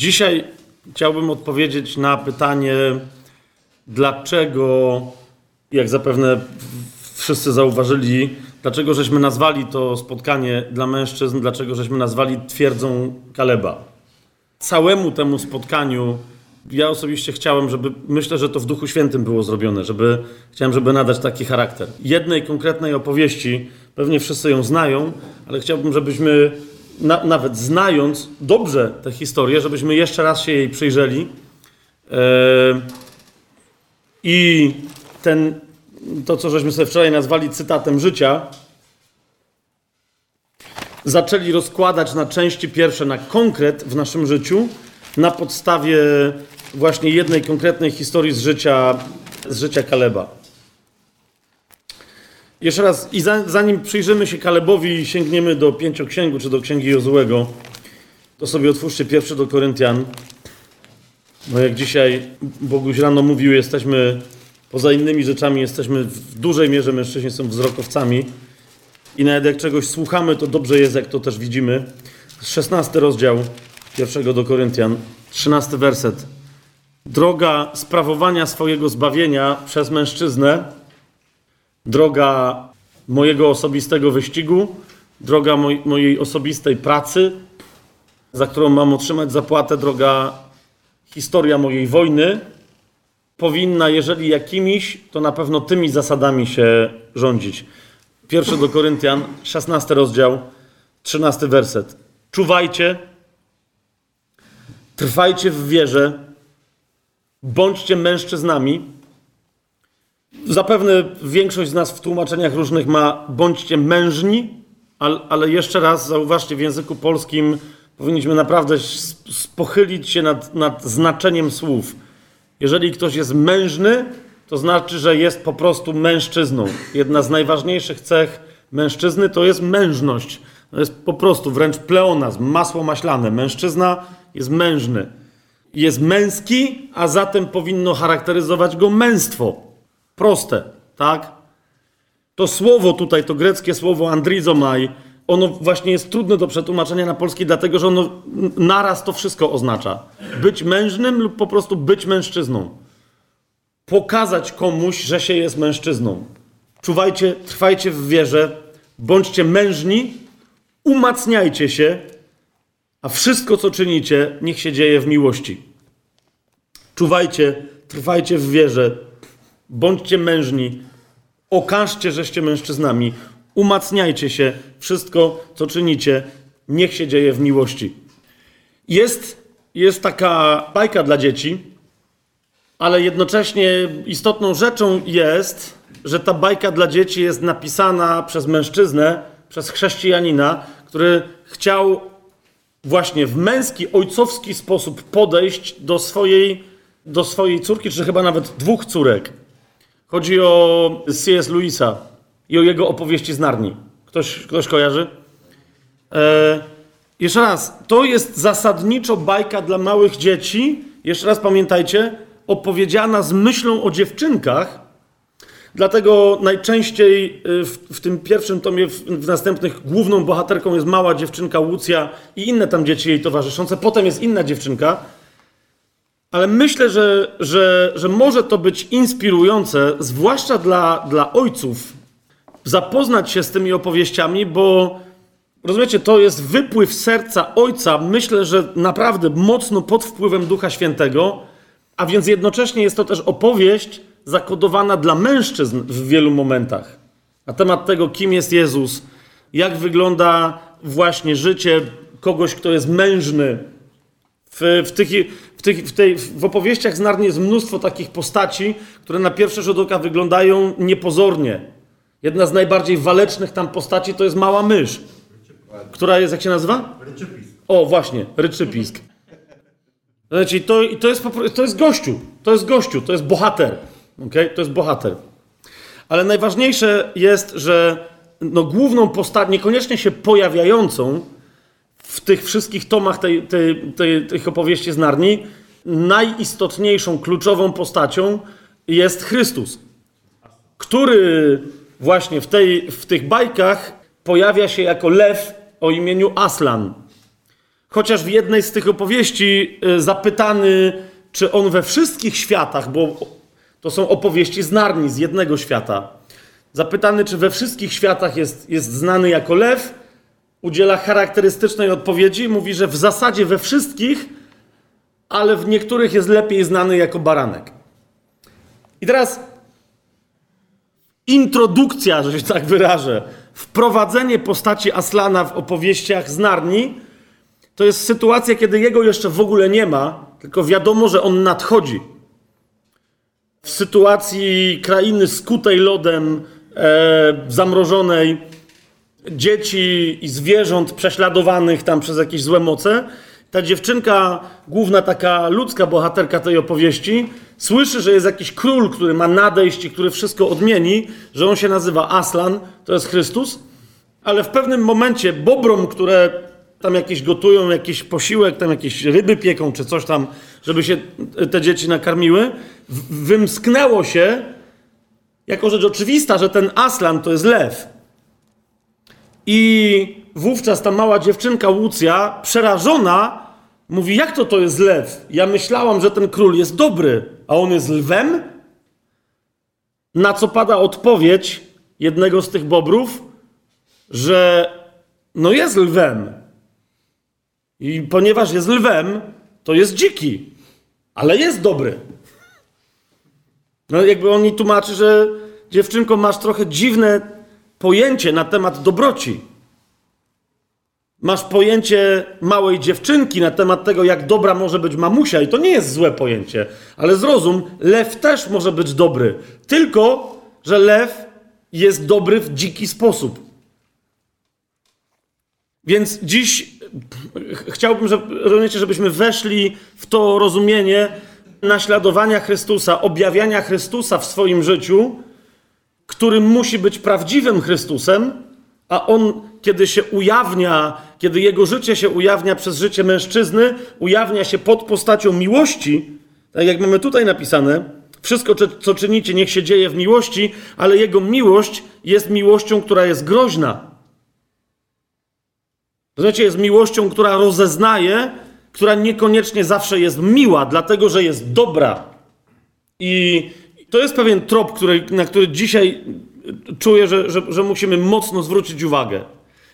Dzisiaj chciałbym odpowiedzieć na pytanie, dlaczego, jak zapewne wszyscy zauważyli, dlaczego żeśmy nazwali to spotkanie dla mężczyzn, dlaczego żeśmy nazwali twierdzą Kaleba. Całemu temu spotkaniu ja osobiście chciałem, żeby, myślę, że to w Duchu Świętym było zrobione, żeby, chciałem, żeby nadać taki charakter. Jednej konkretnej opowieści, pewnie wszyscy ją znają, ale chciałbym, żebyśmy na, nawet znając dobrze tę historię, żebyśmy jeszcze raz się jej przyjrzeli. Yy, I ten, to, co żeśmy sobie wczoraj nazwali cytatem życia, zaczęli rozkładać na części pierwsze, na konkret w naszym życiu, na podstawie właśnie jednej konkretnej historii z życia, z życia Kaleba. Jeszcze raz, i zanim przyjrzymy się Kalebowi i sięgniemy do pięcioksięgu czy do księgi Jozułego, to sobie otwórzcie pierwszy do Koryntian. No jak dzisiaj Boguś rano mówił, jesteśmy poza innymi rzeczami, jesteśmy w dużej mierze mężczyźni są wzrokowcami. I nawet jak czegoś słuchamy, to dobrze jest, jak to też widzimy. 16 rozdział pierwszego do Koryntian, 13 werset. Droga sprawowania swojego zbawienia przez mężczyznę droga mojego osobistego wyścigu, droga moj, mojej osobistej pracy, za którą mam otrzymać zapłatę, droga historia mojej wojny, powinna, jeżeli jakimiś, to na pewno tymi zasadami się rządzić. Pierwszy do Koryntian, 16 rozdział, 13 werset. Czuwajcie, trwajcie w wierze, bądźcie mężczyznami, Zapewne większość z nas w tłumaczeniach różnych ma bądźcie mężni, ale jeszcze raz zauważcie, w języku polskim powinniśmy naprawdę pochylić się nad, nad znaczeniem słów. Jeżeli ktoś jest mężny, to znaczy, że jest po prostu mężczyzną. Jedna z najważniejszych cech mężczyzny to jest mężność. To jest po prostu wręcz pleonazm, masło maślane. Mężczyzna jest mężny. Jest męski, a zatem powinno charakteryzować go męstwo. Proste, tak? To słowo tutaj, to greckie słowo andrizomai, ono właśnie jest trudne do przetłumaczenia na polski, dlatego że ono naraz to wszystko oznacza. Być mężnym lub po prostu być mężczyzną. Pokazać komuś, że się jest mężczyzną. Czuwajcie, trwajcie w wierze, bądźcie mężni, umacniajcie się, a wszystko, co czynicie, niech się dzieje w miłości. Czuwajcie, trwajcie w wierze, Bądźcie mężni, okażcie, żeście mężczyznami, umacniajcie się, wszystko, co czynicie, niech się dzieje w miłości. Jest, jest taka bajka dla dzieci, ale jednocześnie istotną rzeczą jest, że ta bajka dla dzieci jest napisana przez mężczyznę, przez chrześcijanina, który chciał właśnie w męski, ojcowski sposób podejść do swojej, do swojej córki, czy chyba nawet dwóch córek. Chodzi o C.S. Lewisa i o jego opowieści z Narni. Ktoś, ktoś kojarzy? E, jeszcze raz, to jest zasadniczo bajka dla małych dzieci. Jeszcze raz pamiętajcie, opowiedziana z myślą o dziewczynkach. Dlatego najczęściej e, w, w tym pierwszym tomie, w, w, następnych, główną bohaterką jest mała dziewczynka Łucja i inne tam dzieci jej towarzyszące. Potem jest inna dziewczynka, ale myślę, że, że, że może to być inspirujące, zwłaszcza dla, dla ojców, zapoznać się z tymi opowieściami, bo rozumiecie, to jest wypływ serca ojca, myślę, że naprawdę mocno pod wpływem Ducha Świętego, a więc jednocześnie jest to też opowieść zakodowana dla mężczyzn w wielu momentach. Na temat tego, kim jest Jezus, jak wygląda właśnie życie kogoś, kto jest mężny, w, w, tych, w, tych, w, tej, w opowieściach z Narni jest mnóstwo takich postaci, które na pierwszy rzut oka wyglądają niepozornie. Jedna z najbardziej walecznych tam postaci to jest mała mysz. Która jest, jak się nazywa? Ryczypisk. O, właśnie, ryczypisk. Znaczy, to, to, jest, to jest gościu, to jest gościu, to jest bohater. Okay? To jest bohater. Ale najważniejsze jest, że no, główną postacią, niekoniecznie się pojawiającą, w tych wszystkich tomach tej, tej, tej, tych opowieści z Narni najistotniejszą, kluczową postacią jest Chrystus, który właśnie w, tej, w tych bajkach pojawia się jako lew o imieniu Aslan. chociaż w jednej z tych opowieści y, zapytany, czy on we wszystkich światach, bo to są opowieści z Narni, z jednego świata, zapytany, czy we wszystkich światach jest, jest znany jako lew, udziela charakterystycznej odpowiedzi, mówi, że w zasadzie we wszystkich, ale w niektórych jest lepiej znany jako baranek. I teraz introdukcja, że się tak wyrażę, wprowadzenie postaci Aslana w opowieściach z Narni, to jest sytuacja, kiedy jego jeszcze w ogóle nie ma, tylko wiadomo, że on nadchodzi. W sytuacji krainy skutej lodem, e, zamrożonej, dzieci i zwierząt prześladowanych tam przez jakieś złe moce, ta dziewczynka, główna taka ludzka bohaterka tej opowieści, słyszy, że jest jakiś król, który ma nadejść i który wszystko odmieni, że on się nazywa Aslan, to jest Chrystus, ale w pewnym momencie bobrom, które tam jakieś gotują, jakiś posiłek, tam jakieś ryby pieką czy coś tam, żeby się te dzieci nakarmiły, wymsknęło się jako rzecz oczywista, że ten Aslan to jest lew. I wówczas ta mała dziewczynka Łucja, przerażona, mówi: Jak to to jest lew? Ja myślałam, że ten król jest dobry, a on jest lwem? Na co pada odpowiedź jednego z tych bobrów, że no jest lwem. I ponieważ jest lwem, to jest dziki, ale jest dobry. No jakby on mi tłumaczy, że dziewczynko, masz trochę dziwne pojęcie na temat dobroci. Masz pojęcie małej dziewczynki na temat tego, jak dobra może być mamusia, i to nie jest złe pojęcie, ale zrozum, lew też może być dobry. Tylko, że lew jest dobry w dziki sposób. Więc dziś chciałbym, żebyśmy weszli w to rozumienie naśladowania Chrystusa, objawiania Chrystusa w swoim życiu, którym musi być prawdziwym Chrystusem, a on, kiedy się ujawnia, kiedy jego życie się ujawnia przez życie mężczyzny, ujawnia się pod postacią miłości, tak jak mamy tutaj napisane, wszystko, co czynicie, niech się dzieje w miłości, ale jego miłość jest miłością, która jest groźna. Rozumiecie, jest miłością, która rozeznaje, która niekoniecznie zawsze jest miła, dlatego że jest dobra. I to jest pewien trop, który, na który dzisiaj czuję, że, że, że musimy mocno zwrócić uwagę.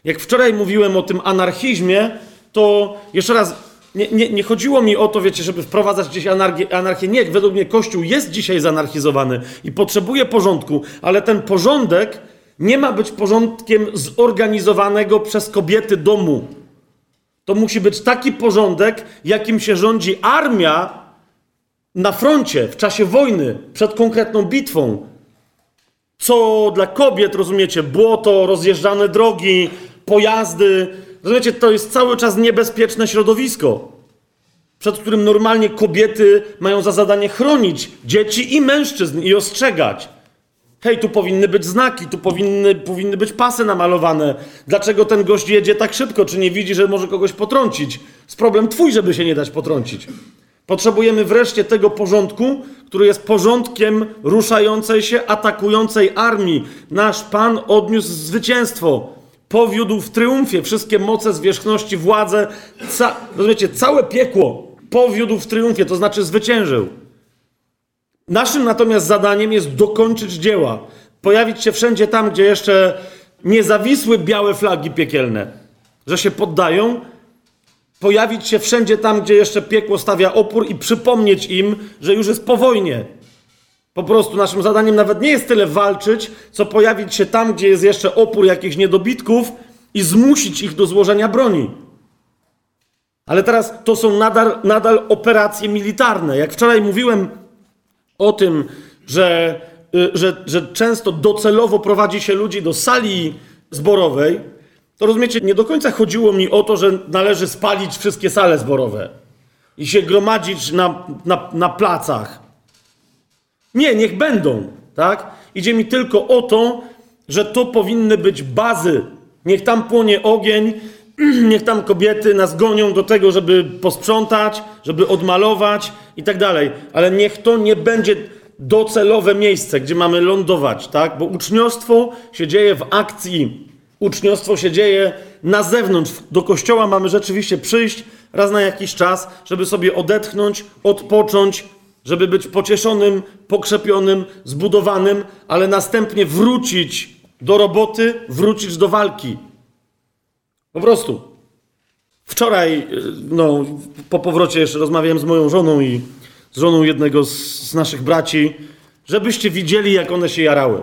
Jak wczoraj mówiłem o tym anarchizmie, to jeszcze raz, nie, nie, nie, chodziło mi o to, wiecie, żeby wprowadzać gdzieś anarchię, anarchię. Nie, według mnie Kościół jest dzisiaj zanarchizowany i potrzebuje porządku, ale ten porządek nie ma być porządkiem zorganizowanego przez kobiety domu. To musi być taki porządek, jakim się rządzi armia na froncie, w czasie wojny, przed konkretną bitwą. Co dla kobiet, rozumiecie, błoto, rozjeżdżane drogi, pojazdy. Rozumiecie, to jest cały czas niebezpieczne środowisko, przed którym normalnie kobiety mają za zadanie chronić dzieci i mężczyzn i ostrzegać. Hej, tu powinny być znaki, tu powinny, powinny być pasy namalowane. Dlaczego ten gość jedzie tak szybko? Czy nie widzi, że może kogoś potrącić? Jest problem twój, żeby się nie dać potrącić. Potrzebujemy wreszcie tego porządku, który jest porządkiem ruszającej się, atakującej armii. Nasz Pan odniósł zwycięstwo. Powiódł w triumfie wszystkie moce, zwierzchności, władze. Ca rozumiecie, całe piekło powiódł w triumfie, to znaczy zwyciężył. Naszym natomiast zadaniem jest dokończyć dzieła. Pojawić się wszędzie tam, gdzie jeszcze nie zawisły białe flagi piekielne, że się poddają. Pojawić się wszędzie tam, gdzie jeszcze piekło stawia opór i przypomnieć im, że już jest po wojnie. Po prostu naszym zadaniem nawet nie jest tyle walczyć, co pojawić się tam, gdzie jest jeszcze opór jakichś niedobitków i zmusić ich do złożenia broni. Ale teraz to są nadal, nadal operacje militarne. Jak wczoraj mówiłem, o tym, że, y, że, że często docelowo prowadzi się ludzi do sali zborowej, to rozumiecie, nie do końca chodziło mi o to, że należy spalić wszystkie sale zborowe i się gromadzić na, na, na placach. Nie, niech będą, tak? Idzie mi tylko o to, że to powinny być bazy. Niech tam płonie ogień, niech tam kobiety nas gonią do tego, żeby posprzątać, żeby odmalować i tak dalej. Ale niech to nie będzie docelowe miejsce, gdzie mamy lądować, tak? Bo uczniostwo się dzieje w akcji Uczniostwo się dzieje na zewnątrz. Do kościoła mamy rzeczywiście przyjść raz na jakiś czas, żeby sobie odetchnąć, odpocząć, żeby być pocieszonym, pokrzepionym, zbudowanym, ale następnie wrócić do roboty, wrócić do walki. Po prostu. Wczoraj, no, po powrocie jeszcze rozmawiałem z moją żoną i z żoną jednego z, z naszych braci, żebyście widzieli, jak one się jarały.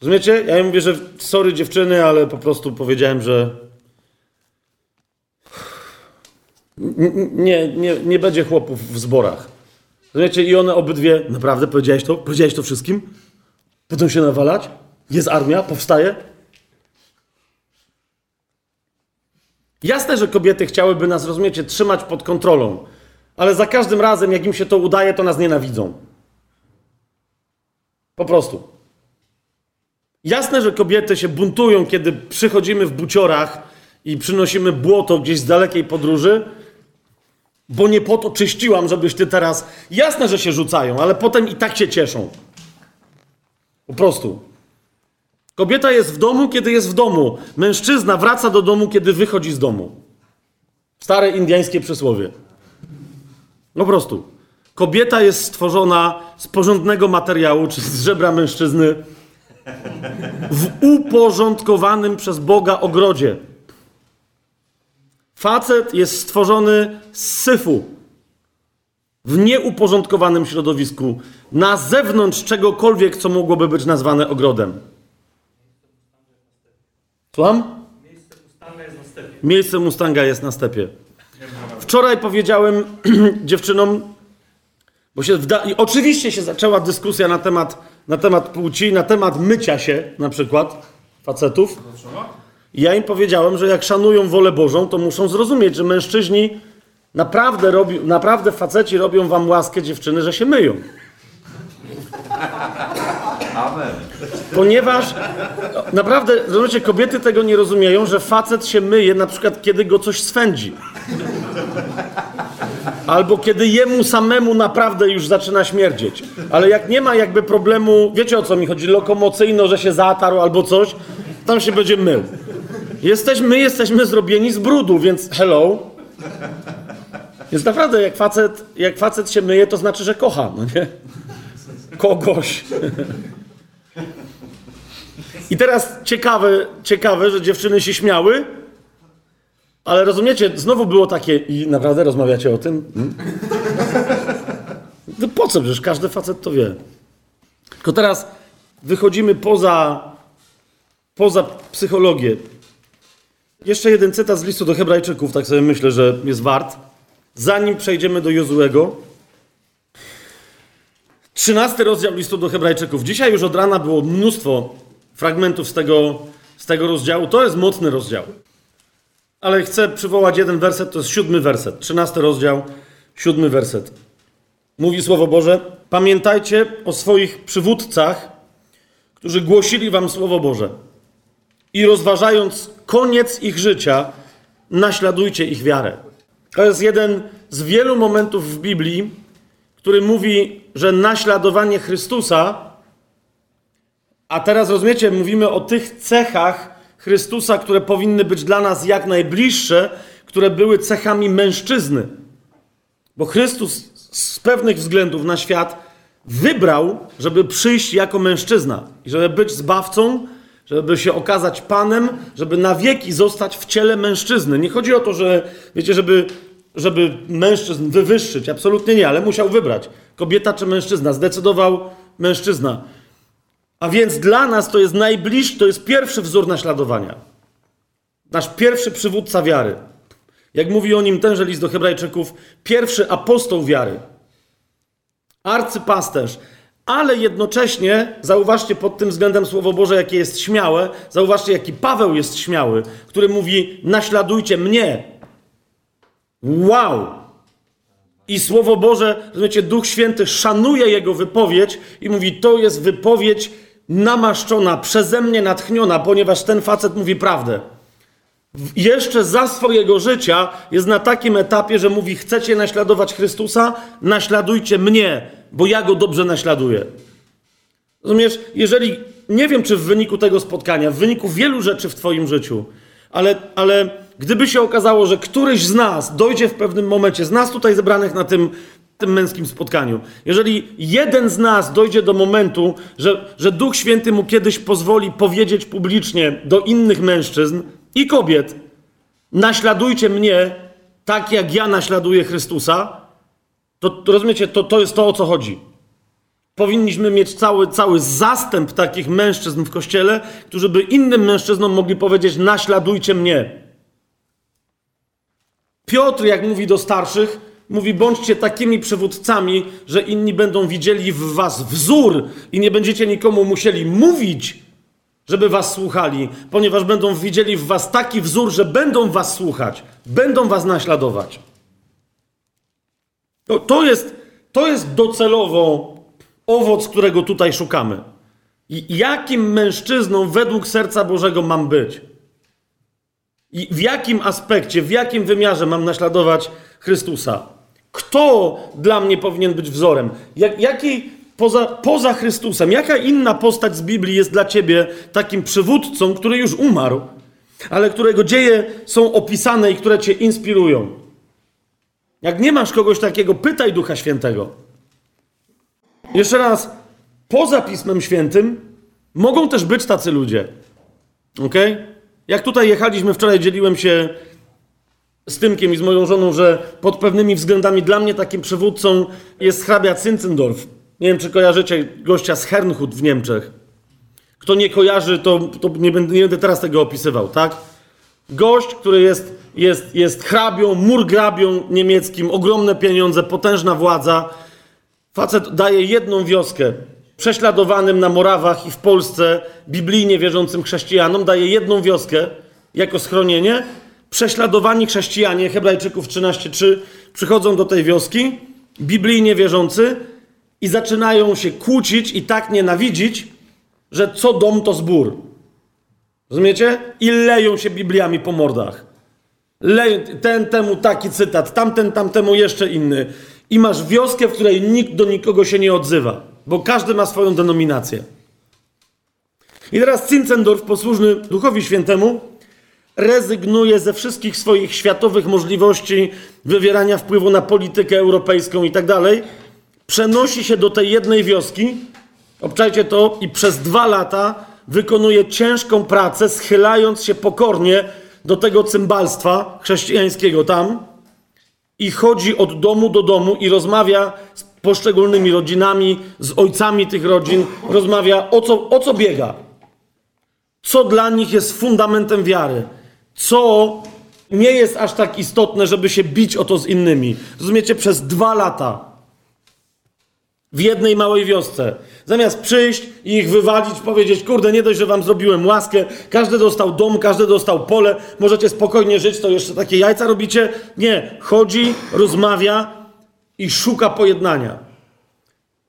Rozumiecie? Ja im mówię, że sorry dziewczyny, ale po prostu powiedziałem, że nie, nie, nie będzie chłopów w zborach. Rozumiecie? I one obydwie, naprawdę powiedziałeś to? Powiedziałeś to wszystkim? Będą się nawalać? Jest armia? Powstaje? Jasne, że kobiety chciałyby nas, rozumiecie, trzymać pod kontrolą, ale za każdym razem, jak im się to udaje, to nas nienawidzą. Po prostu. Jasne, że kobiety się buntują, kiedy przychodzimy w buciorach i przynosimy błoto gdzieś z dalekiej podróży, bo nie po to czyściłam, żebyś ty teraz. Jasne, że się rzucają, ale potem i tak się cieszą. Po prostu. Kobieta jest w domu, kiedy jest w domu. Mężczyzna wraca do domu, kiedy wychodzi z domu. Stare indyjskie przysłowie. Po prostu. Kobieta jest stworzona z porządnego materiału, czy z żebra mężczyzny, w uporządkowanym przez Boga ogrodzie. Facet jest stworzony z syfu, w nieuporządkowanym środowisku, na zewnątrz czegokolwiek, co mogłoby być nazwane ogrodem. Słucham? Miejsce Mustanga jest na stepie. Wczoraj powiedziałem dziewczynom, bo się wda... I oczywiście się zaczęła dyskusja na temat, na temat płci, na temat mycia się na przykład facetów. I ja im powiedziałem, że jak szanują wolę Bożą, to muszą zrozumieć, że mężczyźni naprawdę, robi... naprawdę faceci robią wam łaskę dziewczyny, że się myją. Amen. Ponieważ naprawdę, rozumiecie, kobiety tego nie rozumieją, że facet się myje na przykład, kiedy go coś swędzi. Albo kiedy jemu samemu naprawdę już zaczyna śmierdzieć. Ale jak nie ma jakby problemu, wiecie o co mi chodzi, lokomocyjno, że się zatarł albo coś, tam się będzie mył. Jesteśmy, my jesteśmy zrobieni z brudu, więc hello. Więc naprawdę, jak facet, jak facet się myje, to znaczy, że kocha, no nie? Kogoś. I teraz ciekawe, ciekawe, że dziewczyny się śmiały, ale rozumiecie, znowu było takie, i naprawdę rozmawiacie o tym? Hmm? No po co? Przecież każdy facet to wie. Tylko teraz wychodzimy poza, poza psychologię. Jeszcze jeden cytat z listu do Hebrajczyków, tak sobie myślę, że jest wart. Zanim przejdziemy do Jozuego. 13 rozdział listu do Hebrajczyków. Dzisiaj już od rana było mnóstwo fragmentów z tego, z tego rozdziału. To jest mocny rozdział. Ale chcę przywołać jeden werset, to jest siódmy werset. 13 rozdział, siódmy werset. Mówi Słowo Boże: Pamiętajcie o swoich przywódcach, którzy głosili wam Słowo Boże. I rozważając koniec ich życia, naśladujcie ich wiarę. To jest jeden z wielu momentów w Biblii, który mówi, że naśladowanie Chrystusa, a teraz rozumiecie, mówimy o tych cechach Chrystusa, które powinny być dla nas jak najbliższe, które były cechami mężczyzny. Bo Chrystus z pewnych względów na świat wybrał, żeby przyjść jako mężczyzna i żeby być zbawcą, żeby się okazać Panem, żeby na wieki zostać w ciele mężczyzny. Nie chodzi o to, że wiecie, żeby żeby mężczyzn wywyższyć. Absolutnie nie, ale musiał wybrać. Kobieta czy mężczyzna. Zdecydował mężczyzna. A więc dla nas to jest najbliższy, to jest pierwszy wzór naśladowania. Nasz pierwszy przywódca wiary. Jak mówi o nim tenże list do Hebrajczyków, pierwszy apostoł wiary. Arcypasterz. Ale jednocześnie, zauważcie pod tym względem Słowo Boże, jakie jest śmiałe, zauważcie, jaki Paweł jest śmiały, który mówi: naśladujcie mnie, Wow! I Słowo Boże, rozumiecie, Duch Święty szanuje jego wypowiedź i mówi: To jest wypowiedź namaszczona, przeze mnie natchniona, ponieważ ten facet mówi prawdę. Jeszcze za swojego życia jest na takim etapie, że mówi: Chcecie naśladować Chrystusa? Naśladujcie mnie, bo ja go dobrze naśladuję. Rozumiesz, jeżeli nie wiem, czy w wyniku tego spotkania, w wyniku wielu rzeczy w Twoim życiu, ale, ale gdyby się okazało, że któryś z nas dojdzie w pewnym momencie, z nas tutaj zebranych na tym, tym męskim spotkaniu, jeżeli jeden z nas dojdzie do momentu, że, że Duch Święty mu kiedyś pozwoli powiedzieć publicznie do innych mężczyzn i kobiet, naśladujcie mnie tak, jak ja naśladuję Chrystusa, to, to rozumiecie, to, to jest to, o co chodzi. Powinniśmy mieć cały, cały zastęp takich mężczyzn w kościele, którzy by innym mężczyznom mogli powiedzieć: naśladujcie mnie. Piotr, jak mówi do starszych, mówi: bądźcie takimi przywódcami, że inni będą widzieli w was wzór i nie będziecie nikomu musieli mówić, żeby was słuchali, ponieważ będą widzieli w was taki wzór, że będą was słuchać, będą was naśladować. To, to, jest, to jest docelowo owoc, którego tutaj szukamy. I jakim mężczyzną według serca Bożego mam być? I w jakim aspekcie, w jakim wymiarze mam naśladować Chrystusa? Kto dla mnie powinien być wzorem? Jak, jaki poza, poza Chrystusem, jaka inna postać z Biblii jest dla ciebie takim przywódcą, który już umarł, ale którego dzieje są opisane i które cię inspirują? Jak nie masz kogoś takiego, pytaj Ducha Świętego. Jeszcze raz, poza Pismem Świętym mogą też być tacy ludzie. Ok? Jak tutaj jechaliśmy wczoraj, dzieliłem się z Tymkiem i z moją żoną, że pod pewnymi względami dla mnie takim przywódcą jest hrabia Zinzendorf. Nie wiem, czy kojarzycie gościa z Hernhut w Niemczech. Kto nie kojarzy, to, to nie, będę, nie będę teraz tego opisywał, tak? Gość, który jest, jest, jest hrabią, murgrabią niemieckim, ogromne pieniądze, potężna władza. Facet daje jedną wioskę prześladowanym na Morawach i w Polsce biblijnie wierzącym chrześcijanom, daje jedną wioskę jako schronienie. Prześladowani chrześcijanie, Hebrajczyków 13:3, przychodzą do tej wioski, biblijnie wierzący, i zaczynają się kłócić i tak nienawidzić, że co dom to zbór. Rozumiecie? I leją się Bibliami po mordach. Leją, ten temu taki cytat, tamten tamtemu jeszcze inny. I masz wioskę, w której nikt do nikogo się nie odzywa, bo każdy ma swoją denominację. I teraz Zinzendorf, posłuszny Duchowi Świętemu, rezygnuje ze wszystkich swoich światowych możliwości wywierania wpływu na politykę europejską i tak dalej przenosi się do tej jednej wioski, obczajcie to, i przez dwa lata wykonuje ciężką pracę, schylając się pokornie do tego cymbalstwa chrześcijańskiego tam i chodzi od domu do domu i rozmawia z poszczególnymi rodzinami, z ojcami tych rodzin, rozmawia o co, o co biega, co dla nich jest fundamentem wiary, co nie jest aż tak istotne, żeby się bić o to z innymi. Rozumiecie, przez dwa lata w jednej małej wiosce. Zamiast przyjść i ich wywalić, powiedzieć, kurde, nie dość, że wam zrobiłem łaskę, każdy dostał dom, każdy dostał pole, możecie spokojnie żyć, to jeszcze takie jajca robicie. Nie, chodzi, rozmawia i szuka pojednania.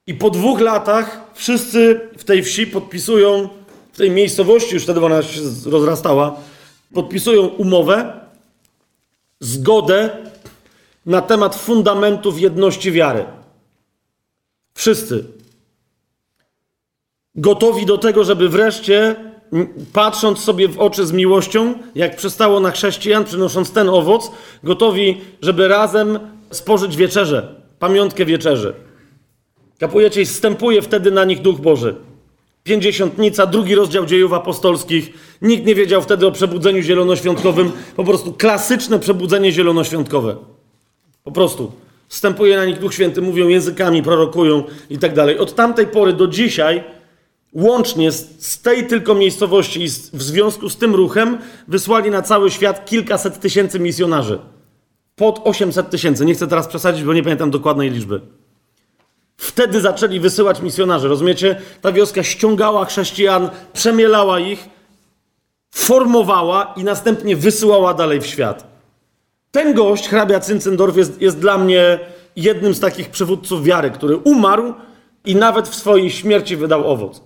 I po dwóch latach wszyscy w tej wsi podpisują, w tej miejscowości, już wtedy ona się rozrastała, podpisują umowę, zgodę na temat fundamentów jedności wiary. Wszyscy. Gotowi do tego, żeby wreszcie, patrząc sobie w oczy z miłością, jak przystało na chrześcijan, przynosząc ten owoc, gotowi, żeby razem spożyć wieczerzę, pamiątkę wieczerzy. Kapujecie i stępuje wtedy na nich Duch Boży. Pięćdziesiątnica, drugi rozdział dziejów apostolskich. Nikt nie wiedział wtedy o przebudzeniu zielonoświątkowym. Po prostu klasyczne przebudzenie zielonoświątkowe. Po prostu. Wstępuje na nich Duch Święty, mówią językami, prorokują i tak dalej. Od tamtej pory do dzisiaj, łącznie z, tej tylko miejscowości i w związku z tym ruchem, wysłali na cały świat kilkaset tysięcy misjonarzy. Pod 800 tysięcy. Nie chcę teraz przesadzić, bo nie pamiętam dokładnej liczby. Wtedy zaczęli wysyłać misjonarzy, rozumiecie? Ta wioska ściągała chrześcijan, przemielała ich, formowała i następnie wysyłała dalej w świat. Ten gość, hrabia Cyncendorf, jest, jest dla mnie jednym z takich przywódców wiary, który umarł i nawet w swojej śmierci wydał owoc.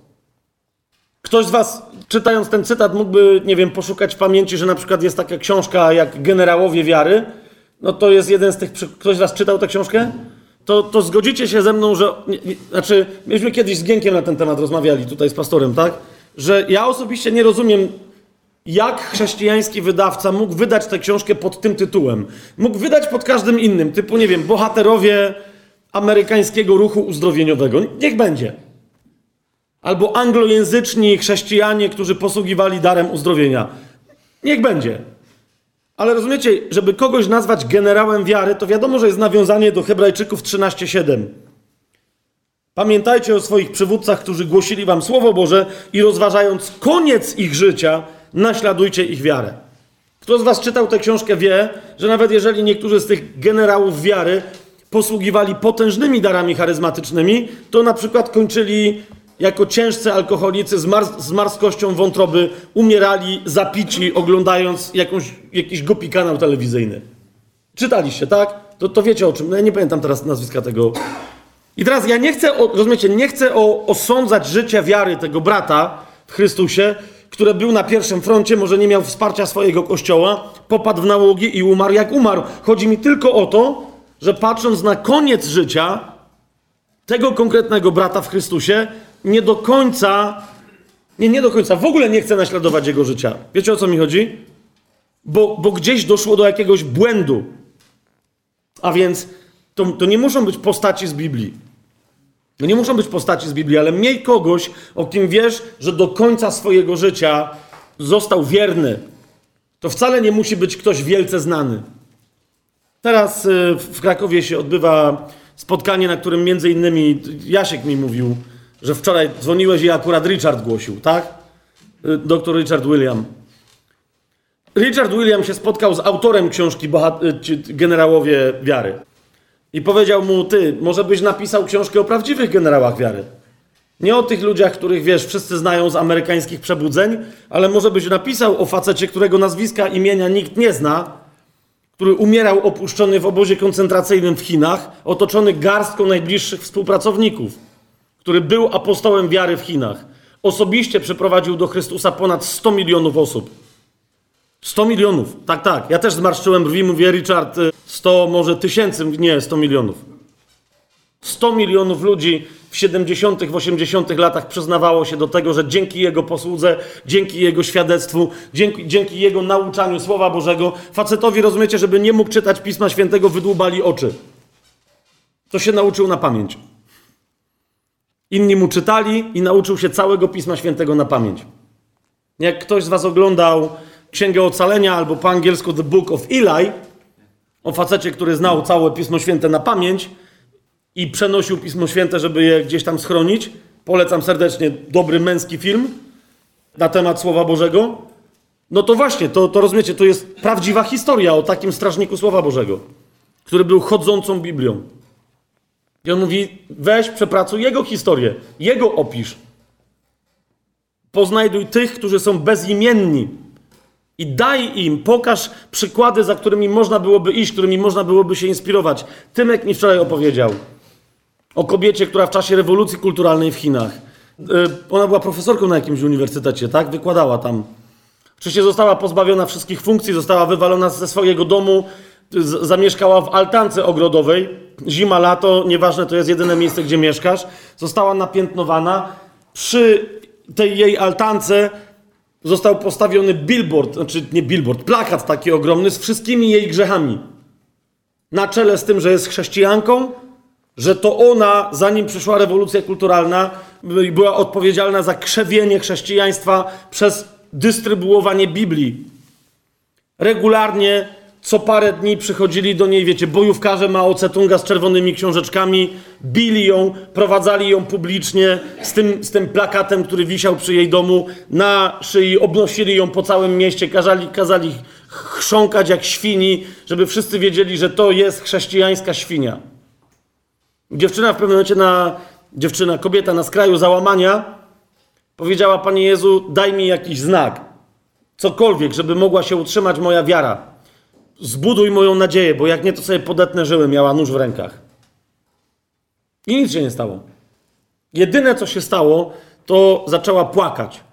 Ktoś z Was, czytając ten cytat, mógłby, nie wiem, poszukać w pamięci, że na przykład jest taka książka jak Generałowie Wiary. No to jest jeden z tych. Ktoś z Was czytał tę książkę? To, to zgodzicie się ze mną, że. Nie, nie, znaczy, myśmy kiedyś z Gienkiem na ten temat rozmawiali tutaj z pastorem, tak? że ja osobiście nie rozumiem, jak chrześcijański wydawca mógł wydać tę książkę pod tym tytułem. Mógł wydać pod każdym innym, typu, nie wiem, bohaterowie amerykańskiego ruchu uzdrowieniowego. Niech będzie. Albo anglojęzyczni chrześcijanie, którzy posługiwali darem uzdrowienia. Niech będzie. Ale rozumiecie, żeby kogoś nazwać generałem wiary, to wiadomo, że jest nawiązanie do Hebrajczyków 13:7. Pamiętajcie o swoich przywódcach, którzy głosili wam Słowo Boże i rozważając koniec ich życia, naśladujcie ich wiarę. Kto z was czytał tę książkę wie, że nawet jeżeli niektórzy z tych generałów wiary posługiwali potężnymi darami charyzmatycznymi, to na przykład kończyli jako ciężcy alkoholicy z, mars z marskością wątroby, umierali zapici, oglądając jakąś, jakiś głupi kanał telewizyjny. Czytaliście, tak? To, to wiecie o czym. No ja nie pamiętam teraz nazwiska tego. I teraz ja nie chcę, o, rozumiecie, nie chcę o, osądzać życia wiary tego brata w Chrystusie, który był na pierwszym froncie, może nie miał wsparcia swojego kościoła, popadł w nałogi i umarł jak umarł. Chodzi mi tylko o to, że patrząc na koniec życia tego konkretnego brata w Chrystusie, nie do końca, nie, nie do końca, w ogóle nie chcę naśladować jego życia. Wiecie o co mi chodzi? Bo, bo gdzieś doszło do jakiegoś błędu. A więc to, to nie muszą być postaci z Biblii. To nie muszą być postaci z Biblii, ale miej kogoś, o kim wiesz, że do końca swojego życia został wierny. To wcale nie musi być ktoś wielce znany. Teraz y, w Krakowie się odbywa spotkanie, na którym między innymi Jasiek mi mówił, że wczoraj dzwoniłeś i akurat Richard głosił, tak? Doktor Richard William. Richard William się spotkał z autorem książki y, Generałowie Wiary. I powiedział mu, ty, może byś napisał książkę o prawdziwych generałach wiary. Nie o tych ludziach, których wiesz, wszyscy znają z amerykańskich przebudzeń, ale może byś napisał o facecie, którego nazwiska, imienia nikt nie zna, który umierał opuszczony w obozie koncentracyjnym w Chinach, otoczony garstką najbliższych współpracowników, który był apostołem wiary w Chinach. Osobiście przeprowadził do Chrystusa ponad 100 milionów osób. 100 milionów, tak, tak. Ja też zmarszczyłem brwi, mówię, Richard, 100, może tysięcy, nie, 100 milionów. 100 milionów ludzi w 70., w 80. latach przyznawało się do tego, że dzięki jego posłudze, dzięki jego świadectwu, dzięki, dzięki jego nauczaniu Słowa Bożego, facetowi, rozumiecie, żeby nie mógł czytać Pisma Świętego, wydłubali oczy. To się nauczył na pamięć. Inni mu czytali i nauczył się całego Pisma Świętego na pamięć. Jak ktoś z was oglądał Księgę Ocalenia albo po angielsku The Book of Eli, o facecie, który znał całe Pismo Święte na pamięć i przenosił Pismo Święte, żeby je gdzieś tam schronić. Polecam serdecznie dobry męski film na temat Słowa Bożego. No to właśnie, to, to rozumiecie, to jest prawdziwa historia o takim strażniku Słowa Bożego, który był chodzącą Biblią. I on mówi, weź, przepracuj jego historię, jego opisz. Poznajduj tych, którzy są bezimienni, i daj im, pokaż przykłady, za którymi można byłoby iść, którymi można byłoby się inspirować. Tymek mi wczoraj opowiedział o kobiecie, która w czasie rewolucji kulturalnej w Chinach, yy, ona była profesorką na jakimś uniwersytecie, tak? Wykładała tam. Oczywiście została pozbawiona wszystkich funkcji, została wywalona ze swojego domu, zamieszkała w altance ogrodowej. Zima, lato, nieważne, to jest jedyne miejsce, gdzie mieszkasz. Została napiętnowana. Przy tej jej altance został postawiony billboard, znaczy nie billboard, plakat taki ogromny z wszystkimi jej grzechami. Na czele z tym, że jest chrześcijanką, że to ona, zanim przyszła rewolucja kulturalna, była odpowiedzialna za krzewienie chrześcijaństwa przez dystrybuowanie Biblii. Regularnie co parę dni przychodzili do niej, wiecie, bojówkarze Mao Tse-tunga z czerwonymi książeczkami, bili ją, prowadzali ją publicznie z tym, z tym plakatem, który wisiał przy jej domu na szyi, obnosili ją po całym mieście, kazali, kazali chrząkać jak świni, żeby wszyscy wiedzieli, że to jest chrześcijańska świnia. Dziewczyna w pewnym momencie na, dziewczyna, kobieta na skraju załamania powiedziała, Panie Jezu, daj mi jakiś znak, cokolwiek, żeby mogła się utrzymać moja wiara. Zbuduj moją nadzieję, bo jak nie, to sobie podetnę żyły, miała nóż w rękach. I nic się nie stało. Jedyne, co się stało, to zaczęła płakać.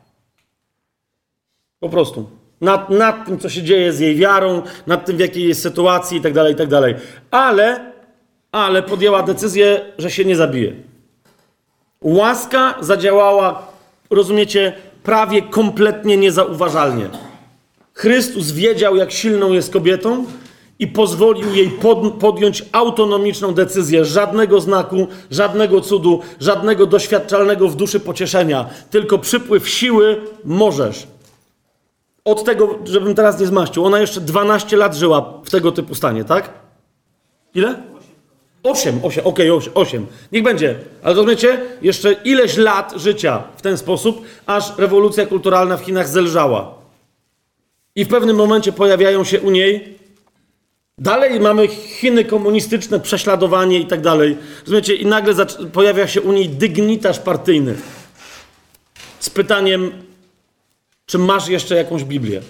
Po prostu. Nad, nad tym, co się dzieje z jej wiarą, nad tym, w jakiej jest sytuacji i tak dalej, i tak dalej. Ale, ale podjęła decyzję, że się nie zabije. Łaska zadziałała, rozumiecie, prawie kompletnie niezauważalnie. Chrystus wiedział, jak silną jest kobietą i pozwolił jej pod, podjąć autonomiczną decyzję. Żadnego znaku, żadnego cudu, żadnego doświadczalnego w duszy pocieszenia, tylko przypływ siły możesz. Od tego, żebym teraz nie zmaścił, ona jeszcze 12 lat żyła w tego typu stanie, tak? Ile? 8, 8, okej, okay, 8. Niech będzie. Ale rozumiecie? Jeszcze ileś lat życia w ten sposób, aż rewolucja kulturalna w Chinach zelżała. I w pewnym momencie pojawiają się u niej. Dalej mamy Chiny komunistyczne, prześladowanie i tak dalej. Rozumiecie? I nagle pojawia się u niej dygnitarz partyjny. Z pytaniem, czy masz jeszcze jakąś Biblię?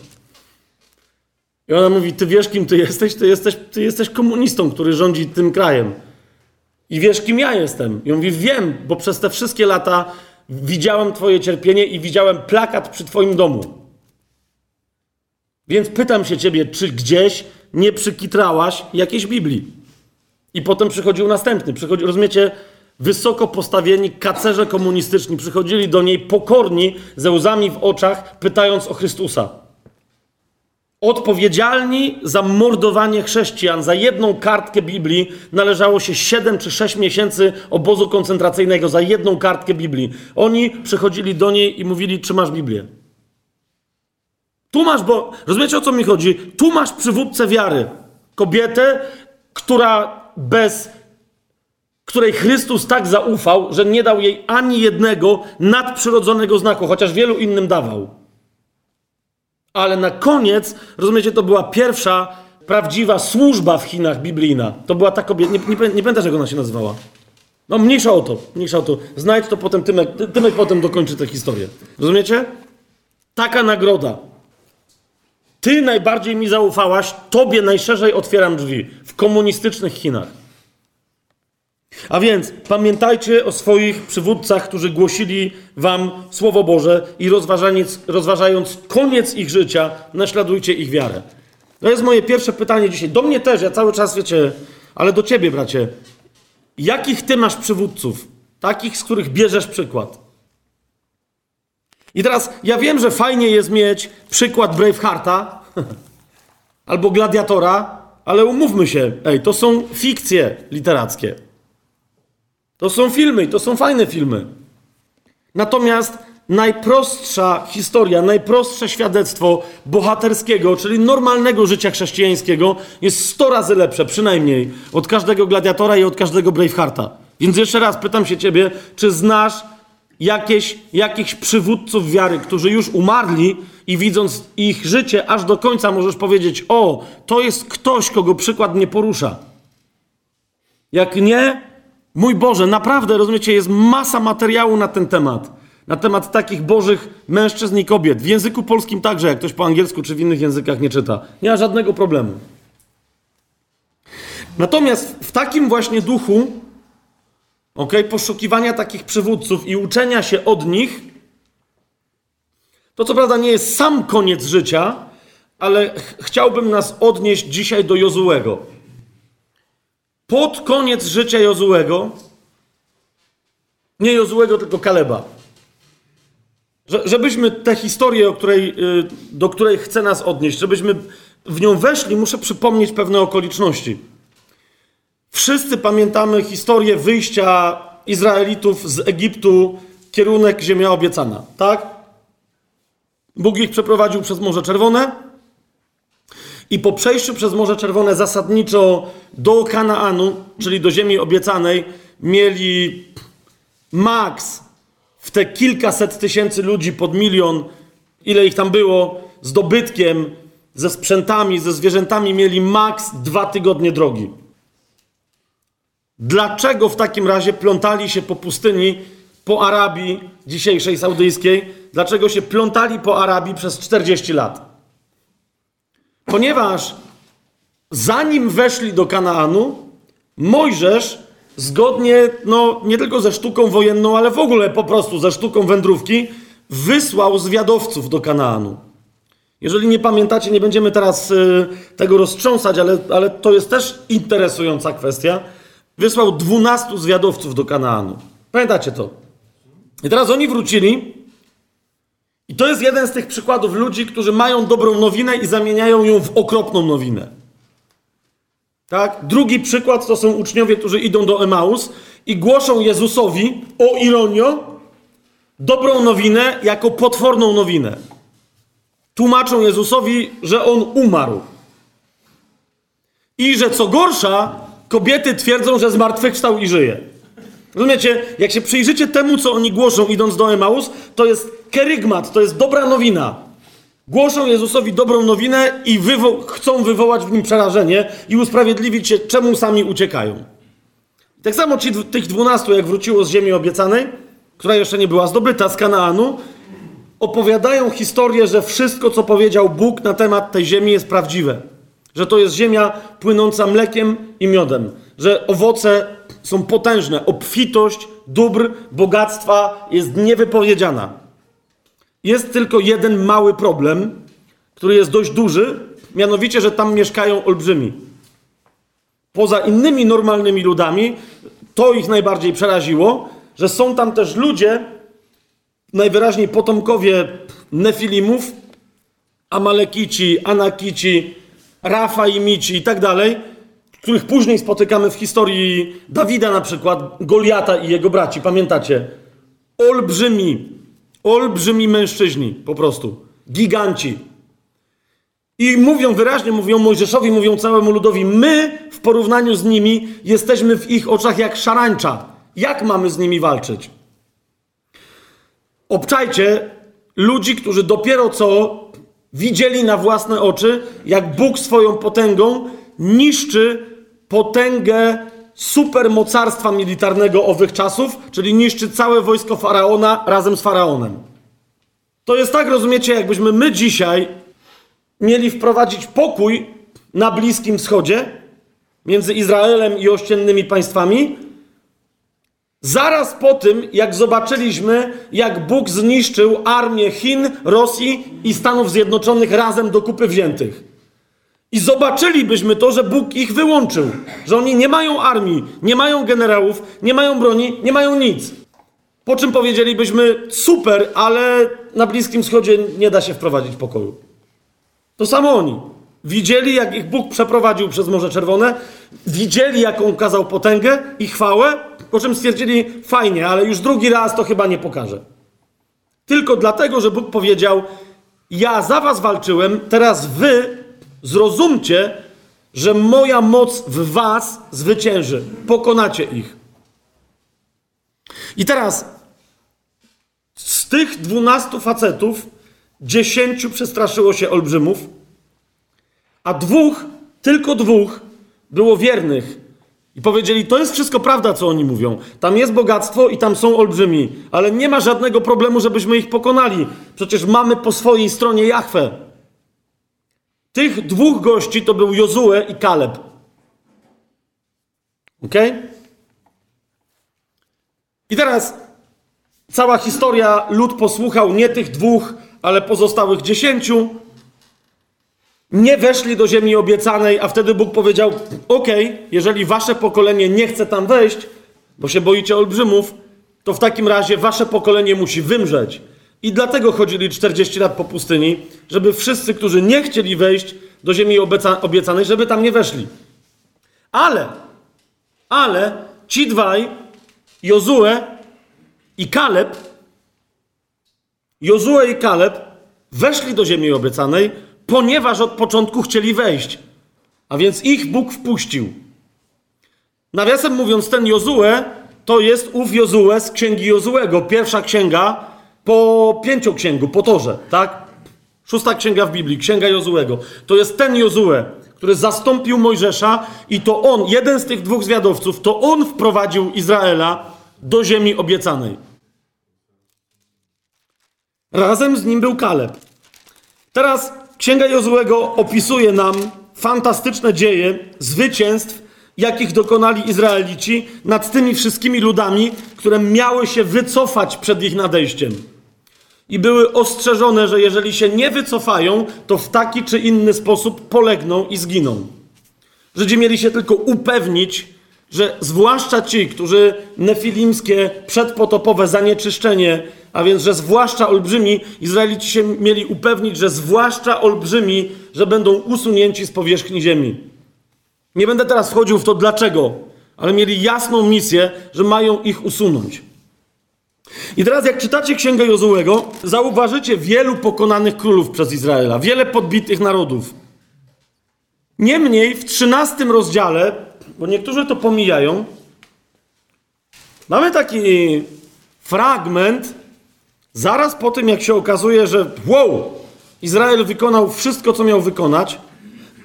I ona mówi: Ty wiesz, kim ty jesteś? Ty jesteś, ty jesteś komunistą, który rządzi tym krajem. I wiesz, kim ja jestem? I on mówi: Wiem, bo przez te wszystkie lata widziałem Twoje cierpienie i widziałem plakat przy Twoim domu. Więc pytam się Ciebie, czy gdzieś nie przykitrałaś jakiejś Biblii? I potem przychodził następny. Przychodzi, rozumiecie? Wysoko postawieni kacerze komunistyczni przychodzili do niej pokorni, ze łzami w oczach, pytając o Chrystusa. Odpowiedzialni za mordowanie chrześcijan, za jedną kartkę Biblii należało się 7 czy 6 miesięcy obozu koncentracyjnego za jedną kartkę Biblii. Oni przychodzili do niej i mówili: Czy masz Biblię? Tu masz, bo rozumiecie o co mi chodzi? Tu masz przywódcę wiary. Kobietę, która bez której Chrystus tak zaufał, że nie dał jej ani jednego nadprzyrodzonego znaku, chociaż wielu innym dawał. Ale na koniec, rozumiecie, to była pierwsza prawdziwa służba w Chinach biblijna. To była ta kobieta, nie, nie, nie pamiętasz jak ona się nazywała. No mniejsza o to, mniejsza o to. Znajdź to potem, Tymek, Tymek potem dokończy tę historię. Rozumiecie? Taka nagroda. Ty najbardziej mi zaufałaś, tobie najszerzej otwieram drzwi w komunistycznych Chinach. A więc pamiętajcie o swoich przywódcach, którzy głosili wam Słowo Boże i rozważając, koniec ich życia, naśladujcie ich wiarę. To jest moje pierwsze pytanie dzisiaj. Do mnie też, ja cały czas wiecie, ale do ciebie, bracie. Jakich ty masz przywódców? Takich, z których bierzesz przykład. I teraz ja wiem, że fajnie jest mieć przykład Bravehearta albo Gladiatora, ale umówmy się, ej, to są fikcje literackie. To są filmy i to są fajne filmy. Natomiast najprostsza historia, najprostsze świadectwo bohaterskiego, czyli normalnego życia chrześcijańskiego, jest 100 razy lepsze, przynajmniej, od każdego gladiatora i od każdego Bravehearta. Więc jeszcze raz pytam się ciebie, czy znasz jakieś, jakichś przywódców wiary, którzy już umarli i widząc ich życie aż do końca możesz powiedzieć: O, to jest ktoś, kogo przykład nie porusza. Jak nie, Mój Boże, naprawdę, rozumiecie, jest masa materiału na ten temat. Na temat takich bożych mężczyzn i kobiet. W języku polskim także, jak ktoś po angielsku czy w innych językach nie czyta. Nie ma żadnego problemu. Natomiast w takim właśnie duchu, ok, poszukiwania takich przywódców i uczenia się od nich, to co prawda nie jest sam koniec życia, ale ch chciałbym nas odnieść dzisiaj do Jozułego pod koniec życia Jozułego, nie Jozułego, tylko Kaleba. Żebyśmy tę historię, o której, y, do której chcę nas odnieść, żebyśmy w nią weszli, muszę przypomnieć pewne okoliczności. Wszyscy pamiętamy historię wyjścia Izraelitów z Egiptu, kierunek Ziemia Obiecana, tak? Bóg ich przeprowadził przez Morze Czerwone, i po przejściu przez Morze Czerwone zasadniczo do Kanaanu, czyli do ziemi obiecanej, mieli maks w te kilkaset tysięcy ludzi pod milion, ile ich tam było, z dobytkiem, ze sprzętami, ze zwierzętami, mieli maks dwa tygodnie drogi. Dlaczego w takim razie plątali się po pustyni, po Arabii dzisiejszej saudyjskiej? Dlaczego się plątali po Arabii przez 40 lat? Ponieważ zanim weszli do Kanaanu, Mojżesz zgodnie, no nie tylko ze sztuką wojenną, ale w ogóle po prostu ze sztuką wędrówki, wysłał zwiadowców do Kanaanu. Jeżeli nie pamiętacie, nie będziemy teraz y, tego roztrząsać, ale, ale to jest też interesująca kwestia. Wysłał 12 zwiadowców do Kanaanu. Pamiętacie to? I teraz oni wrócili I to jest jeden z tych przykładów ludzi, którzy mają dobrą nowinę i zamieniają ją w okropną nowinę. Tak? Drugi przykład to są uczniowie, którzy idą do Emaus i głoszą Jezusowi, o ironio, dobrą nowinę jako potworną nowinę. Tłumaczą Jezusowi, że on umarł. I że co gorsza, kobiety twierdzą, że zmartwychwstał i żyje. Rozumiecie? Jak się przyjrzycie temu, co oni głoszą, idąc do Emaus, to jest kerygmat, to jest dobra nowina. Głoszą Jezusowi dobrą nowinę i wywo chcą wywołać w nim przerażenie i usprawiedliwić się, czemu sami uciekają. Tak samo ci, tych dwunastu, jak wróciło z ziemi obiecanej, która jeszcze nie była zdobyta, z Kanaanu, opowiadają historię, że wszystko, co powiedział Bóg na temat tej ziemi jest prawdziwe. Że to jest ziemia płynąca mlekiem i miodem. Że owoce są potężne. Obfitość dóbr, bogactwa jest niewypowiedziana. Jest tylko jeden mały problem, który jest dość duży, mianowicie, że tam mieszkają olbrzymi. Poza innymi normalnymi ludami, to ich najbardziej przeraziło, że są tam też ludzie, najwyraźniej potomkowie Nefilimów, Amalekici, Anakici, Rafaimici i tak dalej, których później spotykamy w historii Dawida na przykład, Goliata i jego braci, pamiętacie? Olbrzymi, olbrzymi mężczyźni, po prostu, giganci. I mówią wyraźnie, mówią Mojżeszowi, mówią całemu ludowi, my w porównaniu z nimi jesteśmy w ich oczach jak szarańcza. Jak mamy z nimi walczyć? Obczajcie ludzi, którzy dopiero co widzieli na własne oczy, jak Bóg swoją potęgą niszczy potęgę supermocarstwa militarnego owych czasów, czyli niszczy całe wojsko faraona razem z faraonem. To jest tak, rozumiecie, jakbyśmy my dzisiaj mieli wprowadzić pokój na Bliskim Wschodzie między Izraelem i ościennymi państwami, Zaraz po tym, jak zobaczyliśmy, jak Bóg zniszczył armię Chin, Rosji i Stanów Zjednoczonych razem do kupy wziętych. I zobaczylibyśmy to, że Bóg ich wyłączył, że oni nie mają armii, nie mają generałów, nie mają broni, nie mają nic. Po czym powiedzielibyśmy, super, ale na Bliskim Wschodzie nie da się wprowadzić pokoju. To samo oni. Widzieli, jak ich Bóg przeprowadził przez Morze Czerwone, widzieli, jaką kazał potęgę i chwałę, po czym stwierdzili, fajnie, ale już drugi raz to chyba nie pokażę. Tylko dlatego, że Bóg powiedział, ja za was walczyłem, teraz wy zrozumcie, że moja moc w was zwycięży. Pokonacie ich. I teraz z tych dwunastu facetów dziesięciu przestraszyło się olbrzymów, a dwóch, tylko dwóch, było wiernych. I powiedzieli, to jest wszystko prawda, co oni mówią. Tam jest bogactwo i tam są olbrzymi, ale nie ma żadnego problemu, żebyśmy ich pokonali. Przecież mamy po swojej stronie Jachwę. Tych dwóch gości to był Jozue i Kaleb. Ok? I teraz cała historia, lud posłuchał nie tych dwóch, ale pozostałych dziesięciu nie weszli do ziemi obiecanej, a wtedy Bóg powiedział: OK, jeżeli wasze pokolenie nie chce tam wejść, bo się boicie olbrzymów, to w takim razie wasze pokolenie musi wymrzeć. I dlatego chodzili 40 lat po pustyni, żeby wszyscy, którzy nie chcieli wejść do ziemi obiecanej, żeby tam nie weszli. Ale, ale ci dwaj, Jozue i Kaleb, Jozue i Kaleb weszli do ziemi obiecanej, ponieważ od początku chcieli wejść. A więc ich Bóg wpuścił. Nawiasem mówiąc, ten Jozue to jest ów Jozue z księgi Jozuego. Pierwsza księga po pięcioksięgu, po torze, tak? Szósta księga w Biblii, księga Jozuego. To jest ten Jozue, który zastąpił Mojżesza i to on, jeden z tych dwóch zwiadowców, to on wprowadził Izraela do ziemi obiecanej. Razem z nim był Kaleb. Teraz Księga Jozuego opisuje nam fantastyczne dzieje zwycięstw, jakich dokonali Izraelici nad tymi wszystkimi ludami, które miały się wycofać przed ich nadejściem. I były ostrzeżone, że jeżeli się nie wycofają, to w taki czy inny sposób polegną i zginą. Żydzi mieli się tylko upewnić, że zwłaszcza ci, którzy nefilimskie, przedpotopowe zanieczyszczenie, a więc, że zwłaszcza olbrzymi, Izraelici się mieli upewnić, że zwłaszcza olbrzymi, że będą usunięci z powierzchni ziemi. Nie będę teraz wchodził w to dlaczego, ale mieli jasną misję, że mają ich usunąć. I teraz, jak czytacie Księgę Jozułego, zauważycie wielu pokonanych królów przez Izraela, wiele podbitych narodów. Niemniej w 13 rozdziale, bo niektórzy to pomijają, mamy taki fragment, zaraz po tym, jak się okazuje, że wow, Izrael wykonał wszystko, co miał wykonać,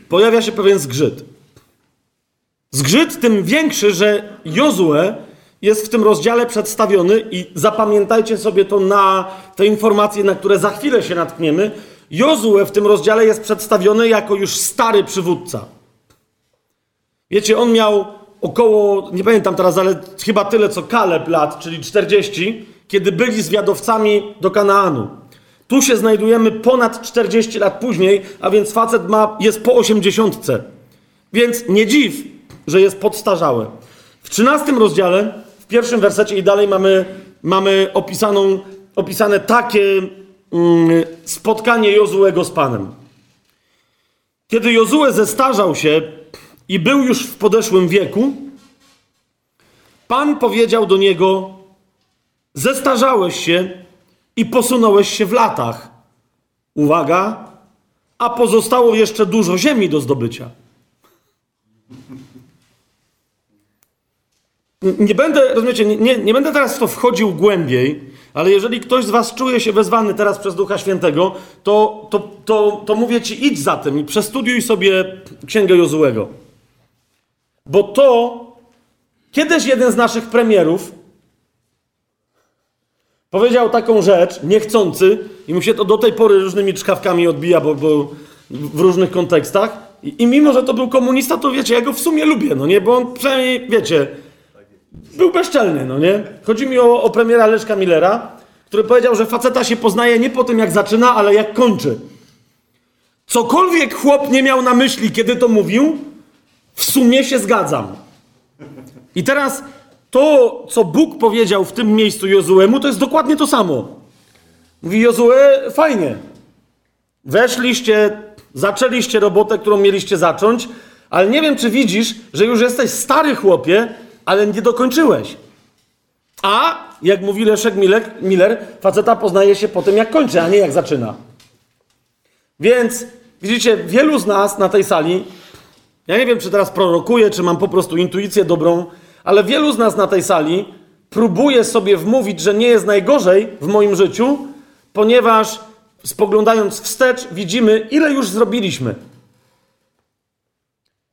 pojawia się pewien zgrzyt. Zgrzyt tym większy, że Jozue jest w tym rozdziale przedstawiony i zapamiętajcie sobie to na te informacje, na które za chwilę się natkniemy. Jozue w tym rozdziale jest przedstawiony jako już stary przywódca. Wiecie, on miał około, nie pamiętam teraz, ale chyba tyle co Kaleb lat, czyli 40, kiedy byli zwiadowcami do Kanaanu. Tu się znajdujemy ponad 40 lat później, a więc facet ma, jest po 80. Więc nie dziw, że jest podstarzały. W 13 rozdziale, w pierwszym wersecie i dalej mamy, mamy opisaną, opisane takie mm, spotkanie Jozułego z Panem. Kiedy Jozue zestarzał się i był już w podeszłym wieku, Pan powiedział do niego: Zestarzałeś się i posunąłeś się w latach. Uwaga, a pozostało jeszcze dużo ziemi do zdobycia. Nie będę, rozumiecie, nie, nie będę teraz w to wchodził głębiej, ale jeżeli ktoś z Was czuje się wezwany teraz przez Ducha Świętego, to, to, to, to mówię Ci, idź za tym i przestudiuj sobie Księgę Jozułego. Bo to kiedyś jeden z naszych premierów powiedział taką rzecz, niechcący, i mu się to do tej pory różnymi czkawkami odbija, bo, bo w różnych kontekstach. I, I mimo, że to był komunista, to wiecie, ja go w sumie lubię, no nie? Bo on przynajmniej, wiecie, był bezczelny, no nie? Chodzi mi o, o premiera Leszka Millera, który powiedział, że faceta się poznaje nie po tym, jak zaczyna, ale jak kończy. Cokolwiek chłop nie miał na myśli, kiedy to mówił, w sumie się zgadzam. I teraz to, co Bóg powiedział w tym miejscu Jozuemu, to jest dokładnie to samo. Mówi Jozue, fajnie. Weszliście, zaczęliście robotę, którą mieliście zacząć, ale nie wiem, czy widzisz, że już jesteś stary chłopie, ale nie dokończyłeś. A, jak mówi Leszek Miller, Miller, faceta poznaje się po tym, jak kończy, a nie jak zaczyna. Więc, widzicie, wielu z nas na tej sali, ja nie wiem, czy teraz prorokuję, czy mam po prostu intuicję dobrą, ale wielu z nas na tej sali próbuje sobie wmówić, że nie jest najgorzej w moim życiu, ponieważ spoglądając wstecz, widzimy, ile już zrobiliśmy.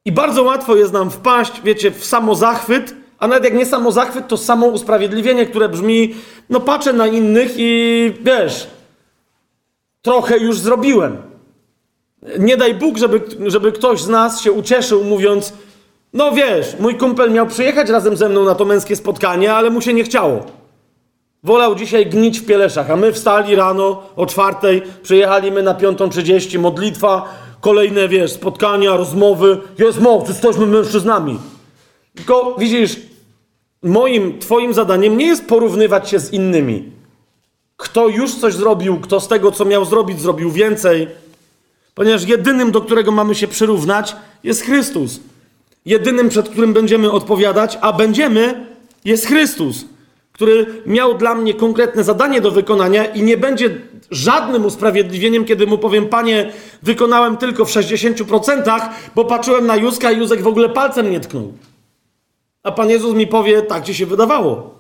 I bardzo łatwo jest nam wpaść, wiecie, w samozachwyt, a nawet jak nie samozachwyt, to samo usprawiedliwienie, które brzmi, no patrzę na innych i wiesz, trochę już zrobiłem. Nie daj Bóg, żeby, żeby ktoś z nas się ucieszył, mówiąc, no wiesz, mój kumpel miał przyjechać razem ze mną na to męskie spotkanie, ale mu się nie chciało. Wolał dzisiaj gnić w Pieleszach, a my wstali rano o czwartej, przyjechaliśmy na piątą trzydzieści, modlitwa, kolejne, wiesz, spotkania, rozmowy. Jest moc, jesteśmy mężczyznami. Tylko widzisz, moim, twoim zadaniem nie jest porównywać się z innymi. Kto już coś zrobił, kto z tego, co miał zrobić, zrobił więcej. Ponieważ jedynym, do którego mamy się przyrównać, jest Chrystus. Jedynym, przed którym będziemy odpowiadać, a będziemy, jest Chrystus, który miał dla mnie konkretne zadanie do wykonania i nie będzie żadnym usprawiedliwieniem, kiedy mu powiem, panie, wykonałem tylko w 60%, bo patrzyłem na Józka i Józek w ogóle palcem nie tknął. A Pan Jezus mi powie, tak ci się wydawało.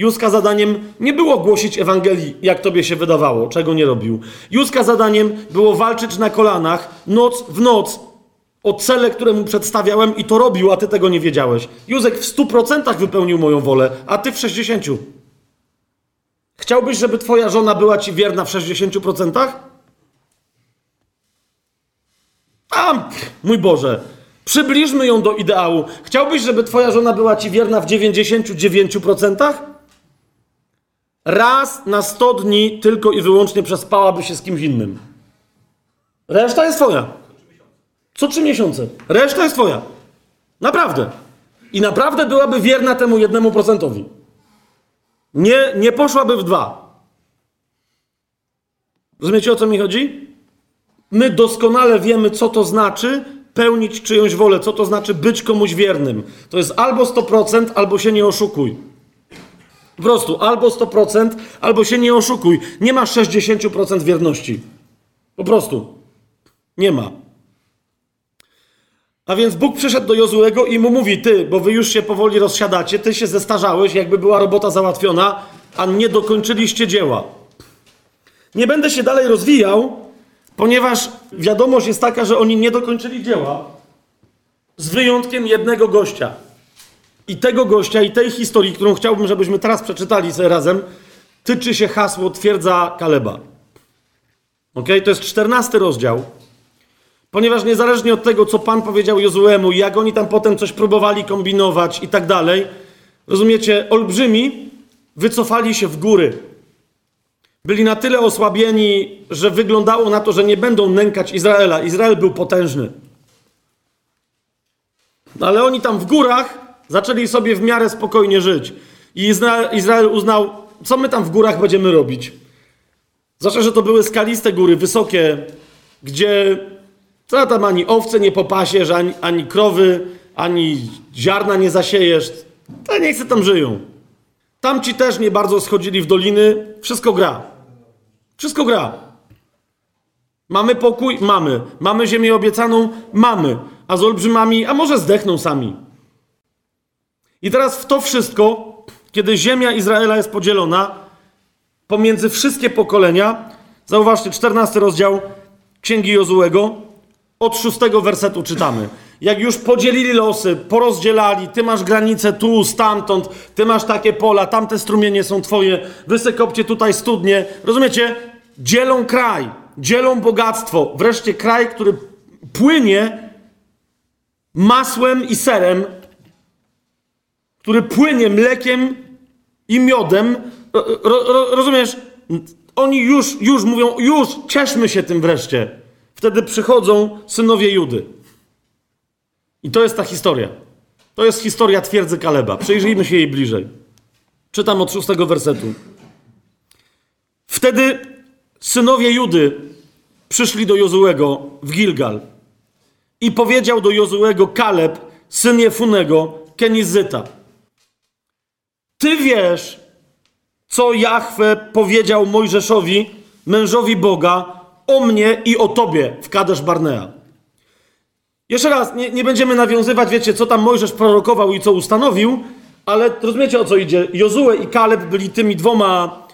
Józka zadaniem nie było głosić Ewangelii, jak tobie się wydawało, czego nie robił. Józka zadaniem było walczyć na kolanach, noc w noc, o cele, które mu przedstawiałem i to robił, a ty tego nie wiedziałeś. Józek w stu procentach wypełnił moją wolę, a ty w 60. Chciałbyś, żeby twoja żona była ci wierna w 60%? A, mój Boże, przybliżmy ją do ideału. Chciałbyś, żeby twoja żona była ci wierna w 99%? Raz na 100 dni tylko i wyłącznie przespałaby się z kimś innym. Reszta jest twoja. Co trzy miesiące. Reszta jest twoja. Naprawdę. I naprawdę byłaby wierna temu jednemu procentowi. Nie, nie poszłaby w dwa. Rozumiecie o co mi chodzi? My doskonale wiemy, co to znaczy pełnić czyjąś wolę, co to znaczy być komuś wiernym. To jest albo 100%, albo się nie oszukuj. Po prostu albo 100%, albo się nie oszukuj. Nie ma 60% wierności. Po prostu. Nie ma. A więc Bóg przyszedł do Jozuego i mu mówi: Ty, bo wy już się powoli rozsiadacie, ty się zestarzałeś, jakby była robota załatwiona, a nie dokończyliście dzieła. Nie będę się dalej rozwijał, ponieważ wiadomość jest taka, że oni nie dokończyli dzieła, z wyjątkiem jednego gościa. I tego gościa, i tej historii, którą chciałbym, żebyśmy teraz przeczytali sobie razem, tyczy się hasło twierdza Kaleba. Ok? To jest czternasty rozdział. Ponieważ niezależnie od tego, co Pan powiedział Jozuemu, jak oni tam potem coś próbowali kombinować i tak dalej, rozumiecie, olbrzymi wycofali się w góry. Byli na tyle osłabieni, że wyglądało na to, że nie będą nękać Izraela. Izrael był potężny. Ale oni tam w górach zaczęli sobie w miarę spokojnie żyć. I Izrael, uznał, co my tam w górach będziemy robić. Zwłaszcza, że to były skaliste góry, wysokie, gdzie co tam ani owce nie popasiesz, ani, ani krowy, ani ziarna nie zasiejesz. To nie chce tam żyją. Tamci też nie bardzo schodzili w doliny. Wszystko gra. Wszystko gra. Mamy pokój? Mamy. Mamy ziemię obiecaną? Mamy. A z olbrzymami? A może zdechną sami. I teraz w to wszystko, kiedy ziemia Izraela jest podzielona pomiędzy wszystkie pokolenia, zauważcie, 14 rozdział Księgi Jozułego, od szóstego wersetu czytamy. Jak już podzielili losy, porozdzielali, ty masz granicę tu, stamtąd, ty masz takie pola, tamte strumienie są twoje, wysykopcie tutaj studnie. Rozumiecie? Dzielą kraj, dzielą bogactwo. Wreszcie kraj, który płynie masłem i serem, który płynie mlekiem i miodem. Ro, ro, rozumiesz? Oni już, już mówią, już cieszmy się tym wreszcie. Wtedy przychodzą synowie Judy. I to jest ta historia. To jest historia twierdzy Kaleba. Przyjrzyjmy się jej bliżej. Czytam od szóstego wersetu. Wtedy synowie Judy przyszli do Jozułego w Gilgal i powiedział do Jozułego Kaleb, syn Jefunego, Kenizyta. Ty wiesz, co Jahwe powiedział Mojżeszowi, mężowi Boga, o mnie i o tobie w Kadesz Barnea. Jeszcze raz, nie, nie będziemy nawiązywać, wiecie, co tam Mojżesz prorokował i co ustanowił, ale rozumiecie o co idzie. Jozue i Kaleb byli tymi dwoma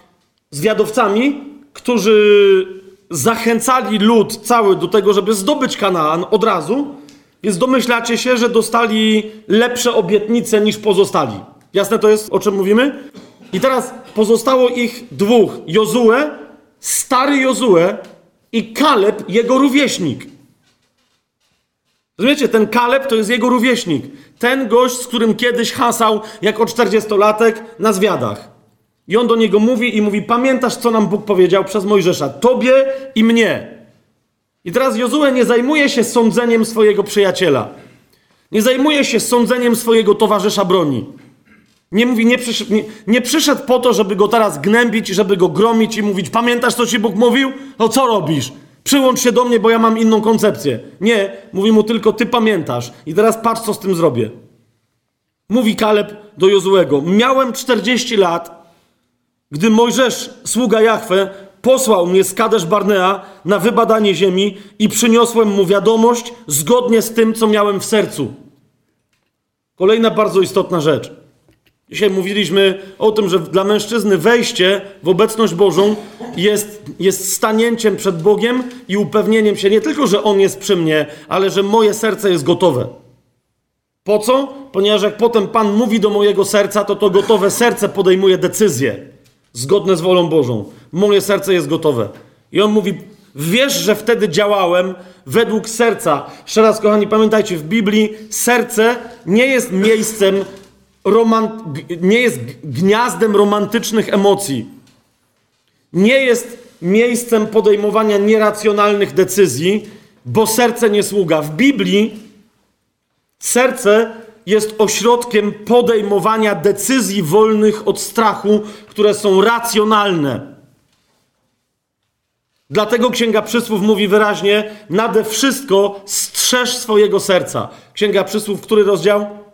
zwiadowcami, którzy zachęcali lud cały do tego, żeby zdobyć Kanaan od razu, więc domyślacie się, że dostali lepsze obietnice niż pozostali. Jasne to jest, o czym mówimy? I teraz pozostało ich dwóch. Jozue, stary Jozue i Kaleb, jego rówieśnik. Rozumiecie, ten Kaleb to jest jego rówieśnik. Ten gość, z którym kiedyś hasał jako 40-latek na zwiadach. I on do niego mówi i mówi: Pamiętasz, co nam Bóg powiedział przez Mojżesza? Tobie i mnie. I teraz Jozue nie zajmuje się sądzeniem swojego przyjaciela. Nie zajmuje się sądzeniem swojego towarzysza broni. Nie mówi, nie przyszedł, nie, nie przyszedł po to, żeby go teraz gnębić, żeby go gromić i mówić: Pamiętasz, co ci Bóg mówił? No co robisz? Przyłącz się do mnie, bo ja mam inną koncepcję. Nie, mówi mu tylko: Ty pamiętasz. I teraz patrz, co z tym zrobię. Mówi Kaleb do Jozuego: Miałem 40 lat, gdy Mojżesz, sługa Jahwe, posłał mnie z Kadesz Barnea na wybadanie ziemi i przyniosłem mu wiadomość zgodnie z tym, co miałem w sercu. Kolejna bardzo istotna rzecz. Dzisiaj mówiliśmy o tym, że dla mężczyzny wejście w obecność Bożą jest, jest stanięciem przed Bogiem i upewnieniem się nie tylko, że On jest przy mnie, ale że moje serce jest gotowe. Po co? Ponieważ jak potem Pan mówi do mojego serca, to to gotowe serce podejmuje decyzje zgodne z wolą Bożą. Moje serce jest gotowe. I On mówi, wiesz, że wtedy działałem według serca. Jeszcze raz, kochani, pamiętajcie, w Biblii serce nie jest miejscem nie jest gniazdem romantycznych emocji. Nie jest miejscem podejmowania nieracjonalnych decyzji, bo serce nie sługa. W Biblii serce jest ośrodkiem podejmowania decyzji wolnych od strachu, które są racjonalne. Dlatego Księga Przysłów mówi wyraźnie: nade wszystko strzeż swojego serca. Księga Przysłów, który rozdział?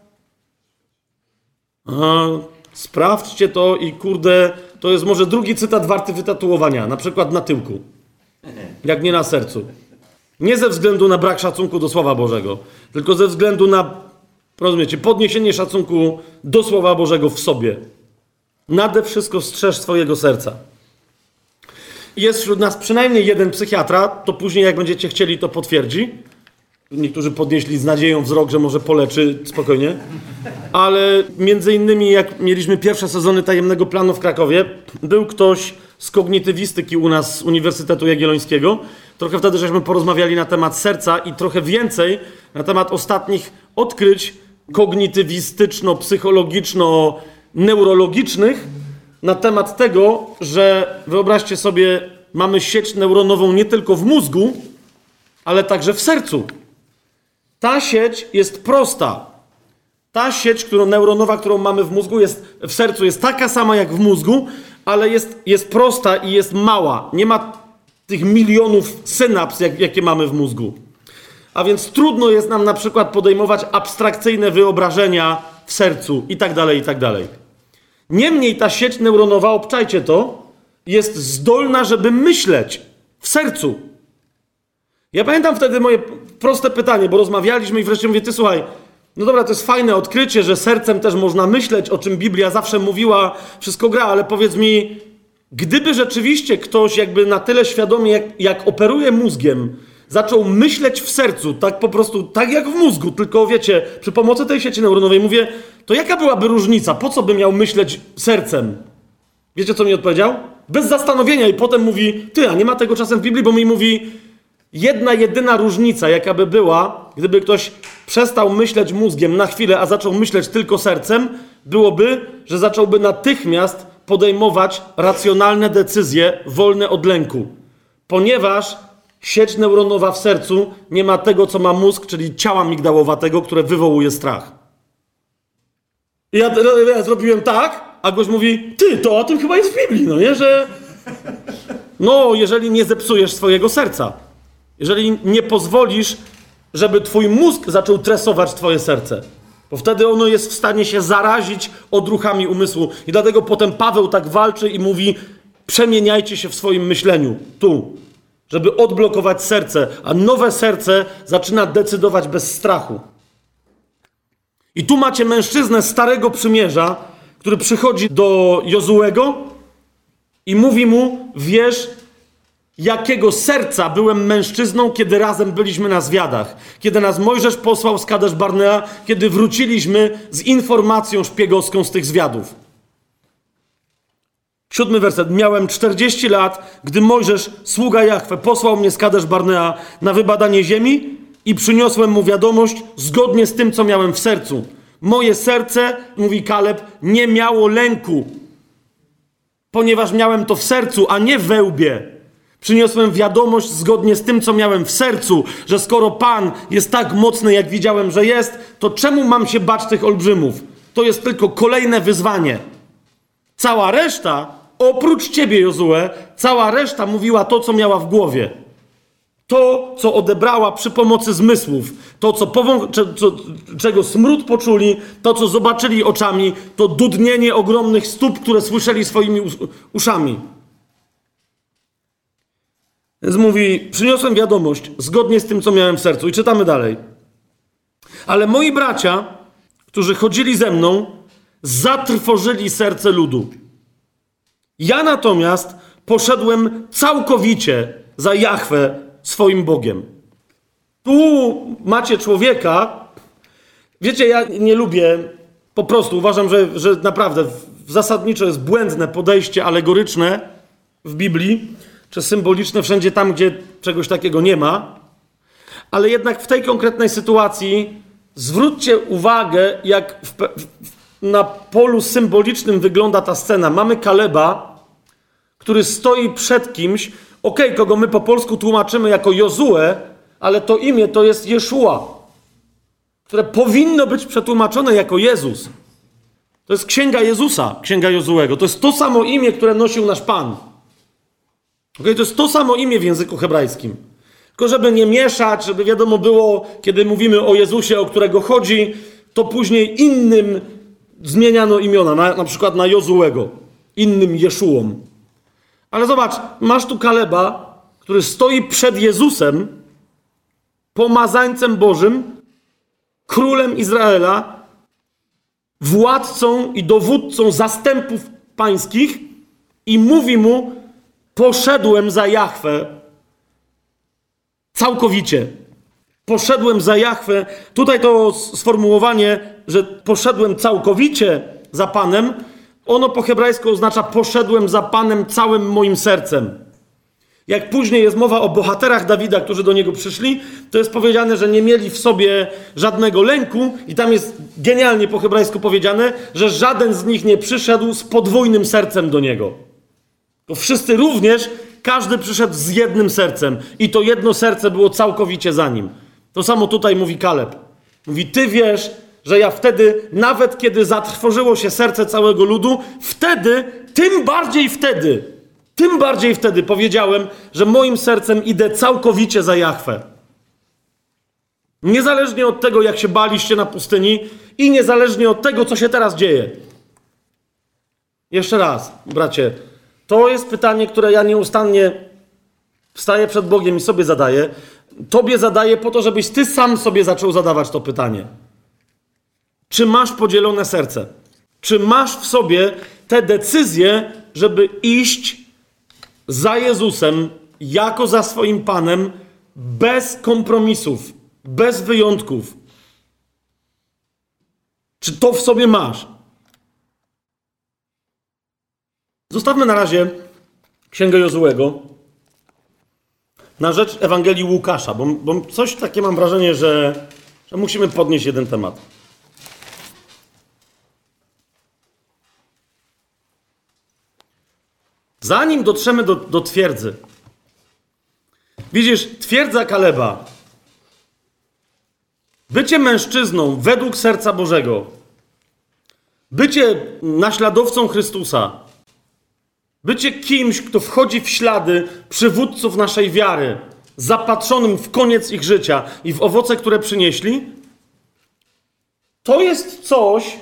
Sprawdźcie to i kurde, to jest może drugi cytat warty wytatuowania, na przykład na tyłku, jak nie na sercu. Nie ze względu na brak szacunku do Słowa Bożego, tylko ze względu na, rozumiecie, podniesienie szacunku do Słowa Bożego w sobie. Nade wszystko strzeż swojego serca. Jest wśród nas przynajmniej jeden psychiatra, to później, jak będziecie chcieli, to potwierdzi. Niektórzy podnieśli z nadzieją wzrok, że może poleczy spokojnie. Ale między innymi, jak mieliśmy pierwsze sezony tajemnego planu w Krakowie, był ktoś z kognitywistyki u nas z Uniwersytetu Jagiellońskiego. Trochę wtedy żeśmy porozmawiali na temat serca i trochę więcej na temat ostatnich odkryć kognitywistyczno-psychologiczno-neurologicznych na temat tego, że wyobraźcie sobie, mamy sieć neuronową nie tylko w mózgu, ale także w sercu. Ta sieć jest prosta. Ta sieć, którą neuronowa, którą mamy w mózgu, jest w sercu, jest taka sama jak w mózgu, ale jest, jest prosta i jest mała. Nie ma tych milionów synaps, jak, jakie mamy w mózgu. A więc trudno jest nam na przykład podejmować abstrakcyjne wyobrażenia w sercu i tak dalej, i tak dalej. Niemniej ta sieć neuronowa, obczajcie to, jest zdolna, żeby myśleć w sercu. Ja pamiętam wtedy moje proste pytanie, bo rozmawialiśmy i wreszcie mówię, ty słuchaj, no dobra, to jest fajne odkrycie, że sercem też można myśleć, o czym Biblia zawsze mówiła, wszystko gra, ale powiedz mi, gdyby rzeczywiście ktoś jakby na tyle świadomie, jak, jak operuje mózgiem, zaczął myśleć w sercu, tak po prostu, tak jak w mózgu, tylko wiecie, przy pomocy tej sieci neuronowej mówię, to jaka byłaby różnica? Po co by miał myśleć sercem? Wiecie, co mi odpowiedział? Bez zastanowienia i potem mówi, ty, a nie ma tego czasem w Biblii, bo mi mówi, jedna jedyna różnica, jaka by była, gdyby ktoś przestał myśleć mózgiem na chwilę, a zaczął myśleć tylko sercem, byłoby, że zacząłby natychmiast podejmować racjonalne decyzje wolne od lęku. Ponieważ sieć neuronowa w sercu nie ma tego, co ma mózg, czyli ciała migdałowatego, które wywołuje strach. I ja, ja zrobiłem tak, a gość mówi, ty, to o tym chyba jest w Biblii, no nie, że... No, jeżeli nie zepsujesz swojego serca, jeżeli nie pozwolisz, żeby twój mózg zaczął tresować twoje serce, bo wtedy ono jest w stanie się zarazić odruchami umysłu. I dlatego potem Paweł tak walczy i mówi, przemieniajcie się w swoim myśleniu, tu, żeby odblokować serce, a nowe serce zaczyna decydować bez strachu. I tu macie mężczyznę Starego Przymierza, który przychodzi do Jozułego i mówi mu: Wiesz, jakiego serca byłem mężczyzną, kiedy razem byliśmy na zwiadach, kiedy nas Mojżesz posłał z Kadesz Barnea, kiedy wróciliśmy z informacją szpiegowską z tych zwiadów. Siódmy werset. Miałem 40 lat, gdy Mojżesz, sługa Jachwę, posłał mnie z Kadesz Barnea na wybadanie ziemi i przyniosłem mu wiadomość zgodnie z tym, co miałem w sercu. Moje serce, mówi Kaleb, nie miało lęku, ponieważ miałem to w sercu, a nie we łbie. Przyniosłem wiadomość zgodnie z tym, co miałem w sercu, że skoro Pan jest tak mocny, jak widziałem, że jest, to czemu mam się bać tych olbrzymów? To jest tylko kolejne wyzwanie. Cała reszta, oprócz ciebie, Jozue, cała reszta mówiła to, co miała w głowie. To, co odebrała przy pomocy zmysłów, to, co pową- co, czego smród poczuli, to, co zobaczyli oczami, to dudnienie ogromnych stóp, które słyszeli swoimi uszami. Więc mówi, przyniosłem wiadomość zgodnie z tym, co miałem w sercu. I czytamy dalej. Ale moi bracia, którzy chodzili ze mną, zatrwożyli serce ludu. Ja natomiast poszedłem całkowicie za Jachwę swoim Bogiem. Tu macie człowieka. Wiecie, ja nie lubię, po prostu uważam, że, że naprawdę zasadniczo jest błędne podejście alegoryczne w Biblii, czy symboliczne wszędzie tam, gdzie czegoś takiego nie ma. Ale jednak w tej konkretnej sytuacji zwróćcie uwagę, jak w, w, na polu symbolicznym wygląda ta scena. Mamy Kaleba, który stoi przed kimś, okej, okay, kogo my po polsku tłumaczymy jako Jozue, ale to imię to jest Jeszua. które powinno być przetłumaczone jako Jezus. To jest księga Jezusa, księga Jozułego. To jest to samo imię, które nosił nasz Pan. Okay? To jest to samo imię w języku hebrajskim. Tylko żeby nie mieszać, żeby wiadomo było, kiedy mówimy o Jezusie, o którego chodzi, to później innym zmieniano imiona, na, na przykład na Jozułego, innym Jeszułom. Ale zobacz, masz tu Kaleba, który stoi przed Jezusem, pomazańcem Bożym, królem Izraela, władcą i dowódcą zastępów pańskich i mówi mu: Poszedłem za Jahwe całkowicie. Poszedłem za Jahwe. Tutaj to sformułowanie, że poszedłem całkowicie za Panem, ono po hebrajsku oznacza poszedłem za Panem całym moim sercem. Jak później jest mowa o bohaterach Dawida, którzy do niego przyszli, to jest powiedziane, że nie mieli w sobie żadnego lęku, i tam jest genialnie po hebrajsku powiedziane, że żaden z nich nie przyszedł z podwójnym sercem do niego. To wszyscy również, każdy przyszedł z jednym sercem, i to jedno serce było całkowicie za nim. To samo tutaj mówi Kaleb. Mówi: Ty wiesz, że ja wtedy, nawet kiedy zatrwożyło się serce całego ludu, wtedy, tym bardziej wtedy, tym bardziej wtedy powiedziałem, że moim sercem idę całkowicie za Jachwę. Niezależnie od tego, jak się baliście na pustyni i niezależnie od tego, co się teraz dzieje. Jeszcze raz, bracie, to jest pytanie, które ja nieustannie wstaję przed Bogiem i sobie zadaję. Tobie zadaję po to, żebyś ty sam sobie zaczął zadawać to pytanie. Czy masz podzielone serce? Czy masz w sobie te decyzje, żeby iść za Jezusem, jako za swoim Panem, bez kompromisów, bez wyjątków? Czy to w sobie masz? Zostawmy na razie Księgę Jozułego na rzecz Ewangelii Łukasza, bo, bo coś takie mam wrażenie, że, że musimy podnieść jeden temat. Zanim dotrzemy do, do twierdzy, widzisz, twierdza Kaleba, bycie mężczyzną według serca Bożego, bycie naśladowcą Chrystusa, bycie kimś, kto wchodzi w ślady przywódców naszej wiary, zapatrzonym w koniec ich życia i w owoce, które przynieśli, to jest coś,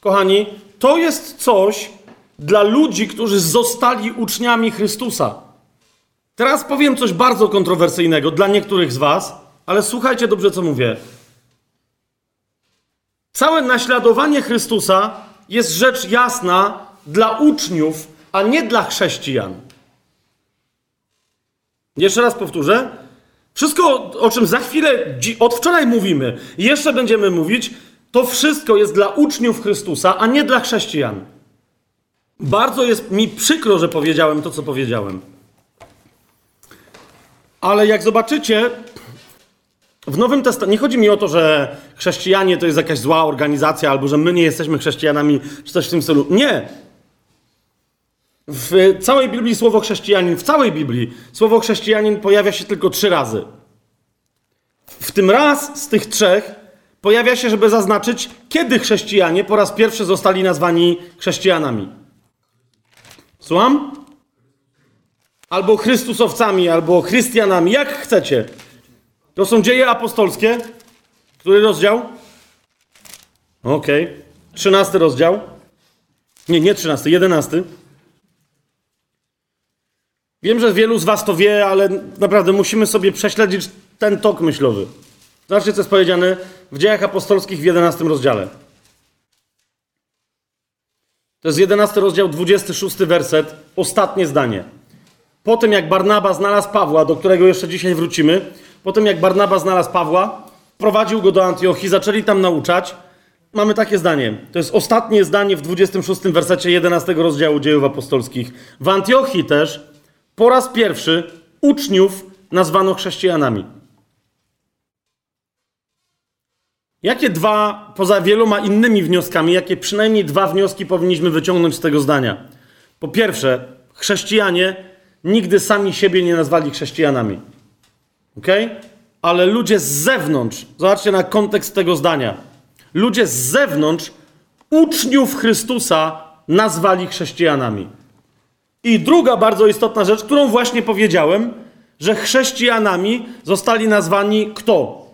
kochani, to jest coś, dla ludzi, którzy zostali uczniami Chrystusa. Teraz powiem coś bardzo kontrowersyjnego dla niektórych z Was, ale słuchajcie dobrze, co mówię. Całe naśladowanie Chrystusa jest rzecz jasna dla uczniów, a nie dla chrześcijan. Jeszcze raz powtórzę. Wszystko, o czym za chwilę, od wczoraj mówimy, jeszcze będziemy mówić, to wszystko jest dla uczniów Chrystusa, a nie dla chrześcijan. Bardzo jest mi przykro, że powiedziałem to, co powiedziałem. Ale jak zobaczycie, w Nowym Testamencie nie chodzi mi o to, że chrześcijanie to jest jakaś zła organizacja, albo że my nie jesteśmy chrześcijanami, czy coś w tym stylu. Nie. W całej Biblii słowo chrześcijanin, w całej Biblii słowo chrześcijanin pojawia się tylko trzy razy. W tym raz z tych trzech pojawia się, żeby zaznaczyć, kiedy chrześcijanie po raz pierwszy zostali nazwani chrześcijanami. Słucham? Albo Chrystusowcami, albo Chrystianami, jak chcecie. To są dzieje apostolskie. Który rozdział? Okej. Okay. Trzynasty rozdział. Nie, nie trzynasty, jedenasty. Wiem, że wielu z was to wie, ale naprawdę musimy sobie prześledzić ten tok myślowy. Zobaczcie, co jest powiedziane w dziejach apostolskich w jedenastym rozdziale. To jest 11 rozdział, 26 werset, ostatnie zdanie. Po tym jak Barnaba znalazł Pawła, do którego jeszcze dzisiaj wrócimy, po tym jak Barnaba znalazł Pawła, prowadził go do Antiochii, zaczęli tam nauczać. Mamy takie zdanie. To jest ostatnie zdanie w 26 wersecie 11 rozdziału dziejów apostolskich. W Antiochii też po raz pierwszy uczniów nazwano chrześcijanami. Jakie dwa, poza wieloma innymi wnioskami, jakie przynajmniej dwa wnioski powinniśmy wyciągnąć z tego zdania? Po pierwsze, chrześcijanie nigdy sami siebie nie nazwali chrześcijanami. Ok? ale ludzie z zewnątrz, zobaczcie na kontekst tego zdania. Ludzie z zewnątrz uczniów Chrystusa nazwali chrześcijanami. I druga bardzo istotna rzecz, którą właśnie powiedziałem, że chrześcijanami zostali nazwani kto?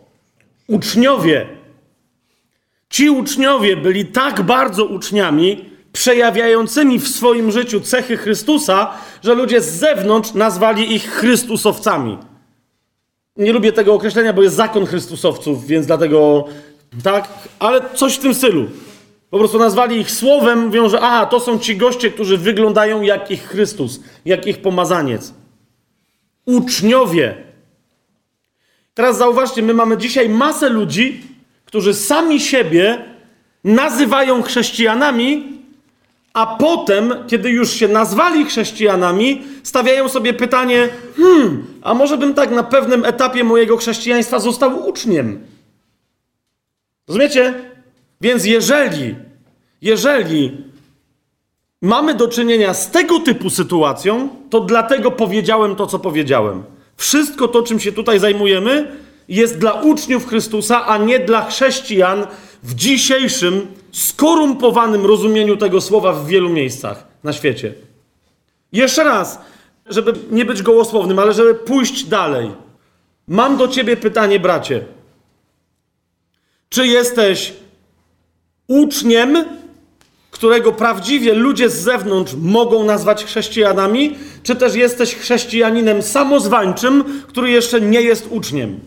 Uczniowie. Ci uczniowie byli tak bardzo uczniami, przejawiającymi w swoim życiu cechy Chrystusa, że ludzie z zewnątrz nazwali ich Chrystusowcami. Nie lubię tego określenia, bo jest zakon Chrystusowców, więc dlatego tak, ale coś w tym stylu. Po prostu nazwali ich słowem, mówią, że aha, to są ci goście, którzy wyglądają jak ich Chrystus, jak ich pomazaniec. Uczniowie. Teraz zauważcie, my mamy dzisiaj masę ludzi, którzy sami siebie nazywają chrześcijanami, a potem, kiedy już się nazwali chrześcijanami, stawiają sobie pytanie: hmm, a może bym tak na pewnym etapie mojego chrześcijaństwa został uczniem? Rozumiecie? Więc jeżeli, jeżeli mamy do czynienia z tego typu sytuacją, to dlatego powiedziałem to, co powiedziałem. Wszystko to, czym się tutaj zajmujemy, jest dla uczniów Chrystusa, a nie dla chrześcijan w dzisiejszym skorumpowanym rozumieniu tego słowa w wielu miejscach na świecie. Jeszcze raz, żeby nie być gołosłownym, ale żeby pójść dalej. Mam do ciebie pytanie, bracie. Czy jesteś uczniem, którego prawdziwie ludzie z zewnątrz mogą nazwać chrześcijanami, czy też jesteś chrześcijaninem samozwańczym, który jeszcze nie jest uczniem?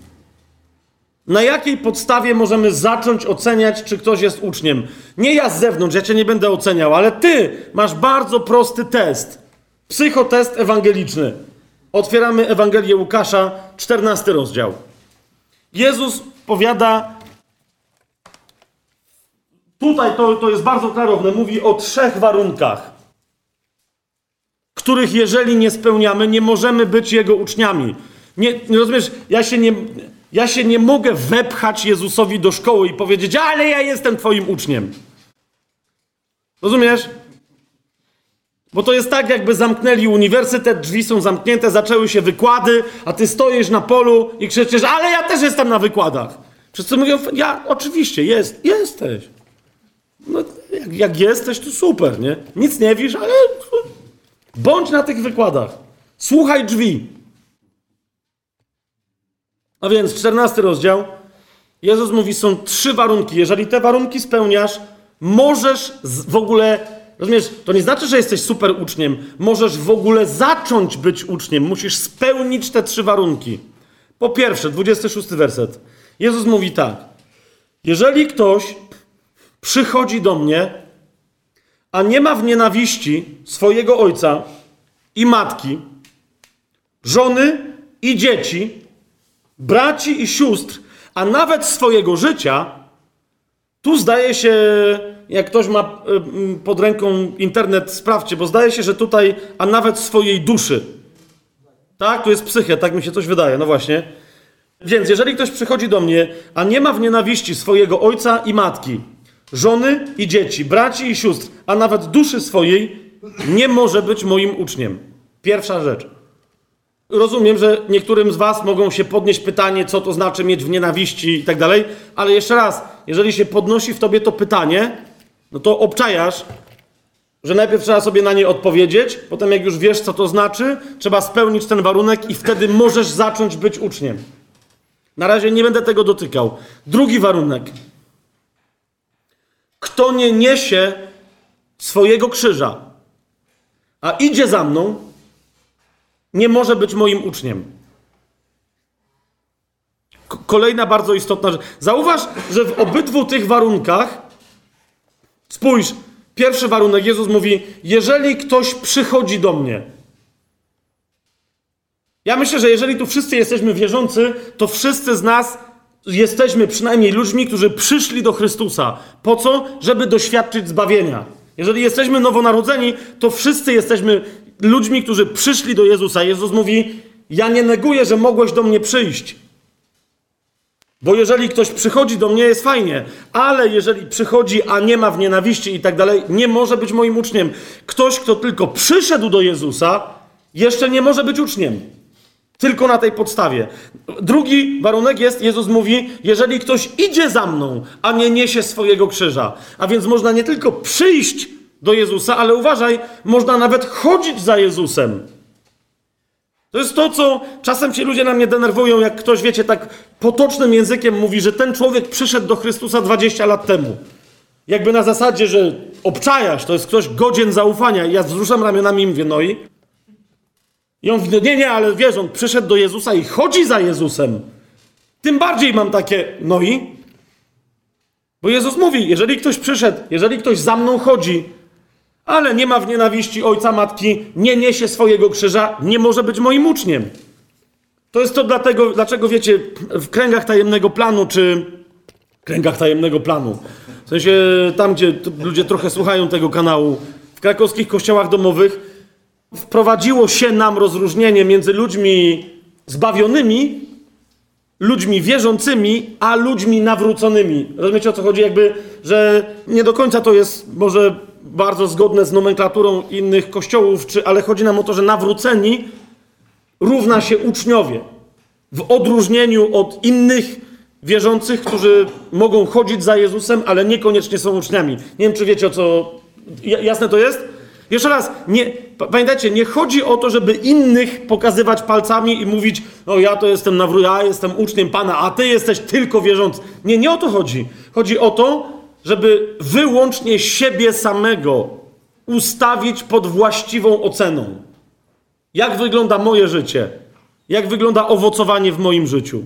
Na jakiej podstawie możemy zacząć oceniać, czy ktoś jest uczniem? Nie ja z zewnątrz, ja cię nie będę oceniał, ale ty masz bardzo prosty test. Psychotest ewangeliczny. Otwieramy Ewangelię Łukasza, 14 rozdział. Jezus powiada, tutaj to, to jest bardzo klarowne, mówi o trzech warunkach, których jeżeli nie spełniamy, nie możemy być Jego uczniami. Nie, rozumiesz, ja się nie, ja się nie mogę wepchać Jezusowi do szkoły i powiedzieć, ale ja jestem Twoim uczniem. Rozumiesz? Bo to jest tak, jakby zamknęli uniwersytet, drzwi są zamknięte, zaczęły się wykłady, a ty stoisz na polu i krzyczysz, ale ja też jestem na wykładach. Wszyscy mówią, ja oczywiście, jest, jesteś. No, jak, jak jesteś, to super, nie? Nic nie wiesz, ale bądź na tych wykładach. Słuchaj drzwi. A więc 14 rozdział. Jezus mówi, są trzy warunki. Jeżeli te warunki spełniasz, możesz w ogóle, rozumiesz, to nie znaczy, że jesteś super uczniem. Możesz w ogóle zacząć być uczniem. Musisz spełnić te trzy warunki. Po pierwsze, 26 werset. Jezus mówi tak. Jeżeli ktoś przychodzi do mnie, a nie ma w nienawiści swojego ojca i matki, żony i dzieci, braci i sióstr, a nawet swojego życia, tu zdaje się, jak ktoś ma pod ręką internet, sprawdźcie, bo zdaje się, że tutaj, a nawet swojej duszy. Tak, tu jest psychę, tak mi się coś wydaje, no właśnie. Więc jeżeli ktoś przychodzi do mnie, a nie ma w nienawiści swojego ojca i matki, żony i dzieci, braci i sióstr, a nawet duszy swojej, nie może być moim uczniem. Pierwsza rzecz. Rozumiem, że niektórym z Was mogą się podnieść pytanie, co to znaczy mieć w nienawiści i tak dalej, ale jeszcze raz, jeżeli się podnosi w Tobie to pytanie, no to obczajasz, że najpierw trzeba sobie na nie odpowiedzieć, potem jak już wiesz, co to znaczy, trzeba spełnić ten warunek i wtedy możesz zacząć być uczniem. Na razie nie będę tego dotykał. Drugi warunek. Kto nie niesie swojego krzyża, a idzie za mną, nie może być moim uczniem. Kolejna bardzo istotna rzecz. Zauważ, że w obydwu tych warunkach, spójrz, pierwszy warunek, Jezus mówi, jeżeli ktoś przychodzi do mnie. Ja myślę, że jeżeli tu wszyscy jesteśmy wierzący, to wszyscy z nas jesteśmy przynajmniej ludźmi, którzy przyszli do Chrystusa. Po co? Żeby doświadczyć zbawienia. Jeżeli jesteśmy nowonarodzeni, to wszyscy jesteśmy ludźmi, którzy przyszli do Jezusa. Jezus mówi: Ja nie neguję, że mogłeś do mnie przyjść. Bo jeżeli ktoś przychodzi do mnie, jest fajnie, ale jeżeli przychodzi, a nie ma w nienawiści i tak dalej, nie może być moim uczniem. Ktoś, kto tylko przyszedł do Jezusa, jeszcze nie może być uczniem. Tylko na tej podstawie. Drugi warunek jest, Jezus mówi, jeżeli ktoś idzie za mną, a nie niesie swojego krzyża. A więc można nie tylko przyjść do Jezusa, ale uważaj, można nawet chodzić za Jezusem. To jest to, co czasem ci ludzie na mnie denerwują, jak ktoś, wiecie, tak potocznym językiem mówi, że ten człowiek przyszedł do Chrystusa 20 lat temu. Jakby na zasadzie, że obczajasz, to jest ktoś godzien zaufania. I ja wzruszam ramionami i mówię, no i? I on mówi, no nie, nie, ale wiesz, on przyszedł do Jezusa i chodzi za Jezusem. Tym bardziej mam takie, no i? Bo Jezus mówi, jeżeli ktoś przyszedł, jeżeli ktoś za mną chodzi, ale nie ma w nienawiści ojca, matki, nie niesie swojego krzyża, nie może być moim uczniem. To jest to dlatego, dlaczego wiecie, w kręgach tajemnego planu, czy kręgach tajemnego planu, w sensie tam, gdzie ludzie trochę słuchają tego kanału, w krakowskich kościołach domowych, wprowadziło się nam rozróżnienie między ludźmi zbawionymi, ludźmi wierzącymi, a ludźmi nawróconymi. Rozumiecie o co chodzi? Jakby, że nie do końca to jest może bardzo zgodne z nomenklaturą innych kościołów, czy, ale chodzi nam o to, że nawróceni równa się uczniowie. W odróżnieniu od innych wierzących, którzy mogą chodzić za Jezusem, ale niekoniecznie są uczniami. Nie wiem, czy wiecie o co. Jasne to jest? Jeszcze raz, nie, pamiętajcie, nie chodzi o to, żeby innych pokazywać palcami i mówić, no ja to jestem nawró- ja jestem uczniem Pana, a ty jesteś tylko wierzący. Nie, nie o to chodzi. Chodzi o to, żeby wyłącznie siebie samego ustawić pod właściwą oceną. Jak wygląda moje życie? Jak wygląda owocowanie w moim życiu?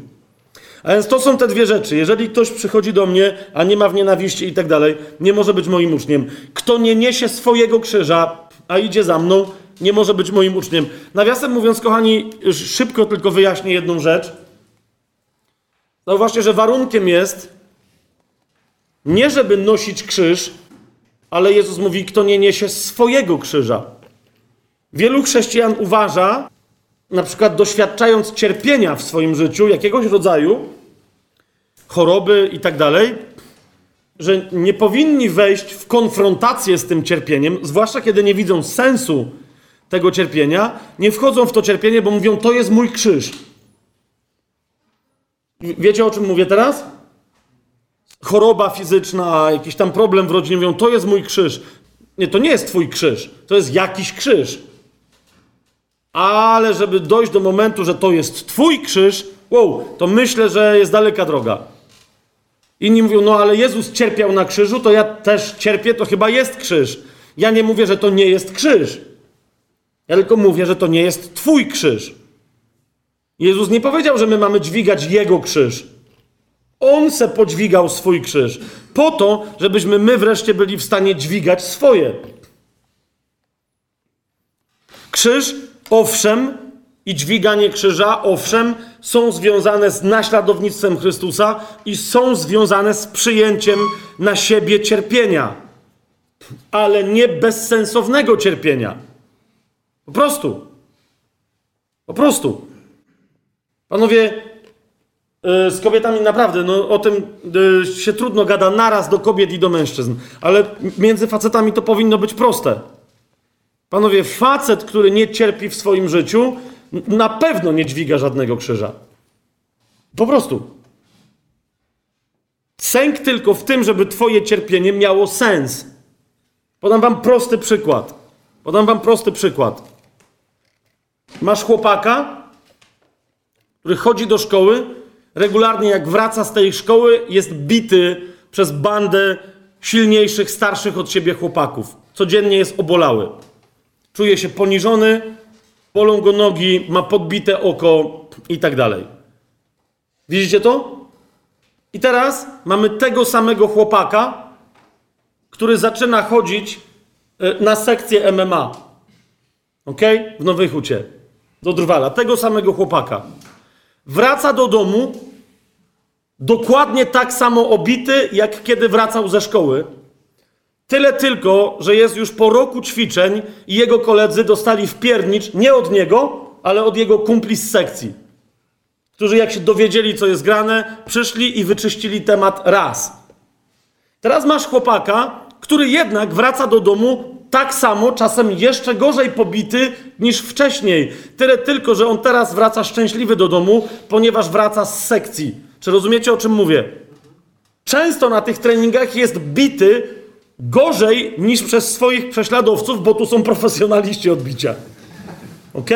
A więc to są te dwie rzeczy. Jeżeli ktoś przychodzi do mnie, a nie ma w nienawiści i tak dalej, nie może być moim uczniem. Kto nie niesie swojego krzyża, a idzie za mną, nie może być moim uczniem. Nawiasem mówiąc, kochani, szybko tylko wyjaśnię jedną rzecz. Zauważcie, że warunkiem jest nie żeby nosić krzyż, ale Jezus mówi, kto nie niesie swojego krzyża. Wielu chrześcijan uważa, na przykład doświadczając cierpienia w swoim życiu, jakiegoś rodzaju, choroby i tak dalej, że nie powinni wejść w konfrontację z tym cierpieniem, zwłaszcza kiedy nie widzą sensu tego cierpienia, nie wchodzą w to cierpienie, bo mówią, to jest mój krzyż. Wiecie o czym mówię teraz? Choroba fizyczna, jakiś tam problem w rodzinie, mówią, to jest mój krzyż. Nie, to nie jest twój krzyż, to jest jakiś krzyż. Ale żeby dojść do momentu, że to jest twój krzyż, wow, to myślę, że jest daleka droga. Inni mówią, no ale Jezus cierpiał na krzyżu, to ja też cierpię, to chyba jest krzyż. Ja nie mówię, że to nie jest krzyż. Ja tylko mówię, że to nie jest Twój krzyż. Jezus nie powiedział, że my mamy dźwigać Jego krzyż. On se podźwigał swój krzyż. Po to, żebyśmy my wreszcie byli w stanie dźwigać swoje. Krzyż, owszem, i dźwiganie krzyża, owszem, są związane z naśladownictwem Chrystusa i są związane z przyjęciem na siebie cierpienia, ale nie bezsensownego cierpienia. Po prostu. Po prostu. Panowie, yy, z kobietami naprawdę, no o tym yy, się trudno gada naraz do kobiet i do mężczyzn, ale między facetami to powinno być proste. Panowie, facet, który nie cierpi w swoim życiu, na pewno nie dźwiga żadnego krzyża. Po prostu. Sęk tylko w tym, żeby Twoje cierpienie miało sens. Podam Wam prosty przykład. Podam Wam prosty przykład. Masz chłopaka, który chodzi do szkoły, regularnie jak wraca z tej szkoły, jest bity przez bandę silniejszych, starszych od siebie chłopaków. Codziennie jest obolały. Czuje się poniżony, bolą go nogi, ma podbite oko i tak dalej. Widzicie to? I teraz mamy tego samego chłopaka, który zaczyna chodzić e, na sekcję MMA. Ok? W Nowej Hucie. Do Drwala. Tego samego chłopaka. Wraca do domu dokładnie tak samo obity, jak kiedy wracał ze szkoły. Tyle tylko, że jest już po roku ćwiczeń i jego koledzy dostali wpiernicz nie od niego, ale od jego kumpli z sekcji, którzy jak się dowiedzieli, co jest grane, przyszli i wyczyścili temat raz. Teraz masz chłopaka, który jednak wraca do domu tak samo, czasem jeszcze gorzej pobity niż wcześniej. Tyle tylko, że on teraz wraca szczęśliwy do domu, ponieważ wraca z sekcji. Czy rozumiecie, o czym mówię? Często na tych treningach jest bity gorzej niż przez swoich prześladowców, bo tu są profesjonaliści odbicia. Ok?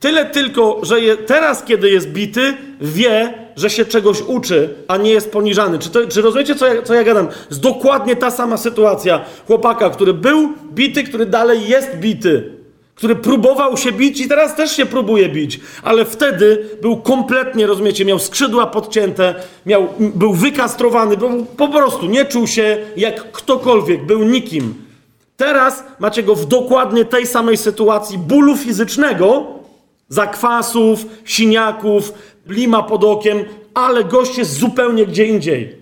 Tyle tylko, że je, teraz, kiedy jest bity, wie, że się czegoś uczy, a nie jest poniżany. Czy, to, czy rozumiecie, co ja, co ja gadam? Jest dokładnie ta sama sytuacja chłopaka, który był bity, który dalej jest bity, który próbował się bić i teraz też się próbuje bić, ale wtedy był kompletnie, rozumiecie, miał skrzydła podcięte, miał, był wykastrowany, był, po prostu nie czuł się jak ktokolwiek, był nikim. Teraz macie go w dokładnie tej samej sytuacji bólu fizycznego, zakwasów, siniaków, blima pod okiem, ale gość jest zupełnie gdzie indziej.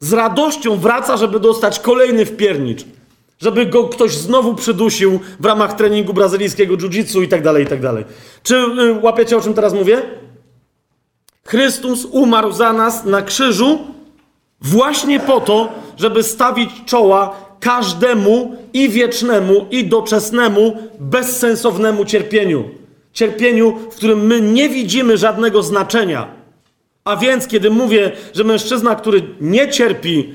Z radością wraca, żeby dostać kolejny wpiernicz. Żeby go ktoś znowu przydusił w ramach treningu brazylijskiego jiu-jitsu i tak dalej, i tak dalej. Czy y, łapiecie, o czym teraz mówię? Chrystus umarł za nas na krzyżu właśnie po to, żeby stawić czoła każdemu i wiecznemu, i doczesnemu, bezsensownemu cierpieniu. Cierpieniu, w którym my nie widzimy żadnego znaczenia. A więc, kiedy mówię, że mężczyzna, który nie cierpi,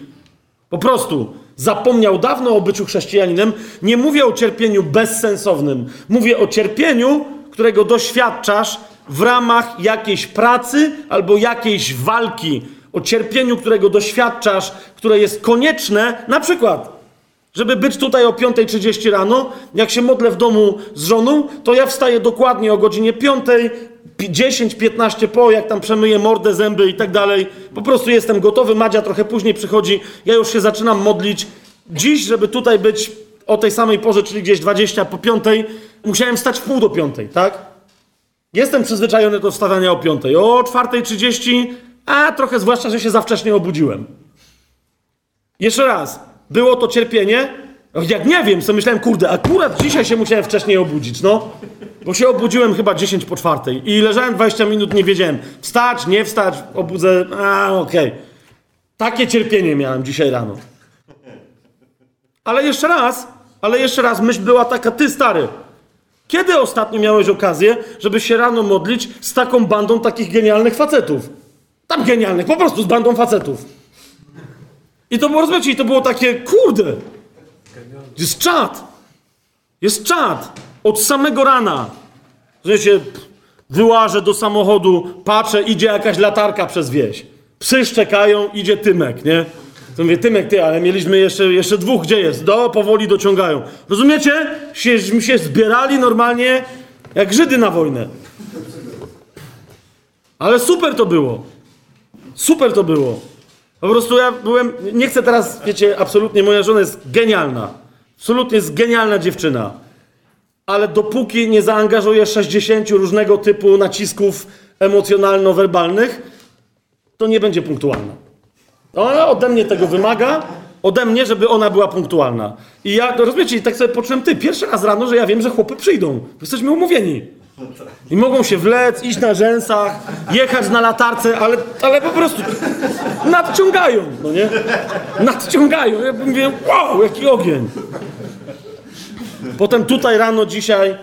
po prostu zapomniał dawno o byciu chrześcijaninem, nie mówię o cierpieniu bezsensownym. Mówię o cierpieniu, którego doświadczasz w ramach jakiejś pracy albo jakiejś walki. O cierpieniu, którego doświadczasz, które jest konieczne, na przykład żeby być tutaj o 5.30 rano, jak się modlę w domu z żoną, to ja wstaję dokładnie o godzinie 5, 10, 15 po, jak tam przemyję mordę, zęby i tak dalej. Po prostu jestem gotowy, Madzia trochę później przychodzi, ja już się zaczynam modlić. Dziś, żeby tutaj być o tej samej porze, czyli gdzieś 20 po 5, musiałem wstać w pół do 5, tak? Jestem przyzwyczajony do wstawania o 5. O 4.30, a trochę zwłaszcza, że się za wcześnie obudziłem. Jeszcze raz. Było to cierpienie? Jak nie wiem, sobie myślałem, kurde, akurat dzisiaj się musiałem wcześniej obudzić, no. Bo się obudziłem chyba 10 po czwartej i leżałem 20 minut, nie wiedziałem. Wstać, nie wstać, obudzę, a okej. Okay. Takie cierpienie miałem dzisiaj rano. Ale jeszcze raz, ale jeszcze raz, myśl była taka, ty stary, kiedy ostatnio miałeś okazję, żeby się rano modlić z taką bandą takich genialnych facetów? Tam genialnych, po prostu z bandą facetów. I to było, rozumiecie, i to było takie, kurde, jest czad. Jest czad. Od samego rana. Wiecie, wyłażę do samochodu, patrzę, idzie jakaś latarka przez wieś. Psy szczekają, idzie Tymek, nie? To mówię, Tymek, ty, ale mieliśmy jeszcze, jeszcze dwóch, gdzie jest? Do, powoli dociągają. Rozumiecie? Się, się zbierali normalnie jak Żydy na wojnę. Ale super to było. Super to było. Po prostu ja byłem, nie chcę teraz, wiecie, absolutnie, moja żona jest genialna. Absolutnie jest genialna dziewczyna. Ale dopóki nie zaangażuje 60 różnego typu nacisków emocjonalno-werbalnych, to nie będzie punktualna. Ona ode mnie tego wymaga, ode mnie, żeby ona była punktualna. I ja, rozumiecie, tak sobie poczułem, ty, pierwszy raz rano, że ja wiem, że chłopy przyjdą. Jesteśmy umówieni. I mogą się wlec, iść na rzęsach, jechać na latarce, ale, ale po prostu nadciągają, no nie? Nadciągają. Ja mówię, wow, jaki ogień. Potem tutaj rano dzisiaj,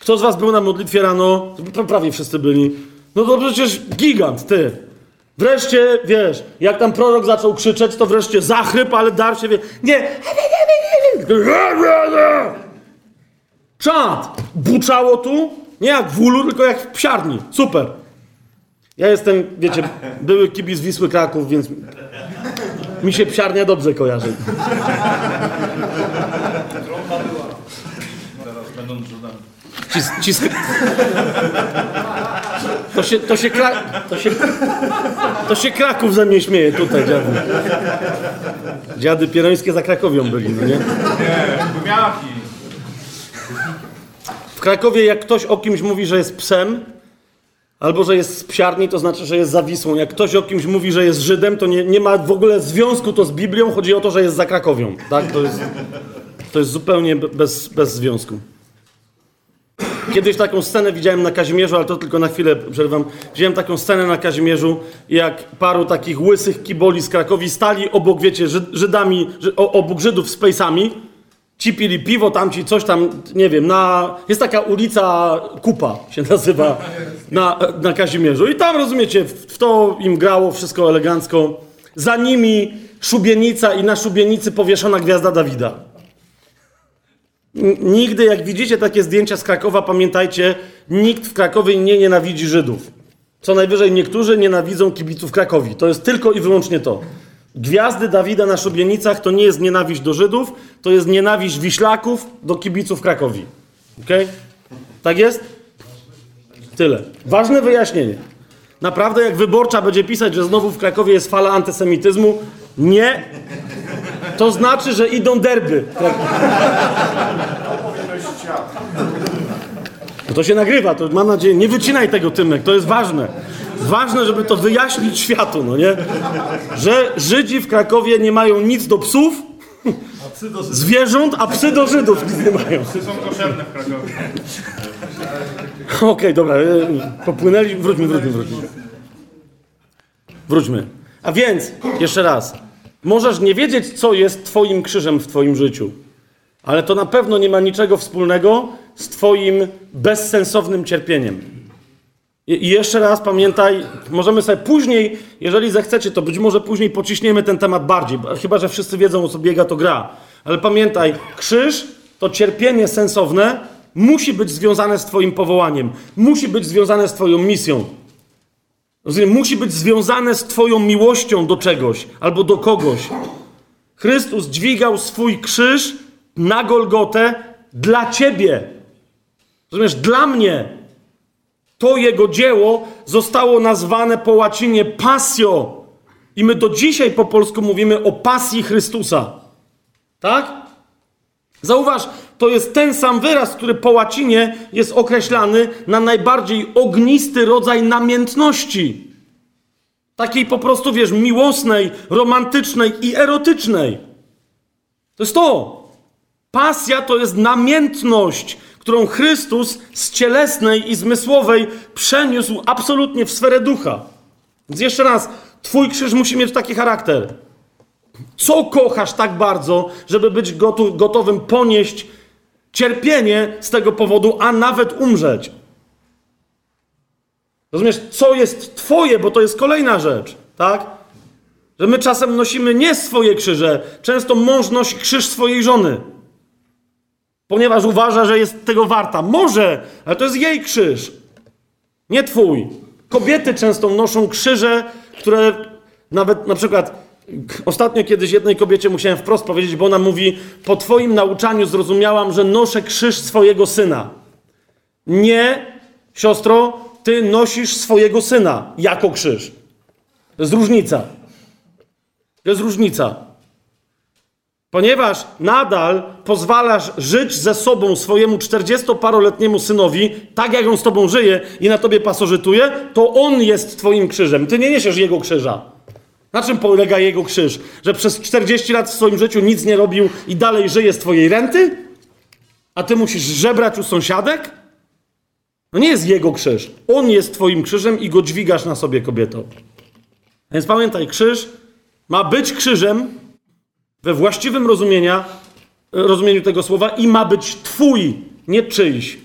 kto z was był na modlitwie rano? Prawie wszyscy byli. No to przecież gigant, ty. Wreszcie, wiesz, jak tam prorok zaczął krzyczeć, to wreszcie zachryp, ale dar się wie. Nie. Czad! Buczało tu, nie jak w ulu, tylko jak w psiarni. Super. Ja jestem, wiecie, były kibic Wisły Kraków, więc mi się psiarnia dobrze kojarzy. Teraz będą Żydami. Cis, cis... To się, to się, kra... to się, to się Kraków ze mnie śmieje tutaj, dziady. Dziady pierońskie za Krakowią byli, no nie? Nie. W Krakowie jak ktoś o kimś mówi, że jest psem, albo że jest z psiarni, to znaczy, że jest zawisłą. Jak ktoś o kimś mówi, że jest Żydem, to nie, nie ma w ogóle związku to z Biblią, chodzi o to, że jest za Krakowią. Tak? To, jest, to jest zupełnie bez, bez związku. Kiedyś taką scenę widziałem na Kazimierzu, ale to tylko na chwilę przerwam. Widziałem taką scenę na Kazimierzu, jak paru takich łysych kiboli z Krakowi stali obok, wiecie, Żyd- Żydami, obok Żydów z pejsami Ci pili piwo, tamci coś tam, nie wiem, na... Jest taka ulica Kupa się nazywa na, na Kazimierzu. I tam, rozumiecie, w, w to im grało wszystko elegancko. Za nimi szubienica i na szubienicy powieszona gwiazda Dawida. Nigdy, jak widzicie takie zdjęcia z Krakowa, pamiętajcie, nikt w Krakowie nie nienawidzi Żydów. Co najwyżej niektórzy nienawidzą kibiców Krakowi. To jest tylko i wyłącznie to. Gwiazdy Dawida na szubienicach to nie jest nienawiść do Żydów, to jest nienawiść Wiślaków do kibiców Krakowi. Okej? Tak jest? Tyle. Ważne wyjaśnienie. Naprawdę, jak wyborcza będzie pisać, że znowu w Krakowie jest fala antysemityzmu, nie. To znaczy, że idą derby. To się nagrywa, to mam nadzieję, nie wycinaj tego Tymek, to jest ważne. Ważne, żeby to wyjaśnić światu, no nie? Że Żydzi w Krakowie nie mają nic do psów, zwierząt, a psy do Żydów nic nie mają. Psy są koszerne w Krakowie. Okej, dobra, e, popłynęli, wróćmy, wróćmy, wróćmy. Wróćmy. A więc, jeszcze raz, możesz nie wiedzieć, co jest twoim krzyżem w twoim życiu, ale to na pewno nie ma niczego wspólnego z twoim bezsensownym cierpieniem. I jeszcze raz pamiętaj, możemy sobie później, jeżeli zechcecie, to być może później pociśniemy ten temat bardziej, chyba że wszyscy wiedzą, o co biega, to gra. Ale pamiętaj, krzyż to cierpienie sensowne musi być związane z Twoim powołaniem, musi być związane z Twoją misją. Musi być związane z Twoją miłością do czegoś albo do kogoś. Chrystus dźwigał swój krzyż na Golgotę dla Ciebie. Rozumiesz, dla mnie to jego dzieło zostało nazwane po łacinie passio. I my do dzisiaj po polsku mówimy o pasji Chrystusa. Tak? Zauważ, to jest ten sam wyraz, który po łacinie jest określany na najbardziej ognisty rodzaj namiętności. Takiej po prostu, wiesz, miłosnej, romantycznej i erotycznej. To jest to. Pasja to jest namiętność, którą Chrystus z cielesnej i zmysłowej przeniósł absolutnie w sferę ducha. Więc jeszcze raz, Twój krzyż musi mieć taki charakter. Co kochasz tak bardzo, żeby być gotowym ponieść cierpienie z tego powodu, a nawet umrzeć? Rozumiesz, co jest Twoje, bo to jest kolejna rzecz, tak? Że my czasem nosimy nie swoje krzyże. Często mąż nosi krzyż swojej żony ponieważ uważa, że jest tego warta. Może, ale to jest jej krzyż, nie twój. Kobiety często noszą krzyże, które nawet na przykład ostatnio kiedyś jednej kobiecie musiałem wprost powiedzieć, bo ona mówi: Po twoim nauczaniu zrozumiałam, że noszę krzyż swojego syna. Nie, siostro, ty nosisz swojego syna jako krzyż. To jest różnica. To jest różnica. Ponieważ nadal pozwalasz żyć ze sobą swojemu 40-paroletniemu synowi, tak jak on z tobą żyje i na tobie pasożytuje, to on jest twoim krzyżem. Ty nie niesiesz jego krzyża. Na czym polega jego krzyż? Że przez 40 lat w swoim życiu nic nie robił i dalej żyje z twojej renty? A ty musisz żebrać u sąsiadek? No nie jest jego krzyż. On jest twoim krzyżem i go dźwigasz na sobie, kobieto. Więc pamiętaj, krzyż ma być krzyżem, we właściwym rozumienia, rozumieniu tego słowa i ma być Twój, nie czyjś.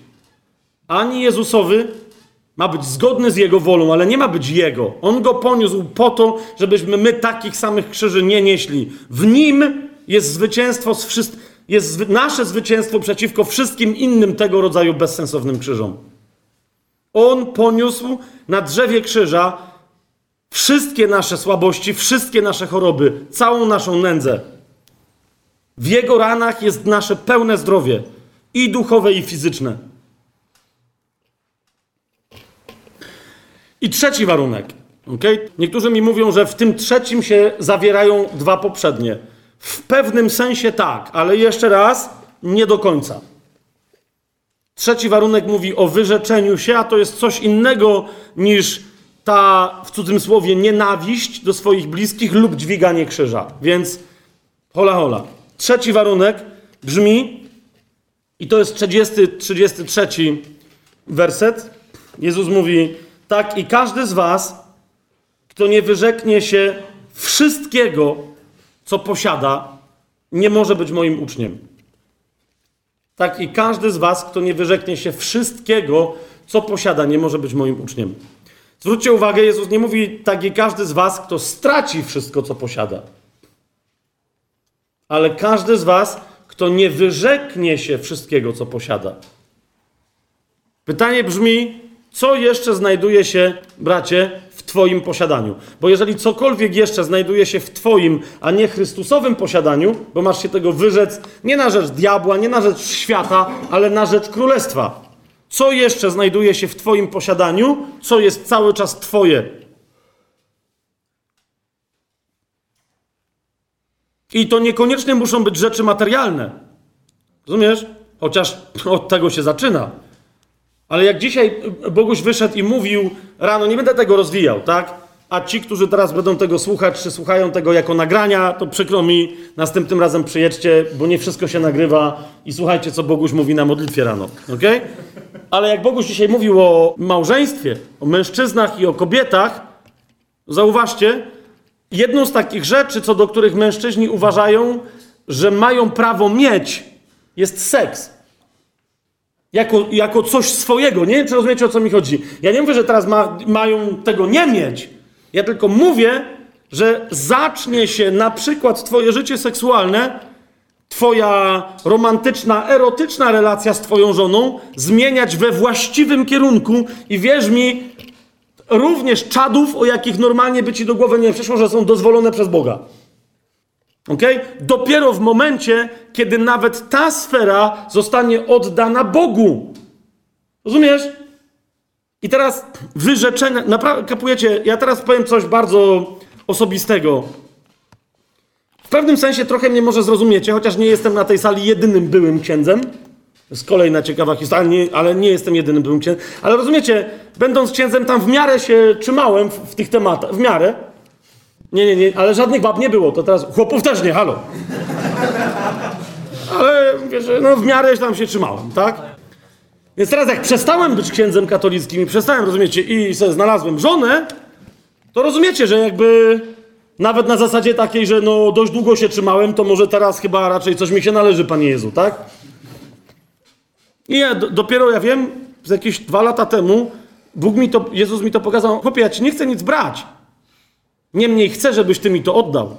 Ani Jezusowy ma być zgodny z Jego wolą, ale nie ma być Jego. On go poniósł po to, żebyśmy my takich samych krzyży nie nieśli. W Nim jest zwycięstwo, z wszyst- jest nasze zwycięstwo przeciwko wszystkim innym tego rodzaju bezsensownym krzyżom. On poniósł na drzewie krzyża wszystkie nasze słabości, wszystkie nasze choroby, całą naszą nędzę. W Jego ranach jest nasze pełne zdrowie i duchowe, i fizyczne. I trzeci warunek. Okay? Niektórzy mi mówią, że w tym trzecim się zawierają dwa poprzednie. W pewnym sensie tak, ale jeszcze raz, nie do końca. Trzeci warunek mówi o wyrzeczeniu się, a to jest coś innego niż ta, w cudzysłowie, nienawiść do swoich bliskich lub dźwiganie krzyża. Więc hola, hola. Trzeci warunek brzmi, i to jest 30, 33 werset. Jezus mówi: Tak, i każdy z Was, kto nie wyrzeknie się wszystkiego, co posiada, nie może być moim uczniem. Tak i każdy z was, kto nie wyrzeknie się wszystkiego, co posiada, nie może być moim uczniem. Zwróćcie uwagę, Jezus nie mówi tak i każdy z was, kto straci wszystko, co posiada. Ale każdy z was, kto nie wyrzeknie się wszystkiego, co posiada. Pytanie brzmi, co jeszcze znajduje się, bracie, w Twoim posiadaniu? Bo jeżeli cokolwiek jeszcze znajduje się w Twoim, a nie Chrystusowym posiadaniu, bo masz się tego wyrzec nie na rzecz diabła, nie na rzecz świata, ale na rzecz królestwa. Co jeszcze znajduje się w Twoim posiadaniu, co jest cały czas Twoje? I to niekoniecznie muszą być rzeczy materialne. Rozumiesz? Chociaż od tego się zaczyna. Ale jak dzisiaj Boguś wyszedł i mówił rano, nie będę tego rozwijał, tak? A ci, którzy teraz będą tego słuchać, czy słuchają tego jako nagrania, to przykro mi, następnym razem przyjedźcie, bo nie wszystko się nagrywa i słuchajcie, co Boguś mówi na modlitwie rano, ok? Ale jak Boguś dzisiaj mówił o małżeństwie, o mężczyznach i o kobietach, zauważcie, jedną z takich rzeczy, co do których mężczyźni uważają, że mają prawo mieć, jest seks jako, jako coś swojego. Nie wiem, czy rozumiecie, o co mi chodzi. Ja nie mówię, że teraz ma, mają tego nie mieć. Ja tylko mówię, że zacznie się na przykład twoje życie seksualne, twoja romantyczna, erotyczna relacja z twoją żoną zmieniać we właściwym kierunku i wierz mi, również czadów, o jakich normalnie by ci do głowy nie przyszło, że są dozwolone przez Boga. Ok? Dopiero w momencie, kiedy nawet ta sfera zostanie oddana Bogu. Rozumiesz? I teraz wyrzeczenia. Naprawdę, kapujecie, ja teraz powiem coś bardzo osobistego. W pewnym sensie trochę mnie może zrozumiecie, chociaż nie jestem na tej sali jedynym byłym księdzem. Jest kolejna ciekawa historia, nie, ale nie jestem jedynym byłym księdzem. Ale rozumiecie, będąc księdzem, tam w miarę się trzymałem w, w tych tematach. W miarę. Nie, nie, nie, ale żadnych bab nie było, to teraz chłopów też nie, halo. Ale wiesz, no w miarę tam się trzymałem, tak? Więc teraz jak przestałem być księdzem katolickim i przestałem, rozumiecie, i sobie znalazłem żonę, to rozumiecie, że jakby nawet na zasadzie takiej, że no dość długo się trzymałem, to może teraz chyba raczej coś mi się należy, Panie Jezu, tak? I ja do, dopiero, ja wiem, z jakieś dwa lata temu Bóg mi to, Jezus mi to pokazał, chłopie, ja ci nie chcę nic brać. Niemniej chcę, żebyś ty mi to oddał.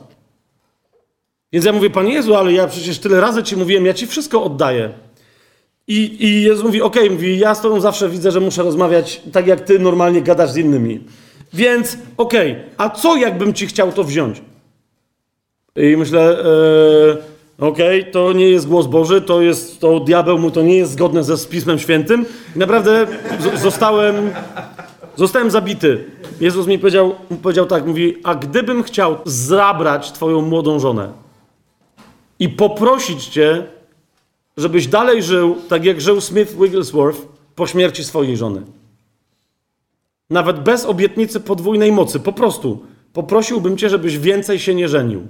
Więc ja mówię, Panie Jezu, ale ja przecież tyle razy ci mówiłem, ja ci wszystko oddaję. I, i Jezus mówi, okej, mówi, ja z tobą zawsze widzę, że muszę rozmawiać tak, jak ty normalnie gadasz z innymi. Więc, okej, a co jakbym ci chciał to wziąć? I myślę, e, okej, to nie jest głos Boży, to jest, to diabeł mu to nie jest zgodne ze Pismem Świętym. I naprawdę z- zostałem, zostałem zabity. Jezus mi powiedział, powiedział tak, mówi, a gdybym chciał zabrać twoją młodą żonę i poprosić cię, żebyś dalej żył tak, jak żył Smith Wigglesworth po śmierci swojej żony. Nawet bez obietnicy podwójnej mocy, po prostu poprosiłbym cię, żebyś więcej się nie żenił.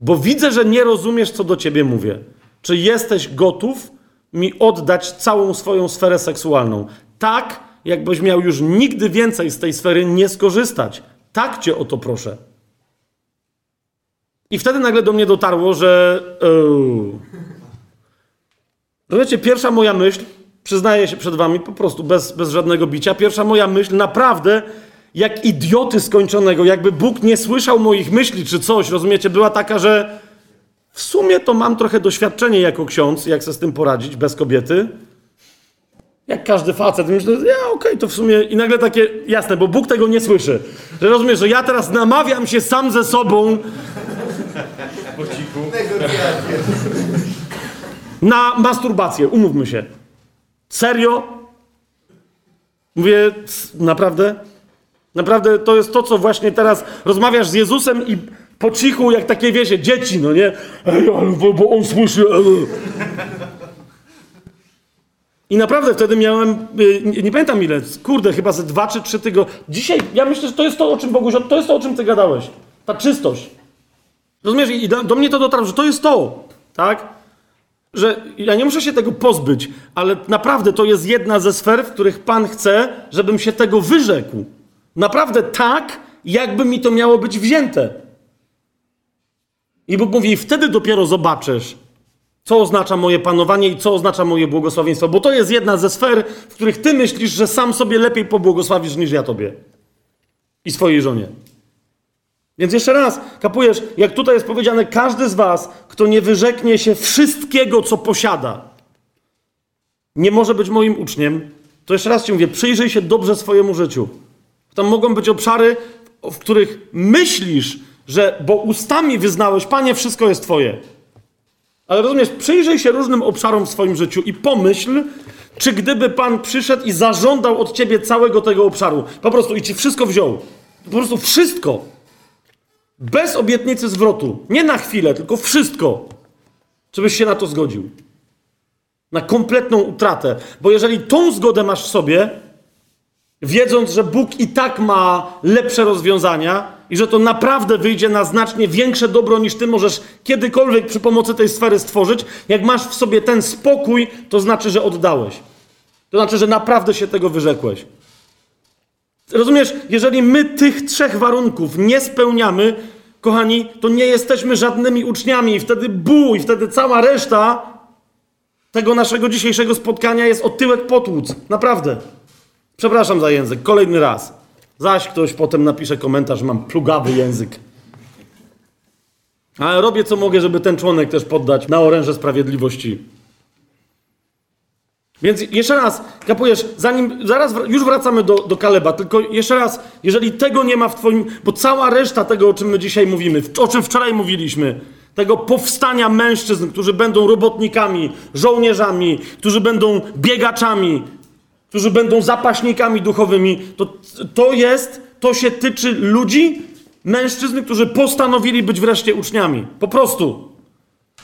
Bo widzę, że nie rozumiesz, co do ciebie mówię. Czy jesteś gotów mi oddać całą swoją sferę seksualną? Tak, jakbyś miał już nigdy więcej z tej sfery nie skorzystać. Tak cię o to proszę. I wtedy nagle do mnie dotarło, że. Rozumiecie, pierwsza moja myśl, przyznaję się przed wami po prostu bez, bez żadnego bicia, pierwsza moja myśl naprawdę jak idioty skończonego, jakby Bóg nie słyszał moich myśli czy coś, rozumiecie, była taka, że w sumie to mam trochę doświadczenie jako ksiądz, jak sobie z tym poradzić bez kobiety. Jak każdy facet, myślę, ja okej, to w sumie i nagle takie, jasne, bo Bóg tego nie słyszy. Że rozumiesz, że ja teraz namawiam się sam ze sobą Po cichu. na masturbację, umówmy się. Serio? Mówię, naprawdę? Naprawdę to jest to, co właśnie teraz rozmawiasz z Jezusem i po cichu, jak takie, wiecie, dzieci, no nie? Ej, ale bo, on słyszy. ej. I naprawdę wtedy miałem, y, nie, nie pamiętam ile, kurde, chyba ze dwa czy trzy tygodnie. Dzisiaj, ja myślę, że to jest to, o czym Boguś, to jest to, o czym ty gadałeś. Ta czystość. Rozumiesz? I do, do mnie to dotarło, że to jest to, tak? Że ja nie muszę się tego pozbyć, ale naprawdę to jest jedna ze sfer, w których Pan chce, żebym się tego wyrzekł. Naprawdę tak, jakby mi to miało być wzięte. I Bóg mówi, wtedy dopiero zobaczysz, Co oznacza moje panowanie i co oznacza moje błogosławieństwo? Bo to jest jedna ze sfer, w których ty myślisz, że sam sobie lepiej pobłogosławisz niż ja tobie i swojej żonie. Więc jeszcze raz, kapujesz, jak tutaj jest powiedziane, każdy z was, kto nie wyrzeknie się wszystkiego, co posiada, nie może być moim uczniem, to jeszcze raz ci mówię, przyjrzyj się dobrze swojemu życiu. Tam mogą być obszary, w których myślisz, że, bo ustami wyznałeś, Panie, wszystko jest Twoje. Ale rozumiesz, przyjrzyj się różnym obszarom w swoim życiu i pomyśl, czy gdyby Pan przyszedł i zażądał od ciebie całego tego obszaru, po prostu i ci wszystko wziął, po prostu wszystko, bez obietnicy zwrotu, nie na chwilę, tylko wszystko, czy byś się na to zgodził? Na kompletną utratę. Bo jeżeli tą zgodę masz w sobie, wiedząc, że Bóg i tak ma lepsze rozwiązania i że to naprawdę wyjdzie na znacznie większe dobro niż ty możesz kiedykolwiek przy pomocy tej sfery stworzyć, jak masz w sobie ten spokój, to znaczy, że oddałeś. To znaczy, że naprawdę się tego wyrzekłeś. Rozumiesz, jeżeli my tych trzech warunków nie spełniamy, kochani, to nie jesteśmy żadnymi uczniami i wtedy bój, wtedy cała reszta tego naszego dzisiejszego spotkania jest o tyłek potłuc. Naprawdę. Przepraszam za język, kolejny raz. Zaś ktoś potem napisze komentarz, mam plugawy język. Ale robię co mogę, żeby ten członek też poddać na oręże sprawiedliwości. Więc jeszcze raz, kapujesz, zanim, zaraz już wracamy do, do Kaleba, tylko jeszcze raz, jeżeli tego nie ma w twoim, bo cała reszta tego, o czym my dzisiaj mówimy, o czym wczoraj mówiliśmy, tego powstania mężczyzn, którzy będą robotnikami, żołnierzami, którzy będą biegaczami, którzy będą zapaśnikami duchowymi, to, to jest, to się tyczy ludzi, mężczyzn, którzy postanowili być wreszcie uczniami. Po prostu.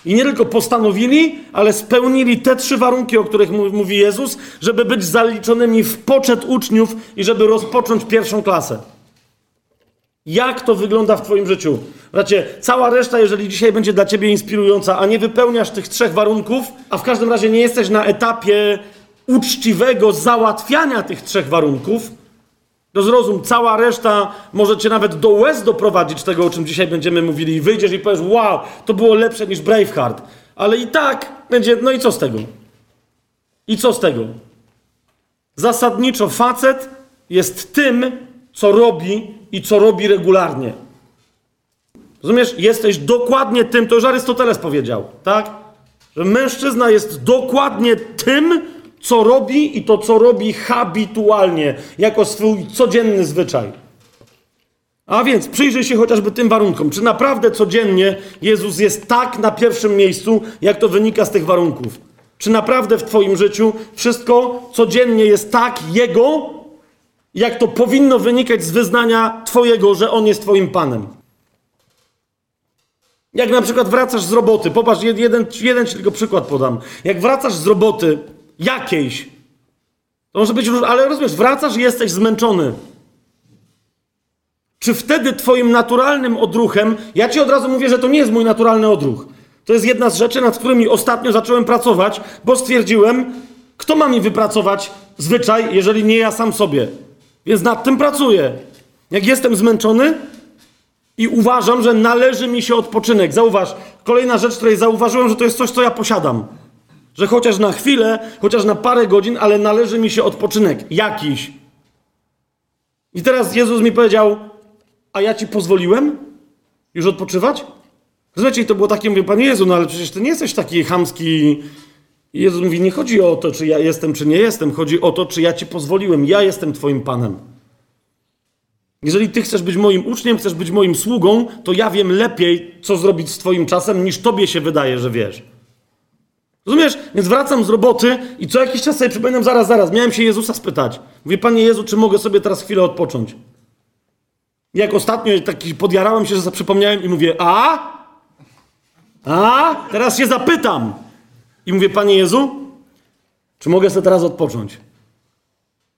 I nie tylko postanowili, ale spełnili te trzy warunki, o których mówi Jezus, żeby być zaliczonymi w poczet uczniów i żeby rozpocząć pierwszą klasę. Jak to wygląda w Twoim życiu? Bracie, cała reszta, jeżeli dzisiaj będzie dla Ciebie inspirująca, a nie wypełniasz tych trzech warunków, a w każdym razie nie jesteś na etapie uczciwego załatwiania tych trzech warunków, to zrozum, cała reszta może cię nawet do łez doprowadzić tego, o czym dzisiaj będziemy mówili. I wyjdziesz i powiesz, wow, to było lepsze niż Braveheart. Ale i tak będzie, no i co z tego? I co z tego? Zasadniczo facet jest tym, co robi i co robi regularnie. Rozumiesz? Jesteś dokładnie tym, to już Arystoteles powiedział, tak? Że mężczyzna jest dokładnie tym, co robi i to, co robi habitualnie, jako swój codzienny zwyczaj. A więc przyjrzyj się chociażby tym warunkom. Czy naprawdę codziennie Jezus jest tak na pierwszym miejscu, jak to wynika z tych warunków? Czy naprawdę w Twoim życiu wszystko codziennie jest tak Jego, jak to powinno wynikać z wyznania Twojego, że On jest Twoim Panem? Jak na przykład wracasz z roboty, popatrz, jed- jeden, jeden ci tylko przykład podam. Jak wracasz z roboty jakiejś, to może być róż, ale rozumiesz, wracasz jesteś zmęczony. Czy wtedy twoim naturalnym odruchem, ja ci od razu mówię, że to nie jest mój naturalny odruch. To jest jedna z rzeczy, nad którymi ostatnio zacząłem pracować, bo stwierdziłem, kto ma mi wypracować zwyczaj, jeżeli nie ja sam sobie. Więc nad tym pracuję. Jak jestem zmęczony, i uważam, że należy mi się odpoczynek. Zauważ, kolejna rzecz, której zauważyłem, że to jest coś, co ja posiadam. Że chociaż na chwilę, chociaż na parę godzin, ale należy mi się odpoczynek. Jakiś. I teraz Jezus mi powiedział, a ja ci pozwoliłem już odpoczywać? Rozumiecie, i to było takie, mówię, Panie Jezu, no ale przecież ty nie jesteś taki chamski. I Jezus mówi, nie chodzi o to, czy ja jestem, czy nie jestem. Chodzi o to, czy ja ci pozwoliłem. Ja jestem twoim Panem. Jeżeli ty chcesz być moim uczniem, chcesz być moim sługą, to ja wiem lepiej, co zrobić z twoim czasem, niż tobie się wydaje, że wiesz. Rozumiesz? Więc wracam z roboty i co jakiś czas sobie przypominam, zaraz, zaraz, miałem się Jezusa spytać. Mówię, Panie Jezu, czy mogę sobie teraz chwilę odpocząć? Jak ostatnio taki podjarałem się, że przypomniałem i mówię, a? A? Teraz się zapytam. I mówię, Panie Jezu, czy mogę sobie teraz odpocząć?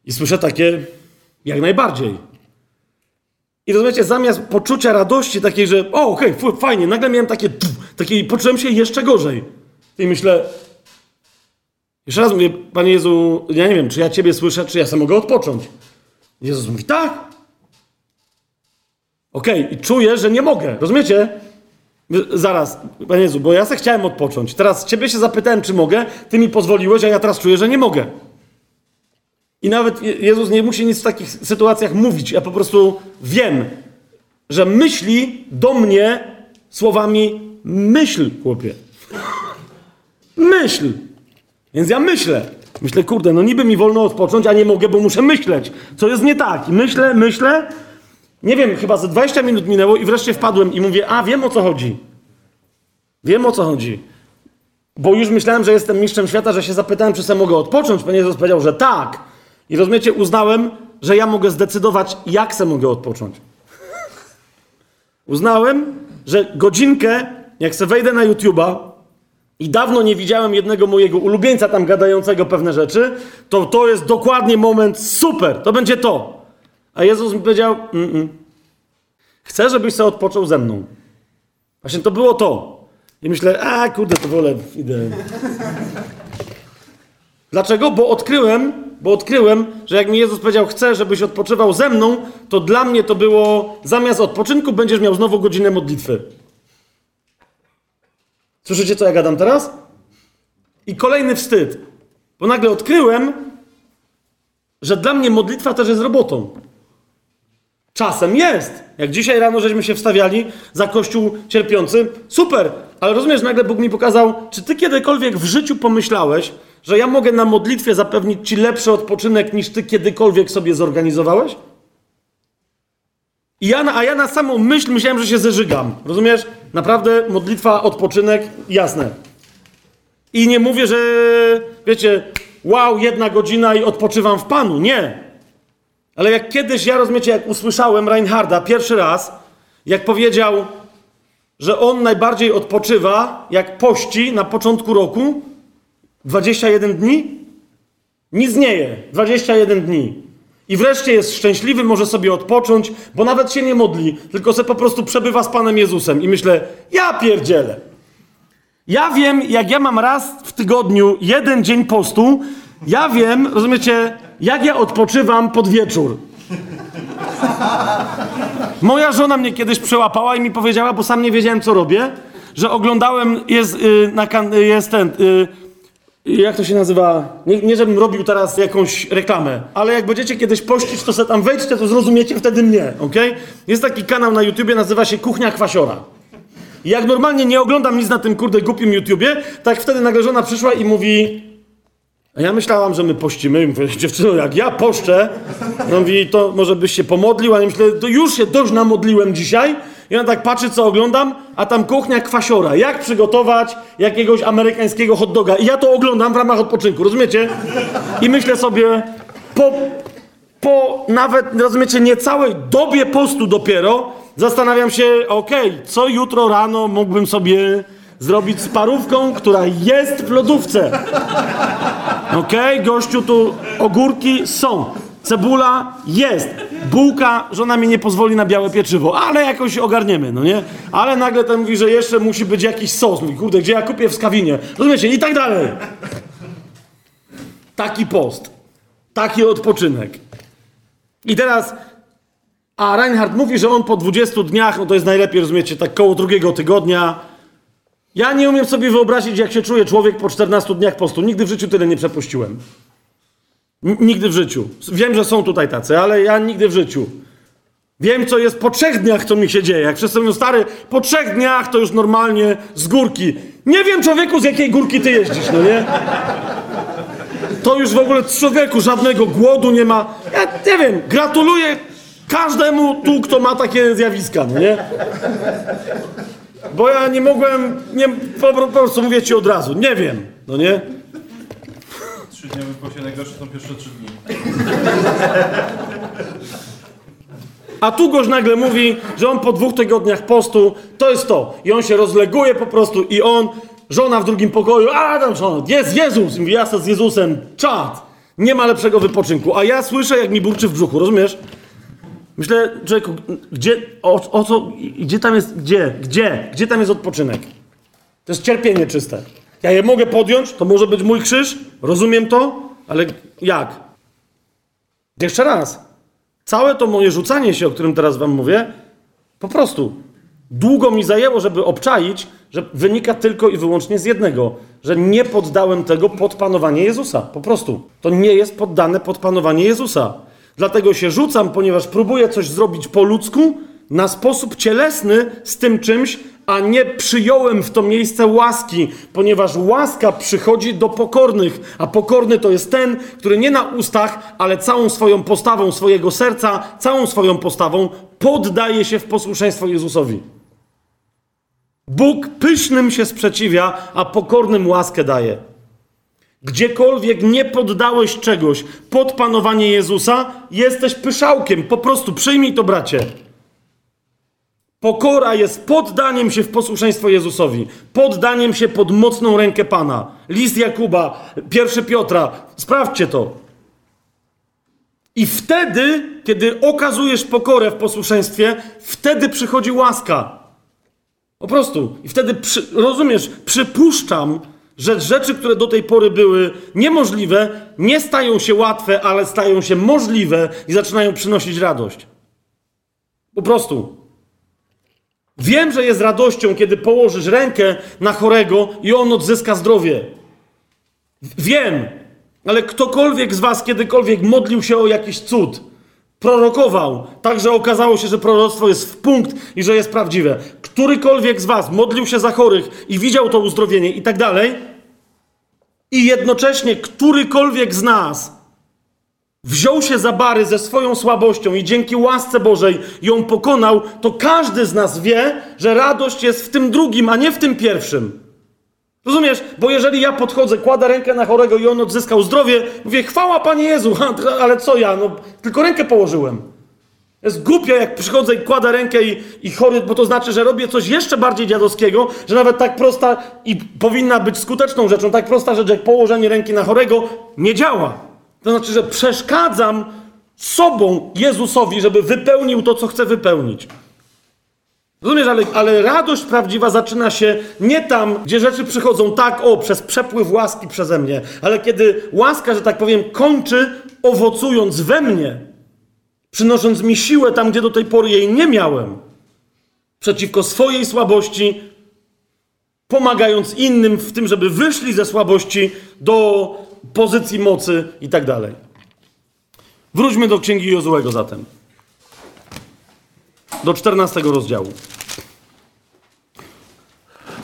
I słyszę takie, jak najbardziej. I rozumiecie, zamiast poczucia radości takiej, że o, okej, f- fajnie, nagle miałem takie, tu, takie, poczułem się jeszcze gorzej. I myślę, jeszcze raz mówię, Panie Jezu, ja nie wiem, czy ja Ciebie słyszę, czy ja sam mogę odpocząć. Jezus mówi, tak. Okej, i czuję, że nie mogę, rozumiecie? Zaraz, Panie Jezu, bo ja se chciałem odpocząć. Teraz Ciebie się zapytałem, czy mogę, Ty mi pozwoliłeś, a ja teraz czuję, że nie mogę. I nawet Je- Jezus nie musi nic w takich sytuacjach mówić. Ja po prostu wiem, że myśli do mnie słowami myśl, chłopie. Myśl. Więc ja myślę. Myślę, kurde, no niby mi wolno odpocząć, a nie mogę, bo muszę myśleć. Co jest nie tak. Myślę, myślę. Nie wiem, chyba ze 20 minut minęło i wreszcie wpadłem i mówię, a wiem o co chodzi. Wiem o co chodzi. Bo już myślałem, że jestem mistrzem świata, że się zapytałem, czy sobie mogę odpocząć. Pan Jezus powiedział, że tak. I rozumiecie, uznałem, że ja mogę zdecydować, jak se mogę odpocząć. Uznałem, że godzinkę, jak se wejdę na YouTube'a i dawno nie widziałem jednego mojego ulubieńca tam gadającego pewne rzeczy, to to jest dokładnie moment super, to będzie to. A Jezus mi powiedział, Mm-mm. chcę, żebyś sobie odpoczął ze mną. Właśnie to było to. I myślę, a kurde, to wolę, idę. Dlaczego? Bo odkryłem, bo odkryłem, że jak mi Jezus powiedział, chcę, żebyś odpoczywał ze mną, to dla mnie to było, zamiast odpoczynku będziesz miał znowu godzinę modlitwy. Słyszycie, co ja gadam teraz? I kolejny wstyd. Bo nagle odkryłem, że dla mnie modlitwa też jest robotą. Czasem jest. Jak dzisiaj rano żeśmy się wstawiali za kościół cierpiący, super, ale rozumiesz, nagle Bóg mi pokazał, czy ty kiedykolwiek w życiu pomyślałeś, że ja mogę na modlitwie zapewnić ci lepszy odpoczynek niż ty kiedykolwiek sobie zorganizowałeś? I ja, a ja na samą myśl myślałem, że się zeżygam. Rozumiesz? Naprawdę modlitwa, odpoczynek, jasne. I nie mówię, że wiecie, wow, jedna godzina i odpoczywam w Panu. Nie. Ale jak kiedyś, ja rozumiecie, jak usłyszałem Reinharda pierwszy raz, jak powiedział, że on najbardziej odpoczywa, jak pości na początku roku, 21 dni, nic nie je, 21 dni. I wreszcie jest szczęśliwy, może sobie odpocząć, bo nawet się nie modli, tylko se po prostu przebywa z Panem Jezusem. I myślę, ja pierdzielę. Ja wiem, jak ja mam raz w tygodniu jeden dzień postu, ja wiem, rozumiecie, jak ja odpoczywam pod wieczór. Moja żona mnie kiedyś przełapała i mi powiedziała, bo sam nie wiedziałem, co robię, że oglądałem, jest, y, na jest ten, y, jak to się nazywa? Nie, nie, żebym robił teraz jakąś reklamę, ale jak będziecie kiedyś pościć, to se tam wejdźcie, to zrozumiecie wtedy mnie, ok? Jest taki kanał na YouTubie, nazywa się Kuchnia Kwasiora. Jak normalnie nie oglądam nic na tym kurde głupim YouTubie, tak wtedy nagle żona przyszła i mówi a ja myślałam, że my pościmy. I mówię, dziewczyno, jak ja poszczę, no mówi, to może byś się pomodlił, a ja myślę, to już się dość namodliłem dzisiaj. I ona tak patrzy, co oglądam, a tam kuchnia kwasiora. Jak przygotować jakiegoś amerykańskiego hot doga. I ja to oglądam w ramach odpoczynku, rozumiecie? I myślę sobie, po, po nawet, rozumiecie, niecałej dobie postu dopiero, zastanawiam się, okej, co jutro rano mógłbym sobie zrobić z parówką, która jest w lodówce. Okej, gościu, tu ogórki są. Cebula jest. Bułka, żona mi nie pozwoli na białe pieczywo, ale jakoś ogarniemy, no nie? Ale nagle ten mówi, że jeszcze musi być jakiś sos. Mówi, kurde, gdzie ja kupię w skawinie? Rozumiecie? I tak dalej. Taki post. Taki odpoczynek. I teraz, a Reinhard mówi, że on po 20 dniach, no to jest najlepiej, rozumiecie, tak koło drugiego tygodnia. Ja nie umiem sobie wyobrazić, jak się czuje człowiek po 14 dniach postu. Nigdy w życiu tyle nie przepuściłem. Nigdy w życiu. Wiem, że są tutaj tacy, ale ja nigdy w życiu. Wiem, co jest po trzech dniach, co mi się dzieje. Jak wszyscy mówią, stary, po trzech dniach to już normalnie z górki. Nie wiem, człowieku, z jakiej górki ty jeździsz, no nie? To już w ogóle człowieku żadnego głodu nie ma. Ja nie wiem, gratuluję każdemu tu, kto ma takie zjawiska, no nie? Bo ja nie mogłem, nie, po, po prostu mówię ci od razu, nie wiem, no nie? Trzy dni w poście najgorsze są pierwsze trzy dni. A tu goś nagle mówi, że on po dwóch tygodniach postu, to jest to. I on się rozleguje po prostu i on, żona w drugim pokoju, a tam żona, jest Jezus. I mówi, z Jezusem, czad. Nie ma lepszego wypoczynku. A ja słyszę, jak mi burczy w brzuchu, rozumiesz? Myślę, człowieku, gdzie, o, o co, gdzie tam jest, gdzie, gdzie, gdzie tam jest odpoczynek? To jest cierpienie czyste. Ja je mogę podjąć, to może być mój krzyż, rozumiem to, ale jak? Jeszcze raz. Całe to moje rzucanie się, o którym teraz wam mówię, po prostu Długo mi zajęło, żeby obczaić, że wynika tylko i wyłącznie z jednego, że nie poddałem tego pod panowanie Jezusa. Po prostu. To nie jest poddane pod panowanie Jezusa. Dlatego się rzucam, ponieważ próbuję coś zrobić po ludzku, na sposób cielesny z tym czymś, a nie przyjąłem w to miejsce łaski, ponieważ łaska przychodzi do pokornych, a pokorny to jest ten, który nie na ustach, ale całą swoją postawą swojego serca, całą swoją postawą poddaje się w posłuszeństwo Jezusowi. Bóg pysznym się sprzeciwia, a pokornym łaskę daje. Gdziekolwiek nie poddałeś czegoś pod panowanie Jezusa, jesteś pyszałkiem. Po prostu przyjmij to, bracie. Pokora jest poddaniem się w posłuszeństwo Jezusowi, poddaniem się pod mocną rękę Pana. List Jakuba, pierwszy Piotra, sprawdźcie to. I wtedy, kiedy okazujesz pokorę w posłuszeństwie, wtedy przychodzi łaska. Po prostu. I wtedy, przy, rozumiesz, przypuszczam, że rzeczy, które do tej pory były niemożliwe, nie stają się łatwe, ale stają się możliwe i zaczynają przynosić radość. Po prostu. Wiem, że jest radością, kiedy położysz rękę na chorego i on odzyska zdrowie. Wiem, ale ktokolwiek z Was kiedykolwiek modlił się o jakiś cud, prorokował, tak że okazało się, że proroctwo jest w punkt i że jest prawdziwe. Którykolwiek z Was modlił się za chorych i widział to uzdrowienie i tak dalej, i jednocześnie którykolwiek z nas wziął się za bary ze swoją słabością i dzięki łasce Bożej ją pokonał, to każdy z nas wie, że radość jest w tym drugim, a nie w tym pierwszym. Rozumiesz? Bo jeżeli ja podchodzę, kładę rękę na chorego i on odzyskał zdrowie, mówię, chwała Panie Jezu, ale co ja? No, tylko rękę położyłem. Jest głupio, jak przychodzę i kładę rękę i, i chory, bo to znaczy, że robię coś jeszcze bardziej dziadowskiego, że nawet tak prosta i powinna być skuteczną rzeczą, tak prosta rzecz jak położenie ręki na chorego nie działa. To znaczy, że przeszkadzam sobą Jezusowi, żeby wypełnił to, co chce wypełnić. Rozumiesz, ale, ale radość prawdziwa zaczyna się nie tam, gdzie rzeczy przychodzą tak, o, przez przepływ łaski przeze mnie, ale kiedy łaska, że tak powiem, kończy owocując we mnie, przynosząc mi siłę tam, gdzie do tej pory jej nie miałem, przeciwko swojej słabości, pomagając innym w tym, żeby wyszli ze słabości do pozycji mocy i tak dalej. Wróćmy do księgi Jozułego zatem. Do 14 rozdziału.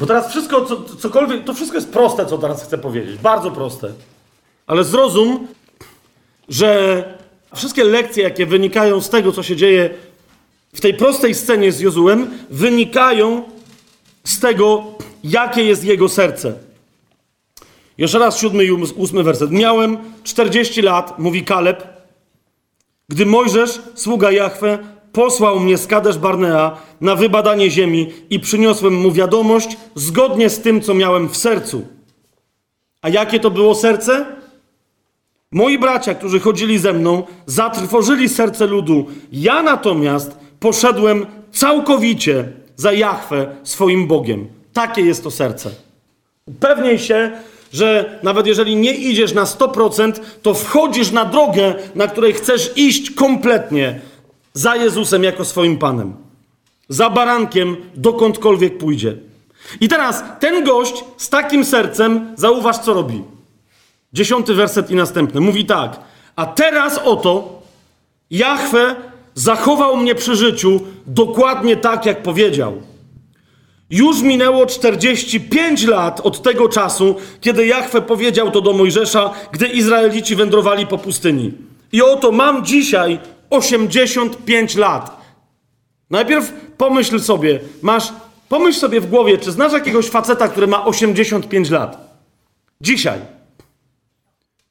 Bo teraz wszystko, co, cokolwiek, to wszystko jest proste, co teraz chcę powiedzieć. Bardzo proste. Ale zrozum, że wszystkie lekcje, jakie wynikają z tego, co się dzieje w tej prostej scenie z Jozułem, wynikają z tego, jakie jest jego serce. Jeszcze raz siódmy i ósmy werset. Miałem 40 lat, mówi Kaleb, gdy Mojżesz, sługa Jahwe, posłał mnie z Kadesz Barnea na wybadanie ziemi i przyniosłem mu wiadomość zgodnie z tym, co miałem w sercu. A jakie to było serce? Moi bracia, którzy chodzili ze mną, zatrwożyli serce ludu. Ja natomiast poszedłem całkowicie za Jahwe swoim Bogiem. Takie jest to serce. Upewnij się, że nawet jeżeli nie idziesz na 100%, to wchodzisz na drogę, na której chcesz iść kompletnie za Jezusem jako swoim Panem. Za barankiem, dokądkolwiek pójdzie. I teraz ten gość z takim sercem, zauważ co robi. Dziesiąty werset i następny. Mówi tak. A teraz oto Jahwe zachował mnie przy życiu dokładnie tak, jak powiedział. Już minęło 45 lat od tego czasu, kiedy Jahwe powiedział to do Mojżesza, gdy Izraelici wędrowali po pustyni. I oto mam dzisiaj 85 lat. Najpierw pomyśl sobie, masz, pomyśl sobie w głowie, czy znasz jakiegoś faceta, który ma 85 lat? Dzisiaj.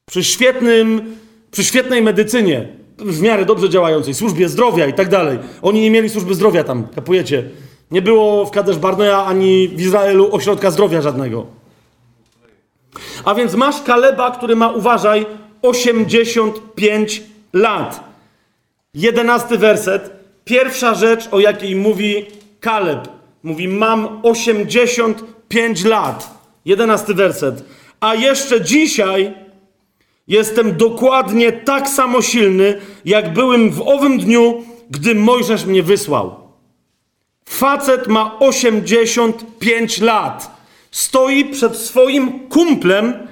Przy świetnym, przy świetnej medycynie, w miarę dobrze działającej, służbie zdrowia i tak dalej. Oni nie mieli służby zdrowia tam, kapujecie. Nie było w Kadesz Barnea ani w Izraelu ośrodka zdrowia żadnego. A więc masz Kaleba, który ma, uważaj, 85 lat. Jedenasty werset. Pierwsza rzecz, o jakiej mówi Kaleb. Mówi, mam 85 lat. Jedenasty werset. A jeszcze dzisiaj jestem dokładnie tak samo silny, jak byłem w owym dniu, gdy Mojżesz mnie wysłał. Facet ma 85 lat. Stoi przed swoim kumplem,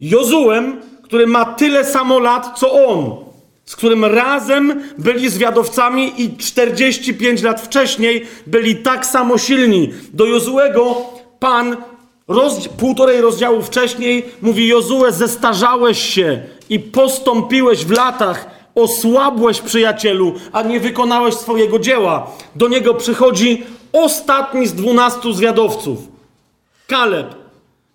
Jozułem, który ma tyle samo lat co on, z którym razem byli zwiadowcami i 45 lat wcześniej byli tak samo silni. Do Jozułego Pan roz, półtorej rozdziału wcześniej mówi: Jozue, zestarzałeś się i postąpiłeś w latach, osłabłeś przyjacielu, a nie wykonałeś swojego dzieła. Do niego przychodzi ostatni z dwunastu zwiadowców, Kaleb.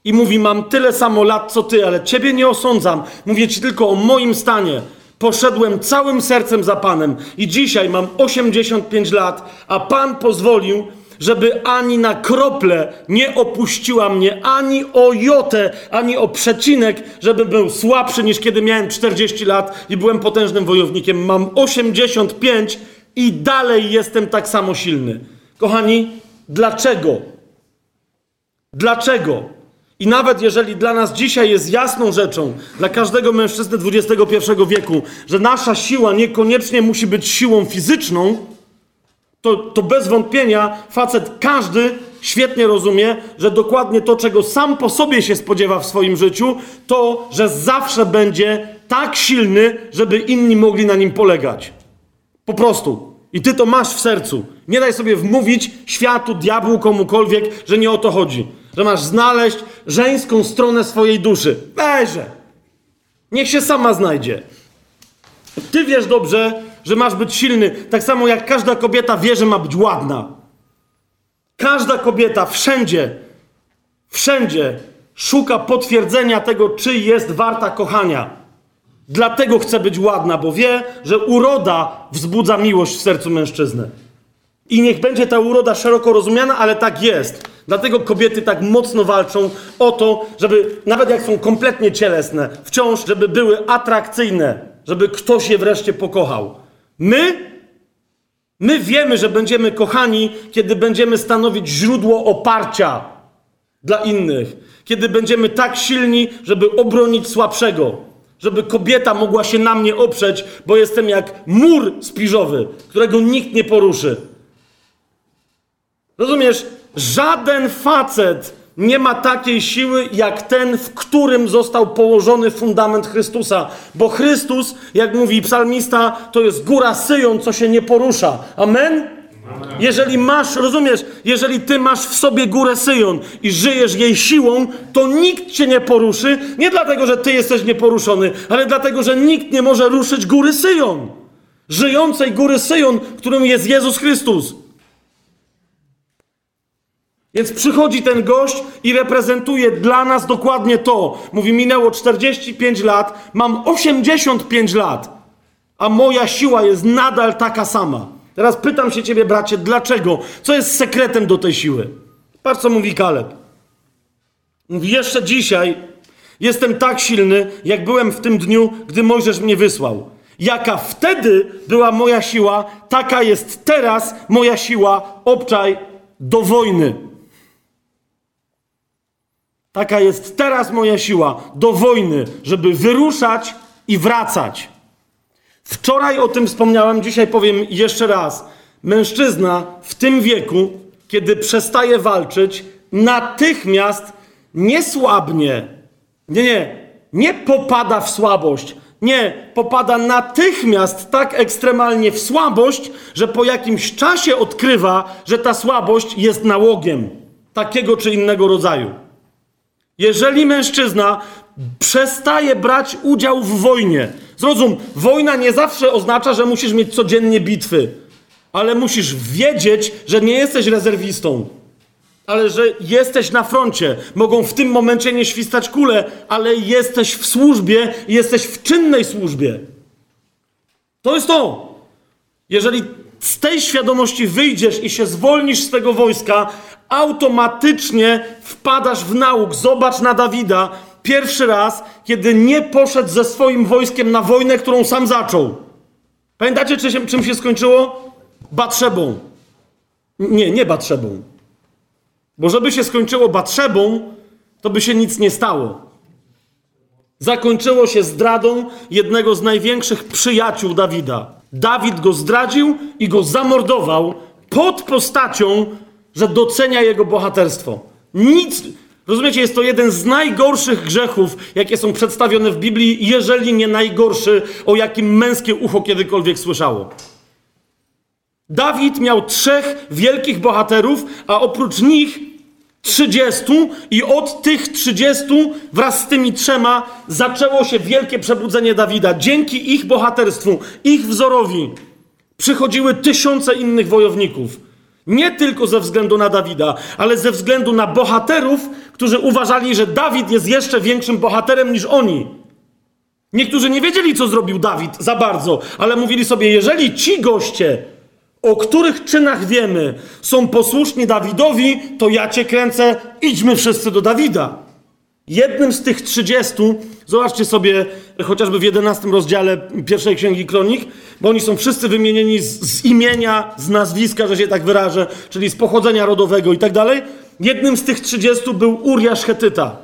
I mówi: Mam tyle samo lat co ty, ale ciebie nie osądzam. Mówię ci tylko o moim stanie. Poszedłem całym sercem za Panem i dzisiaj mam 85 lat, a Pan pozwolił, żeby ani na krople nie opuściła mnie, ani o jotę, ani o przecinek, żebym był słabszy niż kiedy miałem 40 lat i byłem potężnym wojownikiem. Mam 85 i dalej jestem tak samo silny. Kochani, dlaczego? Dlaczego? I nawet jeżeli dla nas dzisiaj jest jasną rzeczą, dla każdego mężczyzny XXI wieku, że nasza siła niekoniecznie musi być siłą fizyczną, to, to bez wątpienia facet każdy świetnie rozumie, że dokładnie to, czego sam po sobie się spodziewa w swoim życiu, to, że zawsze będzie tak silny, żeby inni mogli na nim polegać. Po prostu. I ty to masz w sercu. Nie daj sobie wmówić światu, diabłu, komukolwiek, że nie o to chodzi. Że masz znaleźć żeńską stronę swojej duszy. Weźże. Niech się sama znajdzie. Ty wiesz dobrze, że masz być silny, tak samo jak każda kobieta wie, że ma być ładna. Każda kobieta wszędzie, wszędzie szuka potwierdzenia tego, czy jest warta kochania. Dlatego chce być ładna, bo wie, że uroda wzbudza miłość w sercu mężczyzny. I niech będzie ta uroda szeroko rozumiana, ale tak jest. Dlatego kobiety tak mocno walczą o to, żeby, nawet jak są kompletnie cielesne, wciąż, żeby były atrakcyjne, żeby ktoś je wreszcie pokochał. My, my wiemy, że będziemy kochani, kiedy będziemy stanowić źródło oparcia dla innych. Kiedy będziemy tak silni, żeby obronić słabszego. Żeby kobieta mogła się na mnie oprzeć, bo jestem jak mur spiżowy, którego nikt nie poruszy. Rozumiesz? Żaden facet nie ma takiej siły jak ten, w którym został położony fundament Chrystusa. Bo Chrystus, jak mówi psalmista, to jest góra Syjon, co się nie porusza. Amen? Jeżeli masz, rozumiesz, jeżeli ty masz w sobie górę Syjon i żyjesz jej siłą, to nikt cię nie poruszy. Nie dlatego, że ty jesteś nieporuszony, ale dlatego, że nikt nie może ruszyć góry Syjon. Żyjącej góry Syjon, którą jest Jezus Chrystus. Więc przychodzi ten gość i reprezentuje dla nas dokładnie to. Mówi, minęło 45 lat, mam 85 lat, a moja siła jest nadal taka sama. Teraz pytam się ciebie, bracie, dlaczego? Co jest sekretem do tej siły? Patrz, co mówi Kaleb. Mówi, jeszcze dzisiaj jestem tak silny, jak byłem w tym dniu, gdy Mojżesz mnie wysłał. Jaka wtedy była moja siła, taka jest teraz moja siła, obczaj, do wojny. Taka jest teraz moja siła do wojny, żeby wyruszać i wracać. Wczoraj o tym wspomniałem, dzisiaj powiem jeszcze raz. Mężczyzna w tym wieku, kiedy przestaje walczyć, natychmiast nie słabnie. Nie, nie, nie popada w słabość. Nie, popada natychmiast tak ekstremalnie w słabość, że po jakimś czasie odkrywa, że ta słabość jest nałogiem takiego czy innego rodzaju. Jeżeli mężczyzna przestaje brać udział w wojnie, zrozum, wojna nie zawsze oznacza, że musisz mieć codziennie bitwy, ale musisz wiedzieć, że nie jesteś rezerwistą, ale że jesteś na froncie. Mogą w tym momencie nie świstać kule, ale jesteś w służbie jesteś w czynnej służbie. To jest to. Jeżeli z tej świadomości wyjdziesz i się zwolnisz z tego wojska, automatycznie wpadasz w nauk. Zobacz na Dawida pierwszy raz, kiedy nie poszedł ze swoim wojskiem na wojnę, którą sam zaczął. Pamiętacie, czy się, czym się skończyło? Batrzebą. Nie, nie Batrzebą. Bo żeby się skończyło Batrzebą, to by się nic nie stało. Zakończyło się zdradą jednego z największych przyjaciół Dawida. Dawid go zdradził i go zamordował pod postacią, że docenia jego bohaterstwo. Nic. Rozumiecie, jest to jeden z najgorszych grzechów, jakie są przedstawione w Biblii, jeżeli nie najgorszy, o jakim męskie ucho kiedykolwiek słyszało. Dawid miał trzech wielkich bohaterów, a oprócz nich 30 i od tych 30 wraz z tymi trzema zaczęło się wielkie przebudzenie Dawida. Dzięki ich bohaterstwu, ich wzorowi przychodziły tysiące innych wojowników. Nie tylko ze względu na Dawida, ale ze względu na bohaterów, którzy uważali, że Dawid jest jeszcze większym bohaterem niż oni. Niektórzy nie wiedzieli, co zrobił Dawid za bardzo, ale mówili sobie, jeżeli ci goście, o których czynach wiemy, są posłuszni Dawidowi, to ja cię kręcę, idźmy wszyscy do Dawida. Jednym z tych 30, zobaczcie sobie chociażby w 11 rozdziale pierwszej księgi kronik, bo oni są wszyscy wymienieni z, z imienia, z nazwiska, że się tak wyrażę, czyli z pochodzenia rodowego i tak dalej. Jednym z tych 30 był Uriasz Hetyta.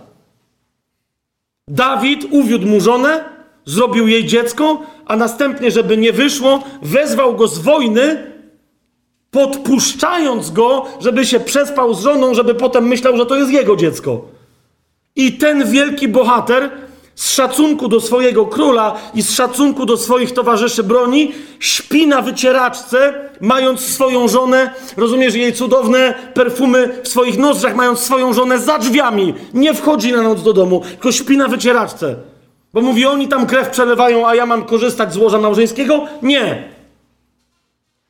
Dawid uwiódł mu żonę, zrobił jej dziecko, a następnie, żeby nie wyszło, wezwał go z wojny, podpuszczając go, żeby się przespał z żoną, żeby potem myślał, że to jest jego dziecko. I ten wielki bohater z szacunku do swojego króla i z szacunku do swoich towarzyszy broni śpi na wycieraczce, mając swoją żonę, rozumiesz, jej cudowne perfumy w swoich nozdrzach, mając swoją żonę za drzwiami. Nie wchodzi na noc do domu, tylko śpi na wycieraczce. Bo mówi, oni tam krew przelewają, a ja mam korzystać z łoża małżeńskiego? Nie.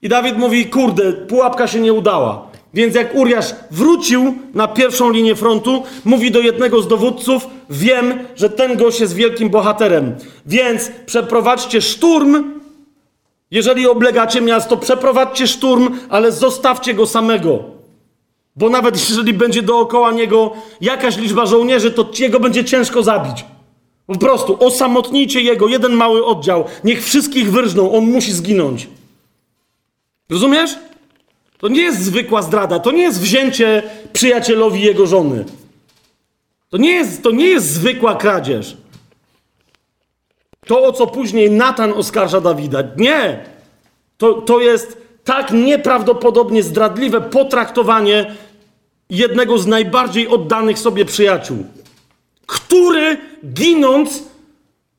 I Dawid mówi, kurde, pułapka się nie udała. Więc jak Uriasz wrócił na pierwszą linię frontu, mówi do jednego z dowódców: Wiem, że ten gość jest wielkim bohaterem, więc przeprowadźcie szturm. Jeżeli oblegacie miasto, przeprowadźcie szturm, ale zostawcie go samego. Bo nawet jeżeli będzie dookoła niego jakaś liczba żołnierzy, to jego będzie ciężko zabić. Po prostu osamotnijcie jego, jeden mały oddział. Niech wszystkich wyrżną, on musi zginąć. Rozumiesz? To nie jest zwykła zdrada, to nie jest wzięcie przyjacielowi jego żony. To nie jest, to nie jest zwykła kradzież. To, o co później Natan oskarża Dawida. Nie! To, to jest tak nieprawdopodobnie zdradliwe potraktowanie jednego z najbardziej oddanych sobie przyjaciół, który ginąc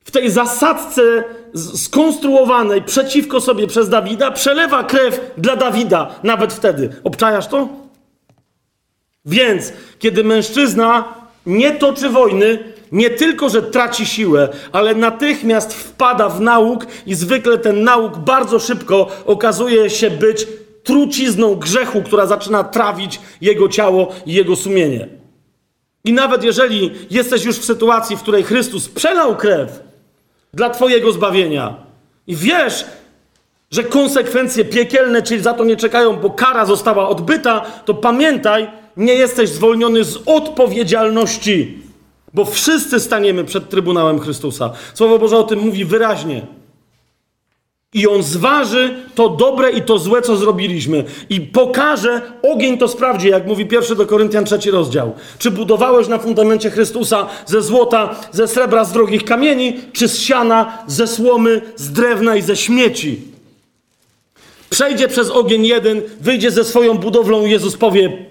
w tej zasadce skonstruowanej przeciwko sobie przez Dawida, przelewa krew dla Dawida, nawet wtedy. Obczajasz to? Więc, kiedy mężczyzna nie toczy wojny, nie tylko, że traci siłę, ale natychmiast wpada w nauk i zwykle ten nauk bardzo szybko okazuje się być trucizną grzechu, która zaczyna trawić jego ciało i jego sumienie. I nawet jeżeli jesteś już w sytuacji, w której Chrystus przelał krew, dla Twojego zbawienia. I wiesz, że konsekwencje piekielne czyli za to nie czekają, bo kara została odbyta, to pamiętaj, nie jesteś zwolniony z odpowiedzialności, bo wszyscy staniemy przed Trybunałem Chrystusa. Słowo Boże o tym mówi wyraźnie. I on zważy to dobre i to złe, co zrobiliśmy. I pokaże, ogień to sprawdzi, jak mówi pierwszy do Koryntian trzeci rozdział. Czy budowałeś na fundamencie Chrystusa ze złota, ze srebra, z drogich kamieni, czy z siana, ze słomy, z drewna i ze śmieci? Przejdzie przez ogień jeden, wyjdzie ze swoją budowlą Jezus powie,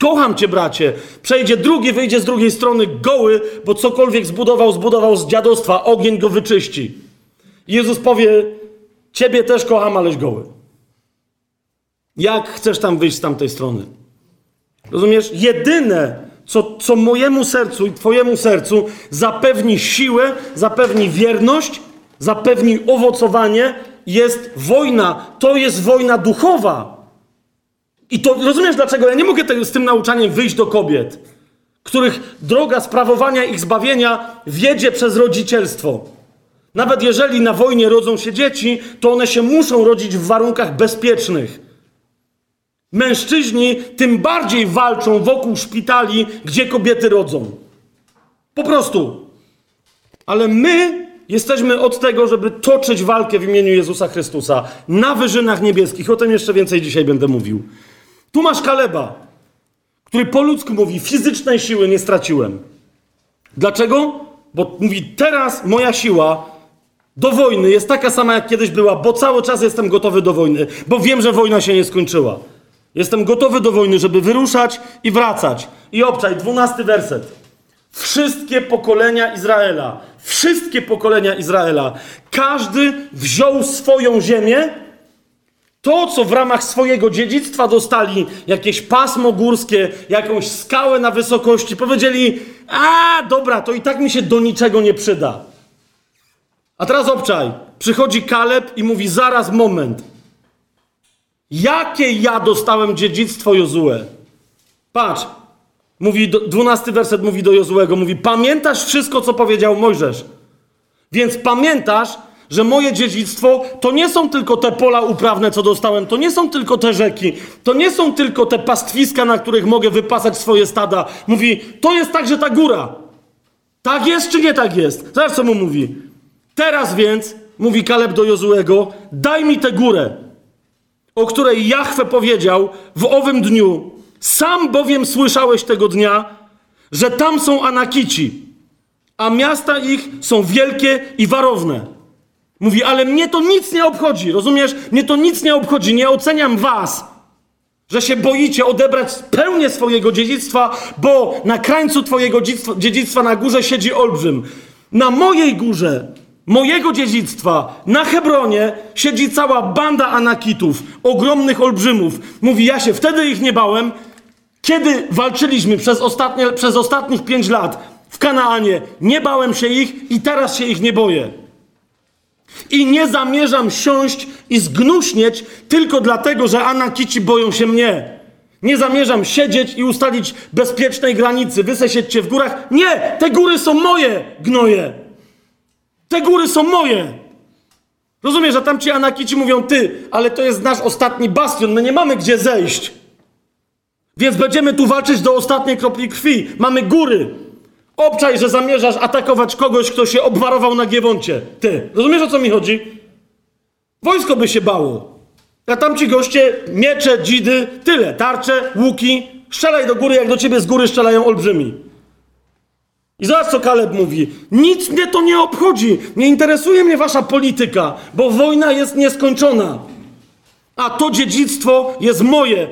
kocham cię bracie. Przejdzie drugi, wyjdzie z drugiej strony goły, bo cokolwiek zbudował, zbudował z dziadostwa, ogień go wyczyści. Jezus powie, Ciebie też kocham, aleś goły. Jak chcesz tam wyjść z tamtej strony? Rozumiesz? Jedyne, co, co mojemu sercu i Twojemu sercu zapewni siłę, zapewni wierność, zapewni owocowanie, jest wojna. To jest wojna duchowa. I to rozumiesz, dlaczego ja nie mogę z tym nauczaniem wyjść do kobiet, których droga sprawowania ich zbawienia wiedzie przez rodzicielstwo. Nawet jeżeli na wojnie rodzą się dzieci, to one się muszą rodzić w warunkach bezpiecznych. Mężczyźni tym bardziej walczą wokół szpitali, gdzie kobiety rodzą. Po prostu. Ale my jesteśmy od tego, żeby toczyć walkę w imieniu Jezusa Chrystusa na wyżynach niebieskich. O tym jeszcze więcej dzisiaj będę mówił. Tu masz Kaleba, który po ludzku mówi: fizycznej siły nie straciłem. Dlaczego? Bo mówi: teraz moja siła do wojny jest taka sama, jak kiedyś była, bo cały czas jestem gotowy do wojny, bo wiem, że wojna się nie skończyła. Jestem gotowy do wojny, żeby wyruszać i wracać. I obczaj, dwunasty werset. Wszystkie pokolenia Izraela, wszystkie pokolenia Izraela, każdy wziął swoją ziemię, to, co w ramach swojego dziedzictwa dostali, jakieś pasmo górskie, jakąś skałę na wysokości, powiedzieli: A, dobra, to i tak mi się do niczego nie przyda. A teraz obczaj. Przychodzi Kaleb i mówi: Zaraz, moment. Jakie ja dostałem dziedzictwo Jozue? Patrz. Mówi, dwunasty werset mówi do Jozuego, mówi, pamiętasz wszystko, co powiedział Mojżesz. Więc pamiętasz, że moje dziedzictwo to nie są tylko te pola uprawne, co dostałem, to nie są tylko te rzeki, to nie są tylko te pastwiska, na których mogę wypasać swoje stada. Mówi, to jest także ta góra. Tak jest czy nie tak jest? Zobacz, co mu mówi. Teraz więc, mówi Kaleb do Jozuego, daj mi tę górę, o której Jahwe powiedział w owym dniu. Sam bowiem słyszałeś tego dnia, że tam są Anakici, a miasta ich są wielkie i warowne. Mówi, ale mnie to nic nie obchodzi, rozumiesz? Mnie to nic nie obchodzi, nie oceniam was, że się boicie odebrać pełnię swojego dziedzictwa, bo na krańcu twojego dziedzictwa, na górze siedzi olbrzym. Na mojej górze, mojego dziedzictwa, na Hebronie siedzi cała banda Anakitów, ogromnych olbrzymów. Mówi, ja się wtedy ich nie bałem, kiedy walczyliśmy przez, ostatnie, przez ostatnich pięć lat w Kanaanie. Nie bałem się ich i teraz się ich nie boję. I nie zamierzam siąść i zgnuśnieć tylko dlatego, że Anakici boją się mnie. Nie zamierzam siedzieć i ustalić bezpiecznej granicy. Wy se siedźcie w górach. Nie! Te góry są moje, gnoje! Te góry są moje! Rozumiesz, że tam ci Anakici mówią, ty, ale to jest nasz ostatni bastion, my nie mamy gdzie zejść. Więc będziemy tu walczyć do ostatniej kropli krwi. Mamy góry. Obczaj, że zamierzasz atakować kogoś, kto się obwarował na Giewoncie. Ty. Rozumiesz, o co mi chodzi? Wojsko by się bało. A tam ci goście, miecze, dzidy, tyle. Tarcze, łuki. Strzelaj do góry, jak do ciebie z góry strzelają olbrzymi. I zobacz, co Kaleb mówi. Nic mnie to nie obchodzi. Nie interesuje mnie wasza polityka, bo wojna jest nieskończona. A to dziedzictwo jest moje.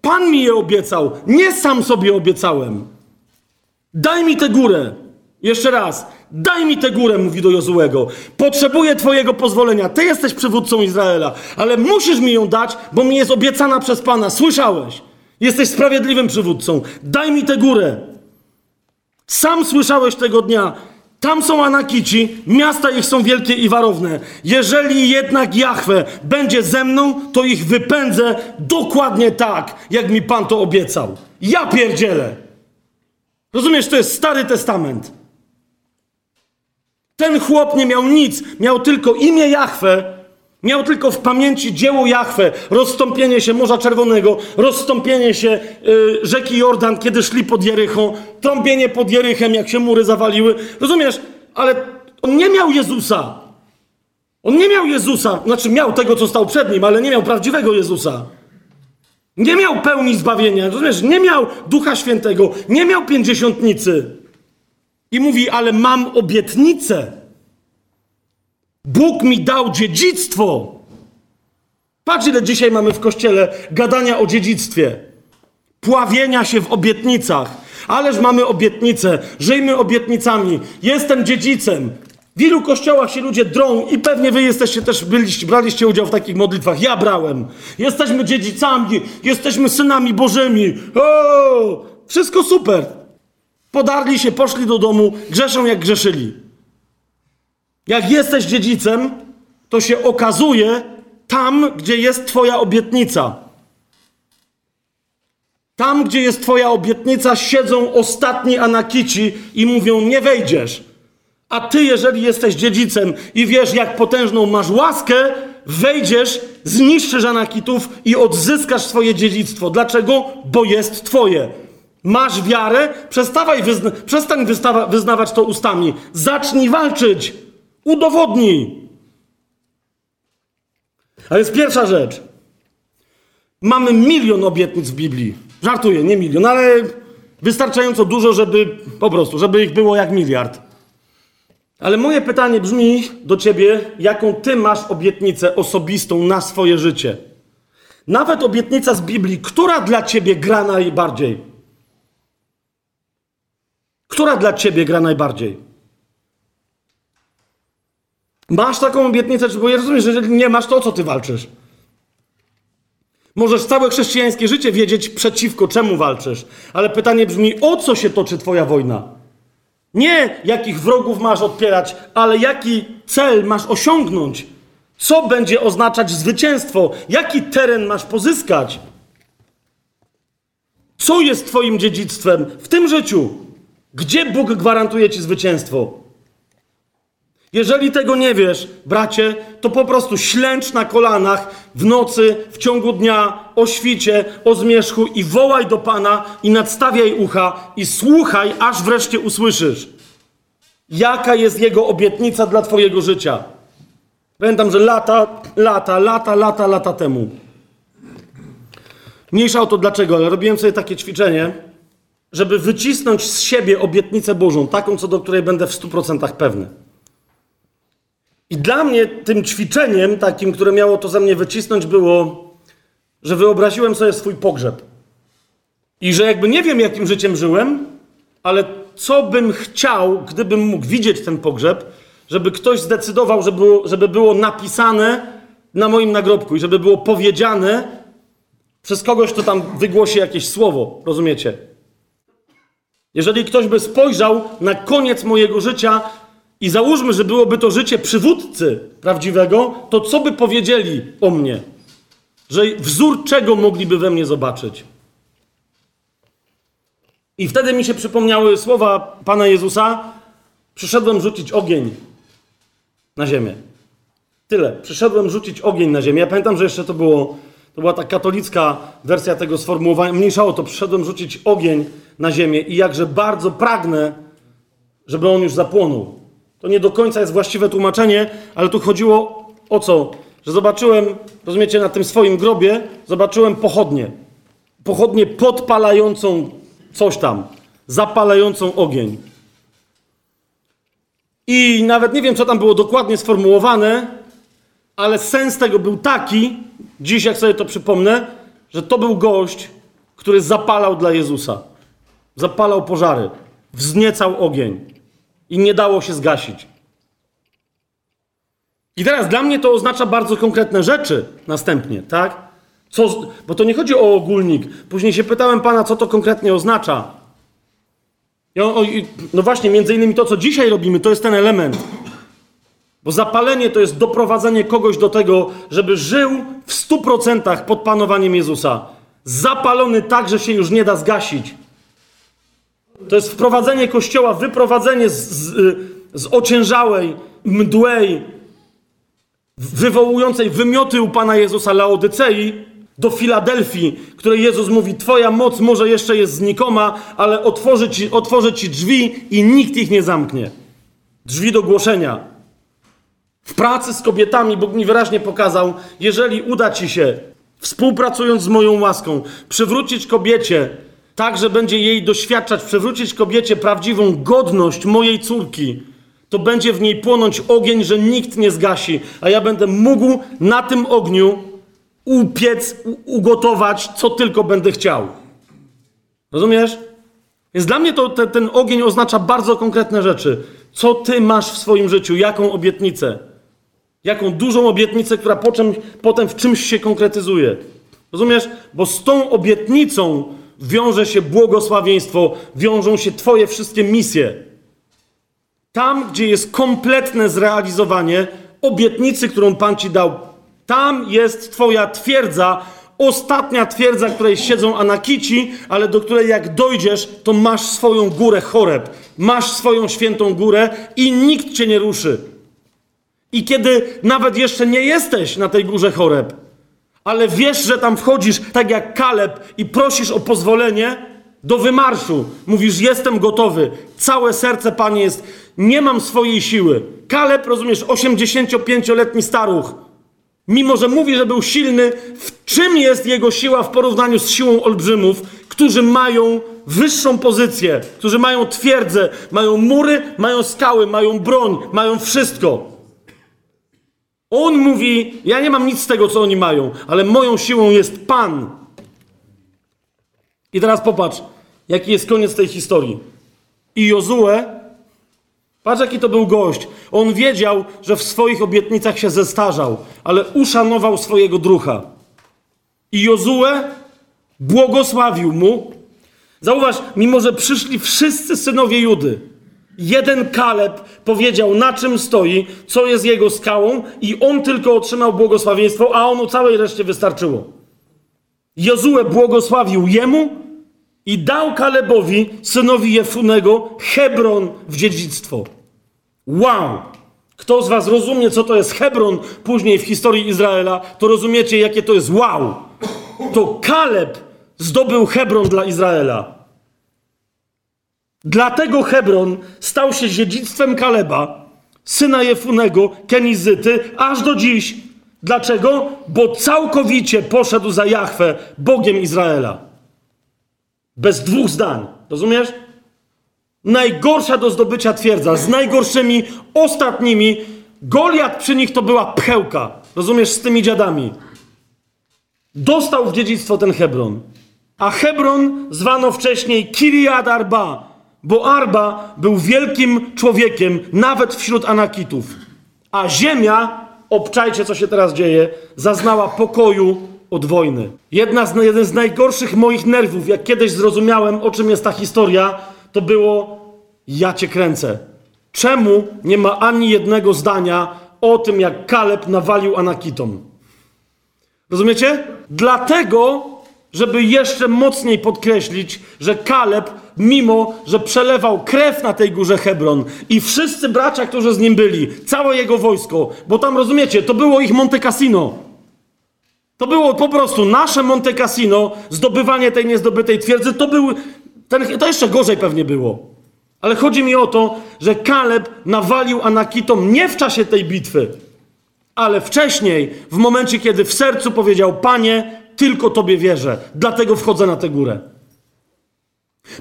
Pan mi je obiecał. Nie sam sobie obiecałem. Daj mi tę górę. Jeszcze raz. Daj mi tę górę, mówi do Jozułego. Potrzebuję Twojego pozwolenia. Ty jesteś przywódcą Izraela, ale musisz mi ją dać, bo mi jest obiecana przez Pana. Słyszałeś? Jesteś sprawiedliwym przywódcą. Daj mi tę górę. Sam słyszałeś tego dnia. Tam są Anakici, miasta ich są wielkie i warowne. Jeżeli jednak Jahwe będzie ze mną, to ich wypędzę dokładnie tak, jak mi Pan to obiecał. Ja pierdzielę. Rozumiesz, to jest Stary Testament. Ten chłop nie miał nic, miał tylko imię Jahwe, miał tylko w pamięci dzieło Jahwe, rozstąpienie się Morza Czerwonego, rozstąpienie się y, rzeki Jordan, kiedy szli pod Jericho, trąbienie pod Jerychem, jak się mury zawaliły. Rozumiesz? Ale on nie miał Jezusa. On nie miał Jezusa, znaczy miał tego, co stał przed nim, ale nie miał prawdziwego Jezusa. Nie miał pełni zbawienia, rozumiesz? Nie miał Ducha Świętego, nie miał pięćdziesiątnicy. I mówi, ale mam obietnicę. Bóg mi dał dziedzictwo. Patrz, ile dzisiaj mamy w kościele gadania o dziedzictwie, pławienia się w obietnicach. Ależ mamy obietnice, żyjmy obietnicami. Jestem dziedzicem. W ilu kościołach się ludzie drą i pewnie wy jesteście też, byliście, braliście udział w takich modlitwach. Ja brałem. Jesteśmy dziedzicami, jesteśmy synami bożymi. O, wszystko super. Podarli się, poszli do domu, grzeszą jak grzeszyli. Jak jesteś dziedzicem, to się okazuje tam, gdzie jest Twoja obietnica. Tam, gdzie jest Twoja obietnica, siedzą ostatni anakici i mówią: Nie wejdziesz. A Ty, jeżeli jesteś dziedzicem i wiesz, jak potężną masz łaskę, wejdziesz, zniszczysz anakitów i odzyskasz swoje dziedzictwo. Dlaczego? Bo jest Twoje. Masz wiarę? Przestawaj wyzna- przestań wyznawać to ustami. Zacznij walczyć. Udowodnij. A więc pierwsza rzecz. Mamy milion obietnic w Biblii. Żartuję, nie milion, ale wystarczająco dużo, żeby po prostu, żeby ich było jak miliard. Ale moje pytanie brzmi do ciebie, jaką ty masz obietnicę osobistą na swoje życie? Nawet obietnica z Biblii, która dla ciebie gra najbardziej? Która dla ciebie gra najbardziej? Masz taką obietnicę, bo ja rozumiem, że jeżeli nie masz, to o co ty walczysz? Możesz całe chrześcijańskie życie wiedzieć przeciwko czemu walczysz, ale pytanie brzmi, o co się toczy twoja wojna? Nie jakich wrogów masz odpierać, ale jaki cel masz osiągnąć? Co będzie oznaczać zwycięstwo? Jaki teren masz pozyskać? Co jest Twoim dziedzictwem w tym życiu? Gdzie Bóg gwarantuje Ci zwycięstwo? Jeżeli tego nie wiesz, bracie, to po prostu ślęcz na kolanach w nocy, w ciągu dnia, o świcie, o zmierzchu i wołaj do Pana i nadstawiaj ucha i słuchaj, aż wreszcie usłyszysz. Jaka jest Jego obietnica dla Twojego życia? Pamiętam, że lata, lata, lata, lata, lata temu. Mniejsza o to dlaczego, ale robiłem sobie takie ćwiczenie, żeby wycisnąć z siebie obietnicę Bożą, taką, co do której będę w 100% pewny. I dla mnie tym ćwiczeniem, takim, które miało to ze mnie wycisnąć, było, że wyobraziłem sobie swój pogrzeb. I że jakby nie wiem, jakim życiem żyłem, ale co bym chciał, gdybym mógł widzieć ten pogrzeb, żeby ktoś zdecydował, żeby żeby było napisane na moim nagrobku i żeby było powiedziane przez kogoś, kto tam wygłosi jakieś słowo. Rozumiecie? Jeżeli ktoś by spojrzał na koniec mojego życia i załóżmy, że byłoby to życie przywódcy prawdziwego, to co by powiedzieli o mnie? Że wzór czego mogliby we mnie zobaczyć? I wtedy mi się przypomniały słowa Pana Jezusa: Przyszedłem rzucić ogień na ziemię. Tyle. Przyszedłem rzucić ogień na ziemię. Ja pamiętam, że jeszcze to było, to była ta katolicka wersja tego sformułowania. Mniejszało to, przyszedłem rzucić ogień na ziemię i jakże bardzo pragnę, żeby on już zapłonął. To nie do końca jest właściwe tłumaczenie, ale tu chodziło o co? Że zobaczyłem, rozumiecie, na tym swoim grobie, zobaczyłem pochodnię. Pochodnię podpalającą coś tam, zapalającą ogień. I nawet nie wiem, co tam było dokładnie sformułowane, ale sens tego był taki, dziś jak sobie to przypomnę, że to był gość, który zapalał dla Jezusa. Zapalał pożary, wzniecał ogień i nie dało się zgasić. I teraz dla mnie to oznacza bardzo konkretne rzeczy następnie, tak? Co, bo to nie chodzi o ogólnik. Później się pytałem pana, co to konkretnie oznacza. I on, i, no właśnie, między innymi to, co dzisiaj robimy, to jest ten element. Bo zapalenie to jest doprowadzenie kogoś do tego, żeby żył w stu procentach pod panowaniem Jezusa. Zapalony tak, że się już nie da zgasić. To jest wprowadzenie Kościoła, wyprowadzenie z, z, y, z ociężałej, mdłej, wywołującej wymioty u Pana Jezusa Laodycei do Filadelfii, której Jezus mówi, twoja moc może jeszcze jest znikoma, ale otworzy ci, otworzy ci drzwi i nikt ich nie zamknie. Drzwi do głoszenia. W pracy z kobietami Bóg mi wyraźnie pokazał, jeżeli uda ci się, współpracując z moją łaską, przywrócić kobiecie tak, że będzie jej doświadczać, przywrócić kobiecie prawdziwą godność mojej córki, to będzie w niej płonąć ogień, że nikt nie zgasi, a ja będę mógł na tym ogniu upiec, ugotować, co tylko będę chciał. Rozumiesz? Więc dla mnie to, te, ten ogień oznacza bardzo konkretne rzeczy. Co ty masz w swoim życiu? Jaką obietnicę? Jaką dużą obietnicę, która po czym, potem w czymś się konkretyzuje. Rozumiesz? Bo z tą obietnicą wiąże się błogosławieństwo, wiążą się twoje wszystkie misje. Tam, gdzie jest kompletne zrealizowanie obietnicy, którą Pan ci dał, tam jest Twoja twierdza, ostatnia twierdza, której siedzą anakici, ale do której jak dojdziesz, to masz swoją górę choreb, masz swoją świętą górę i nikt cię nie ruszy. I kiedy nawet jeszcze nie jesteś na tej górze choreb, ale wiesz, że tam wchodzisz tak jak Kaleb i prosisz o pozwolenie do wymarszu. Mówisz, jestem gotowy. Całe serce, Panie, jest, nie mam swojej siły. Kaleb, rozumiesz, 85-letni staruch. Mimo, że mówi, że był silny, w czym jest jego siła w porównaniu z siłą olbrzymów, którzy mają wyższą pozycję, którzy mają twierdzę, mają mury, mają skały, mają broń, mają wszystko. On mówi: Ja nie mam nic z tego, co oni mają, ale moją siłą jest Pan. I teraz popatrz, jaki jest koniec tej historii. I Jozue, patrz jaki to był gość. On wiedział, że w swoich obietnicach się zestarzał, ale uszanował swojego drucha. I Jozue błogosławił mu. Zauważ, mimo że przyszli wszyscy synowie Judy, jeden Kaleb powiedział, na czym stoi, co jest jego skałą, i on tylko otrzymał błogosławieństwo, a on o całej reszcie wystarczyło. Jozue błogosławił jemu i dał Kalebowi, synowi Jefunego, Hebron w dziedzictwo. Wow! Kto z was rozumie, co to jest Hebron później w historii Izraela, to rozumiecie, jakie to jest wow! To Kaleb zdobył Hebron dla Izraela. Dlatego Hebron stał się dziedzictwem Kaleba, syna Jefunego, Kenizyty, aż do dziś. Dlaczego? Bo całkowicie poszedł za Jahwe, Bogiem Izraela. Bez dwóch zdań. Rozumiesz? Najgorsza do zdobycia twierdza, z najgorszymi, ostatnimi. Goliat przy nich to była pchełka. Rozumiesz? Z tymi dziadami. Dostał w dziedzictwo ten Hebron. A Hebron zwano wcześniej Kiriad Arba, bo Arba był wielkim człowiekiem, nawet wśród Anakitów. A ziemia, obczajcie co się teraz dzieje, zaznała pokoju od wojny. Jedna z, jeden z najgorszych moich nerwów, jak kiedyś zrozumiałem, o czym jest ta historia, to było ja cię kręcę. Czemu nie ma ani jednego zdania o tym, jak Kaleb nawalił Anakitom? Rozumiecie? Dlatego, żeby jeszcze mocniej podkreślić, że Kaleb, mimo że przelewał krew na tej górze Hebron i wszyscy bracia, którzy z nim byli, całe jego wojsko, bo tam rozumiecie, to było ich Monte Cassino. To było po prostu nasze Monte Cassino, zdobywanie tej niezdobytej twierdzy, to był, ten, to jeszcze gorzej pewnie było. Ale chodzi mi o to, że Kaleb nawalił Anakitom nie w czasie tej bitwy, ale wcześniej, w momencie, kiedy w sercu powiedział: Panie, tylko Tobie wierzę, dlatego wchodzę na tę górę.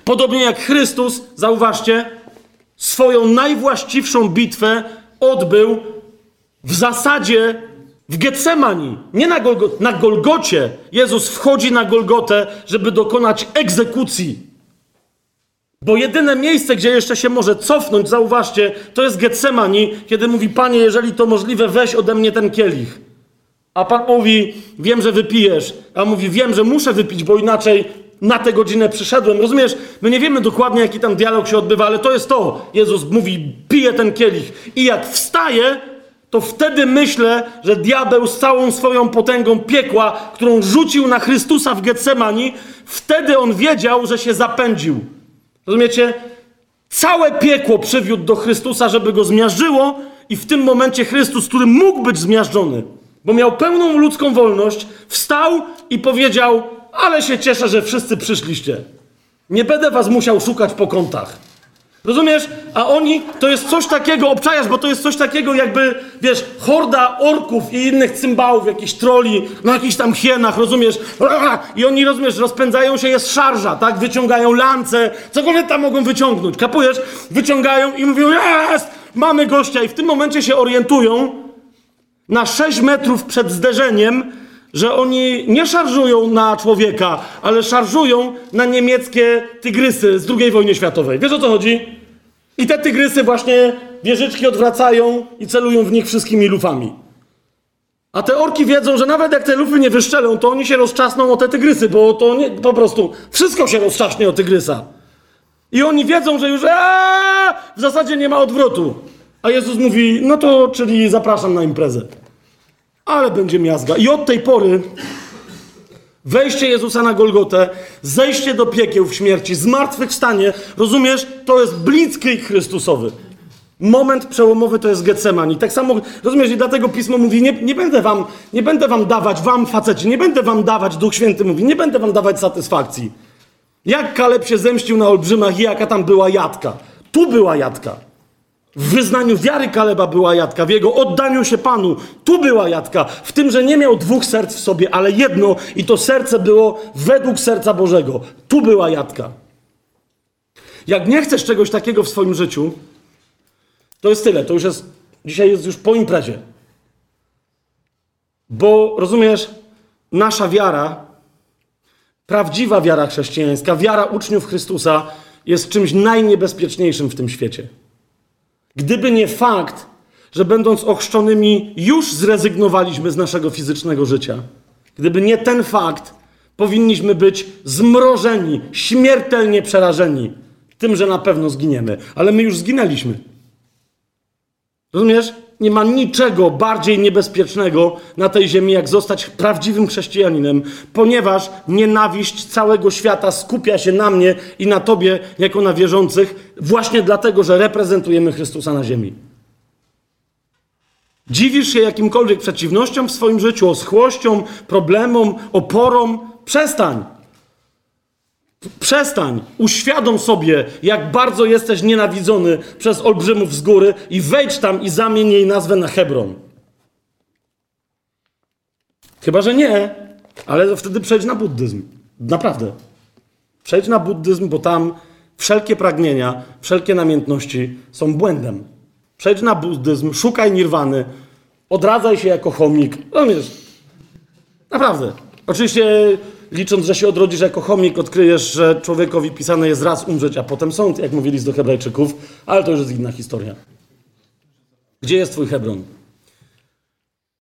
Podobnie jak Chrystus, zauważcie, swoją najwłaściwszą bitwę odbył w zasadzie w Getsemani, nie na, Golgo na Golgocie. Jezus wchodzi na Golgotę, żeby dokonać egzekucji. Bo jedyne miejsce, gdzie jeszcze się może cofnąć, zauważcie, to jest Getsemani, kiedy mówi: Panie, jeżeli to możliwe, weź ode mnie ten kielich. A Pan mówi: Wiem, że wypijesz. A mówi: Wiem, że muszę wypić, bo inaczej na tę godzinę przyszedłem. Rozumiesz? My nie wiemy dokładnie, jaki tam dialog się odbywa, ale to jest to. Jezus mówi: Piję ten kielich. I jak wstaje, to wtedy myślę, że diabeł z całą swoją potęgą piekła, którą rzucił na Chrystusa w Getsemani, wtedy on wiedział, że się zapędził. Rozumiecie? Całe piekło przywiódł do Chrystusa, żeby go zmiażdżyło, i w tym momencie Chrystus, który mógł być zmiażdżony, bo miał pełną ludzką wolność, wstał i powiedział: Ale się cieszę, że wszyscy przyszliście. Nie będę was musiał szukać po kątach. Rozumiesz? A oni, to jest coś takiego, obczajasz, bo to jest coś takiego jakby, wiesz, horda orków i innych cymbałów, jakichś troli, na jakichś tam hienach, rozumiesz? I oni, rozumiesz, rozpędzają się, jest szarża, tak? Wyciągają lance, cokolwiek tam mogą wyciągnąć, kapujesz? Wyciągają i mówią, jest, mamy gościa i w tym momencie się orientują na 6 metrów przed zderzeniem, że oni nie szarżują na człowieka, ale szarżują na niemieckie tygrysy z II wojny światowej. Wiesz o co chodzi? I te tygrysy właśnie wieżyczki odwracają i celują w nich wszystkimi lufami. A te orki wiedzą, że nawet jak te lufy nie wyszczelą, to oni się rozczasną o te tygrysy, bo to nie, po prostu wszystko się rozczaśnie o tygrysa. I oni wiedzą, że już aaa, w zasadzie nie ma odwrotu. A Jezus mówi, no to czyli zapraszam na imprezę. Ale będzie miazga. I od tej pory wejście Jezusa na Golgotę, zejście do piekieł w śmierci, zmartwychwstanie, rozumiesz, to jest blitzkrieg Chrystusowy. Moment przełomowy to jest Getsemani. Tak samo, rozumiesz, i dlatego Pismo mówi, nie, nie, będę wam, nie będę wam dawać, wam faceci, nie będę wam dawać, Duch Święty mówi, nie będę wam dawać satysfakcji. Jak Kaleb się zemścił na olbrzymach i jaka tam była jadka. Tu była jadka. W wyznaniu wiary Kaleba była jadka, w jego oddaniu się Panu. Tu była jadka. W tym, że nie miał dwóch serc w sobie, ale jedno i to serce było według serca Bożego. Tu była jadka. Jak nie chcesz czegoś takiego w swoim życiu, to jest tyle. To już jest, dzisiaj jest już po imprezie. Bo rozumiesz, nasza wiara, prawdziwa wiara chrześcijańska, wiara uczniów Chrystusa jest czymś najniebezpieczniejszym w tym świecie. Gdyby nie fakt, że będąc ochrzczonymi już zrezygnowaliśmy z naszego fizycznego życia, gdyby nie ten fakt, powinniśmy być zmrożeni, śmiertelnie przerażeni tym, że na pewno zginiemy. Ale my już zginęliśmy. Rozumiesz? Nie ma niczego bardziej niebezpiecznego na tej ziemi, jak zostać prawdziwym chrześcijaninem, ponieważ nienawiść całego świata skupia się na mnie i na tobie, jako na wierzących, właśnie dlatego, że reprezentujemy Chrystusa na ziemi. Dziwisz się jakimkolwiek przeciwnościom w swoim życiu, oschłościom, problemom, oporom? Przestań. Przestań, uświadom sobie, jak bardzo jesteś nienawidzony przez olbrzymów z góry i wejdź tam i zamień jej nazwę na Hebron. Chyba, że nie, ale wtedy przejdź na buddyzm. Naprawdę. Przejdź na buddyzm, bo tam wszelkie pragnienia, wszelkie namiętności są błędem. Przejdź na buddyzm, szukaj nirwany, odradzaj się jako chomik. Rozumiesz? Naprawdę. Oczywiście licząc, że się odrodzisz jako chomik, odkryjesz, że człowiekowi pisane jest raz umrzeć, a potem sąd, jak mówili do Hebrajczyków, ale to już jest inna historia. Gdzie jest twój Hebron?